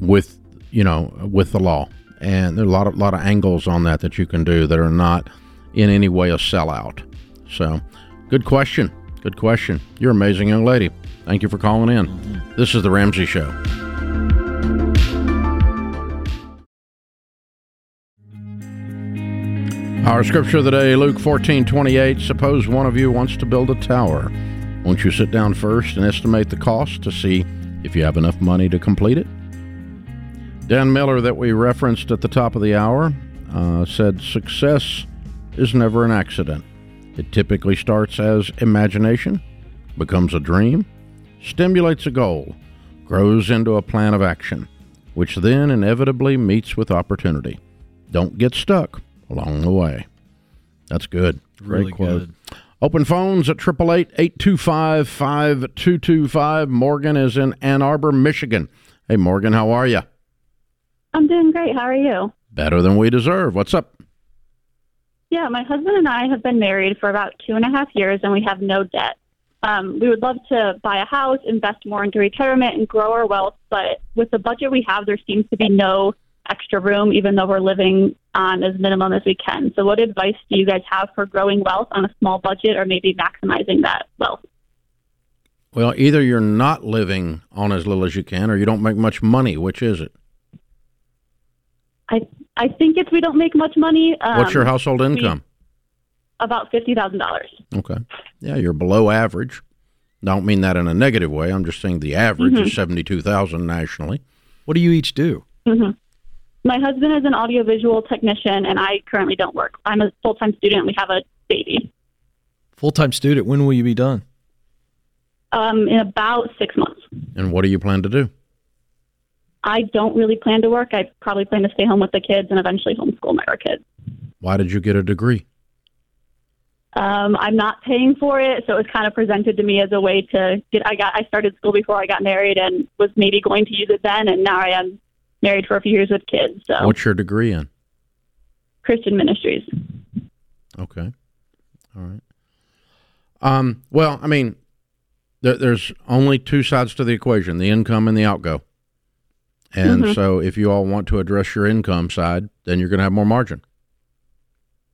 with you know with the law, and there are a lot of lot of angles on that that you can do that are not in any way a sellout. So, good question. Good question. You're amazing young lady. Thank you for calling in. This is the Ramsey Show. Our scripture of the day, Luke 14 28. Suppose one of you wants to build a tower. Won't you sit down first and estimate the cost to see if you have enough money to complete it? Dan Miller, that we referenced at the top of the hour, uh, said success is never an accident. It typically starts as imagination, becomes a dream, stimulates a goal, grows into a plan of action, which then inevitably meets with opportunity. Don't get stuck along the way. That's good. Great Really quote. good. Open phones at 888 825 5225. Morgan is in Ann Arbor, Michigan. Hey, Morgan, how are you? I'm doing great. How are you? Better than we deserve. What's up? Yeah, my husband and I have been married for about two and a half years, and we have no debt. Um, we would love to buy a house, invest more into retirement, and grow our wealth. But with the budget we have, there seems to be no extra room, even though we're living on as minimum as we can. So, what advice do you guys have for growing wealth on a small budget, or maybe maximizing that wealth? Well, either you're not living on as little as you can or you don't make much money. Which is it? I I think if we don't make much money. Um, What's your household we- income? about fifty thousand dollars. Okay. Yeah, you're below average. Don't mean that in a negative way. I'm just saying the average Mhm. is 72,000 nationally. What do you each do? hmm My husband is an audiovisual technician, and I currently don't work. I'm a full time student. We have a baby. Full time student. When will you be done? Um, in about six months. And what do you plan to do? I don't really plan to work. I probably plan to stay home with the kids and eventually homeschool my kids. Why did you get a degree? Um, I'm not paying for it, so it was kind of presented to me as a way to get. I got I started school before I got married and was maybe going to use it then, and now I am married for a few years with kids. So What's your degree in? Christian ministries. Okay. All right. Um, well, I mean, there, there's only two sides to the equation the income and the outgo. And Mhm. so if you all want to address your income side, then you're going to have more margin.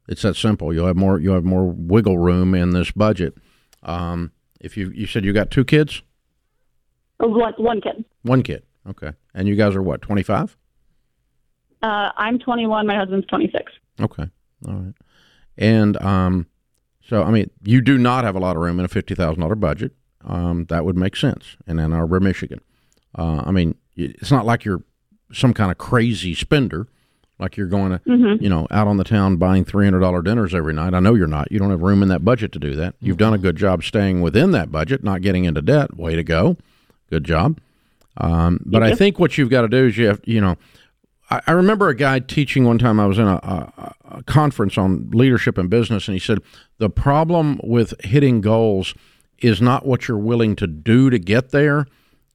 It's that simple. You'll have more. You'll have more wiggle room in this budget. Um, if you you said you got two kids, Or one one kid. one kid, okay, and you guys are what twenty five? Uh, I'm 21. My husband's 26. Okay. All right. And um, so, I mean, you do not have a lot of room in a $50,000 budget. Um, that would make sense in Ann Arbor, Michigan. Uh, I mean, it's not like you're some kind of crazy spender, like you're going to, Mhm. you know, out on the town buying $300 dinners every night. I know you're not. You don't have room in that budget to do that. You've done a good job staying within that budget, not getting into debt. Way to go. Good job. Um, but I think what you've got to do is you have, you know, I, I remember a guy teaching one time. I was in a, a, a conference on leadership and business, and he said the problem with hitting goals is not what you're willing to do to get there;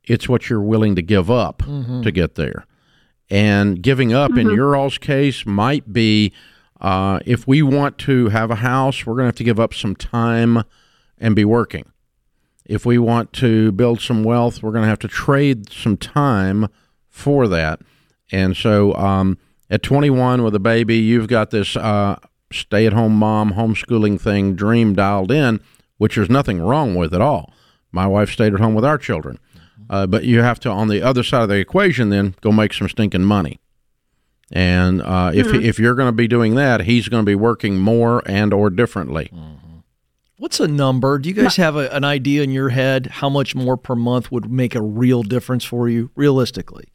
it's what you're willing to give up Mhm. to get there. And giving up in Mhm. your all's case might be uh, if we want to have a house, we're going to have to give up some time and be working. If we want to build some wealth, we're going to have to trade some time for that. And so um, at 21 with a baby, you've got this uh, stay at home mom homeschooling thing dream dialed in, which there's nothing wrong with at all. My wife stayed at home with our children. Uh, but you have to, on the other side of the equation, then go make some stinking money. And uh, if Mhm. if you're going to be doing that, he's going to be working more and or differently. What's a number? Do you guys have a, an idea in your head how much more per month would make a real difference for you, realistically?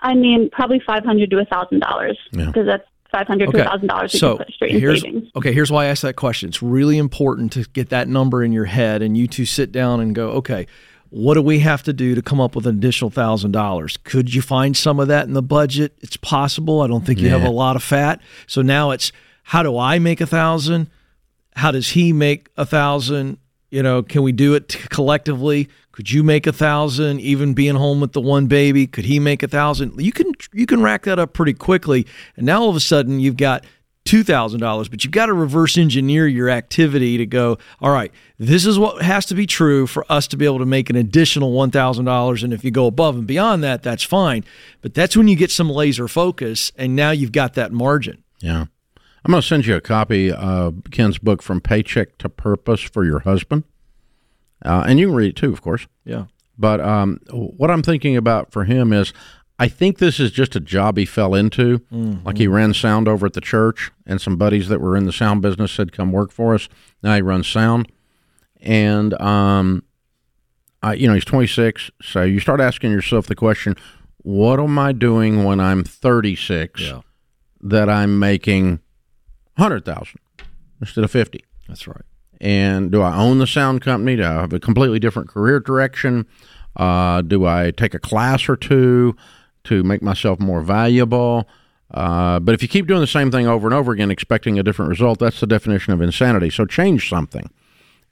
I mean, probably five hundred to a thousand dollars because that's five hundred to thousand dollars we so can put straight in here's, savings. Okay, here's why I asked that question. It's really important to get that number in your head and you two sit down and go, okay, what do we have to do to come up with an additional thousand dollars? Could you find some of that in the budget? It's possible. I don't think you have a lot of fat. So now it's how do I make a thousand? How does he make a thousand? You know, can we do it t- collectively? Could you make a thousand, even being home with the one baby? Could he make a thousand? You can you can rack that up pretty quickly, and now all of a sudden you've got two thousand dollars. But you've got to reverse engineer your activity to go. All right, this is what has to be true for us to be able to make an additional one thousand dollars. And if you go above and beyond that, that's fine. But that's when you get some laser focus, and now you've got that margin. Yeah. I'm going to send you a copy of Ken's book, From Paycheck to Purpose, for your husband. Uh, and you can read it too, of course. Yeah. But um, what I'm thinking about for him is I think this is just a job he fell into. Mhm. Like he ran sound over at the church, and some buddies that were in the sound business said, Come work for us. Now he runs sound. And, um, I, you know, he's 26. So you start asking yourself the question, What am I doing when I'm 36 that I'm making 100000 instead of 50 That's right. And do I own the sound company? Do I have a completely different career direction? Uh, do I take a class or two to make myself more valuable? Uh, but if you keep doing the same thing over and over again, expecting a different result, that's the definition of insanity. So change something,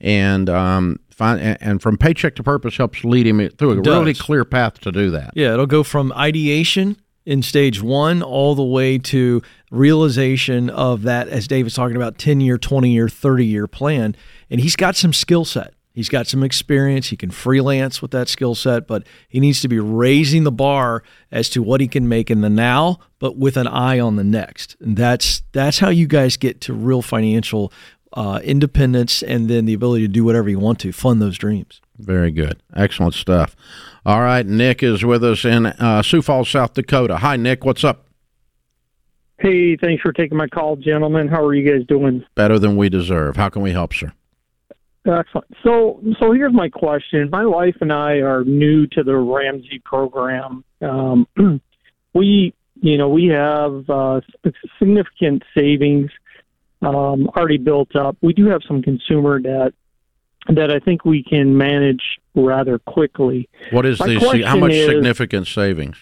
and um, find and, and from paycheck to purpose helps lead him through a really clear path to do that. Yeah, it'll go from ideation in stage one all the way to realization of that, as David's talking about, 10 year, 20 year, 30 year plan. And he's got some skill set. He's got some experience. He can freelance with that skill set, but he needs to be raising the bar as to what he can make in the now, but with an eye on the next. And that's that's how you guys get to real financial uh, independence and then the ability to do whatever you want to, fund those dreams. Very good. Excellent stuff. All right. Nick is with us in uh, Sioux Falls, South Dakota. Hi, Nick. What's up? Hey, thanks for taking my call, gentlemen. How are you guys doing? Better than we deserve. How can we help, sir? Excellent. So, so here's my question. My wife and I are new to the Ramsey program. Um, [CLEARS THROAT] we, you know, we have uh, significant savings um, already built up. We do have some consumer debt that I think we can manage rather quickly. What is My the how much is significant savings?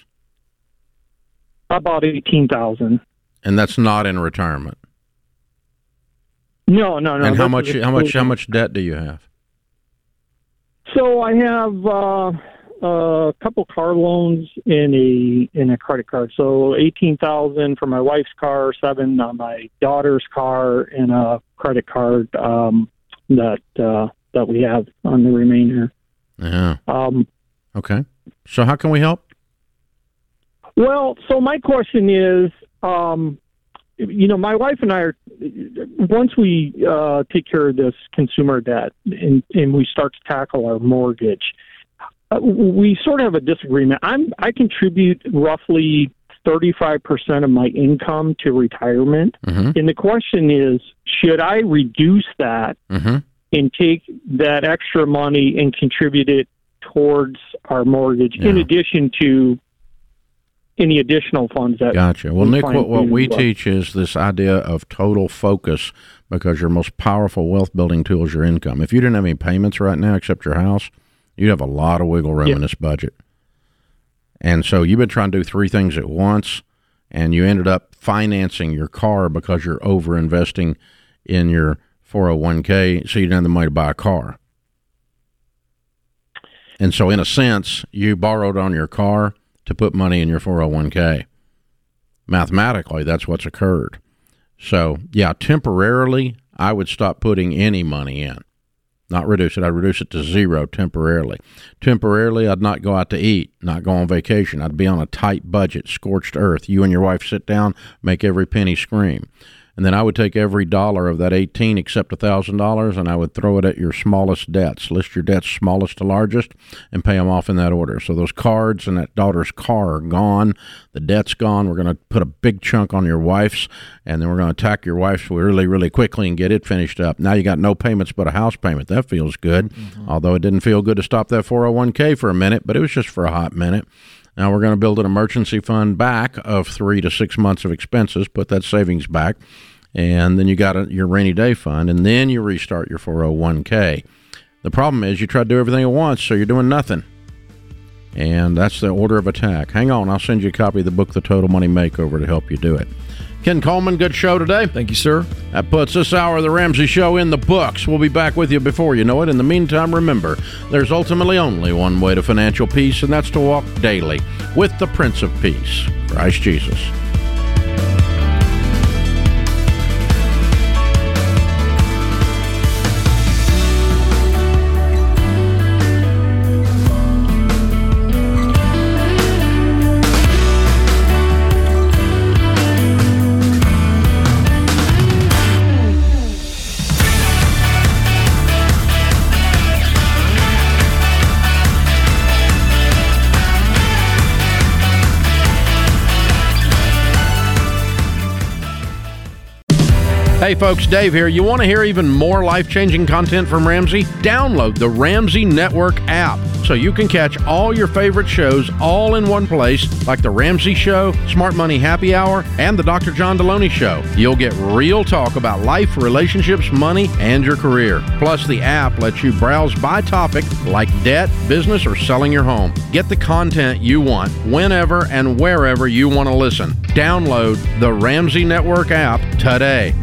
About eighteen thousand. And that's not in retirement. No, no, no. and how much how much how much debt do you have? So I have uh, a couple car loans in a in a credit card. So eighteen thousand for my wife's car, seven on my daughter's car, and a credit card um, that uh, that we have on the remainder. Yeah. Um, Okay. So how can we help? Well, so my question is, um, you know, my wife and I are once we uh, take care of this consumer debt and, and we start to tackle our mortgage, uh, we sort of have a disagreement. I'm I contribute roughly thirty five percent of my income to retirement, Mm-hmm. and the question is, should I reduce that Mm-hmm. And take that extra money and contribute it towards our mortgage, in addition to any additional funds that. Gotcha. Well, we Nick, what, what we uh, teach is this idea of total focus because your most powerful wealth building tool is your income. If you didn't have any payments right now except your house, you'd have a lot of wiggle room in this budget. And so you've been trying to do three things at once, and you ended up financing your car because you're over investing in your 401k so you didn't have the money to buy a car. And so, in a sense, you borrowed on your car to put money in your 401k. Mathematically, that's what's occurred. So, yeah, temporarily, I would stop putting any money in. Not reduce it. I'd reduce it to zero temporarily. Temporarily, I'd not go out to eat, not go on vacation. I'd be on a tight budget, scorched earth. You and your wife sit down, make every penny scream and then I would take every dollar of that 18 except $1,000 and I would throw it at your smallest debts. List your debts smallest to largest and pay them off in that order. So those cards and that daughter's car are gone. The debt's gone. We're going to put a big chunk on your wife's and then we're going to attack your wife's really, really quickly and get it finished up. Now you got no payments but a house payment. That feels good. Mm-hmm. Although it didn't feel good to stop that 401k for a minute, but it was just for a hot minute. Now we're going to build an emergency fund back of three to six months of expenses, put that savings back, and then you got a, your rainy day fund, and then you restart your 401k. The problem is you try to do everything at once, so you're doing nothing. And that's the order of attack. Hang on, I'll send you a copy of the book, The Total Money Makeover, to help you do it. Ken Coleman, good show today. Thank you, sir. That puts this hour of The Ramsey Show in the books. We'll be back with you before you know it. In the meantime, remember, there's ultimately only one way to financial peace, and that's to walk daily with the Prince of Peace, Christ Jesus. Hey folks, Dave here. You want to hear even more life changing content from Ramsey? Download the Ramsey Network app so you can catch all your favorite shows all in one place, like The Ramsey Show, Smart Money Happy Hour, and The Dr. John Delony Show. You'll get real talk about life, relationships, money, and your career. Plus, the app lets you browse by topic like debt, business, or selling your home. Get the content you want whenever and wherever you want to listen. Download the Ramsey Network app today.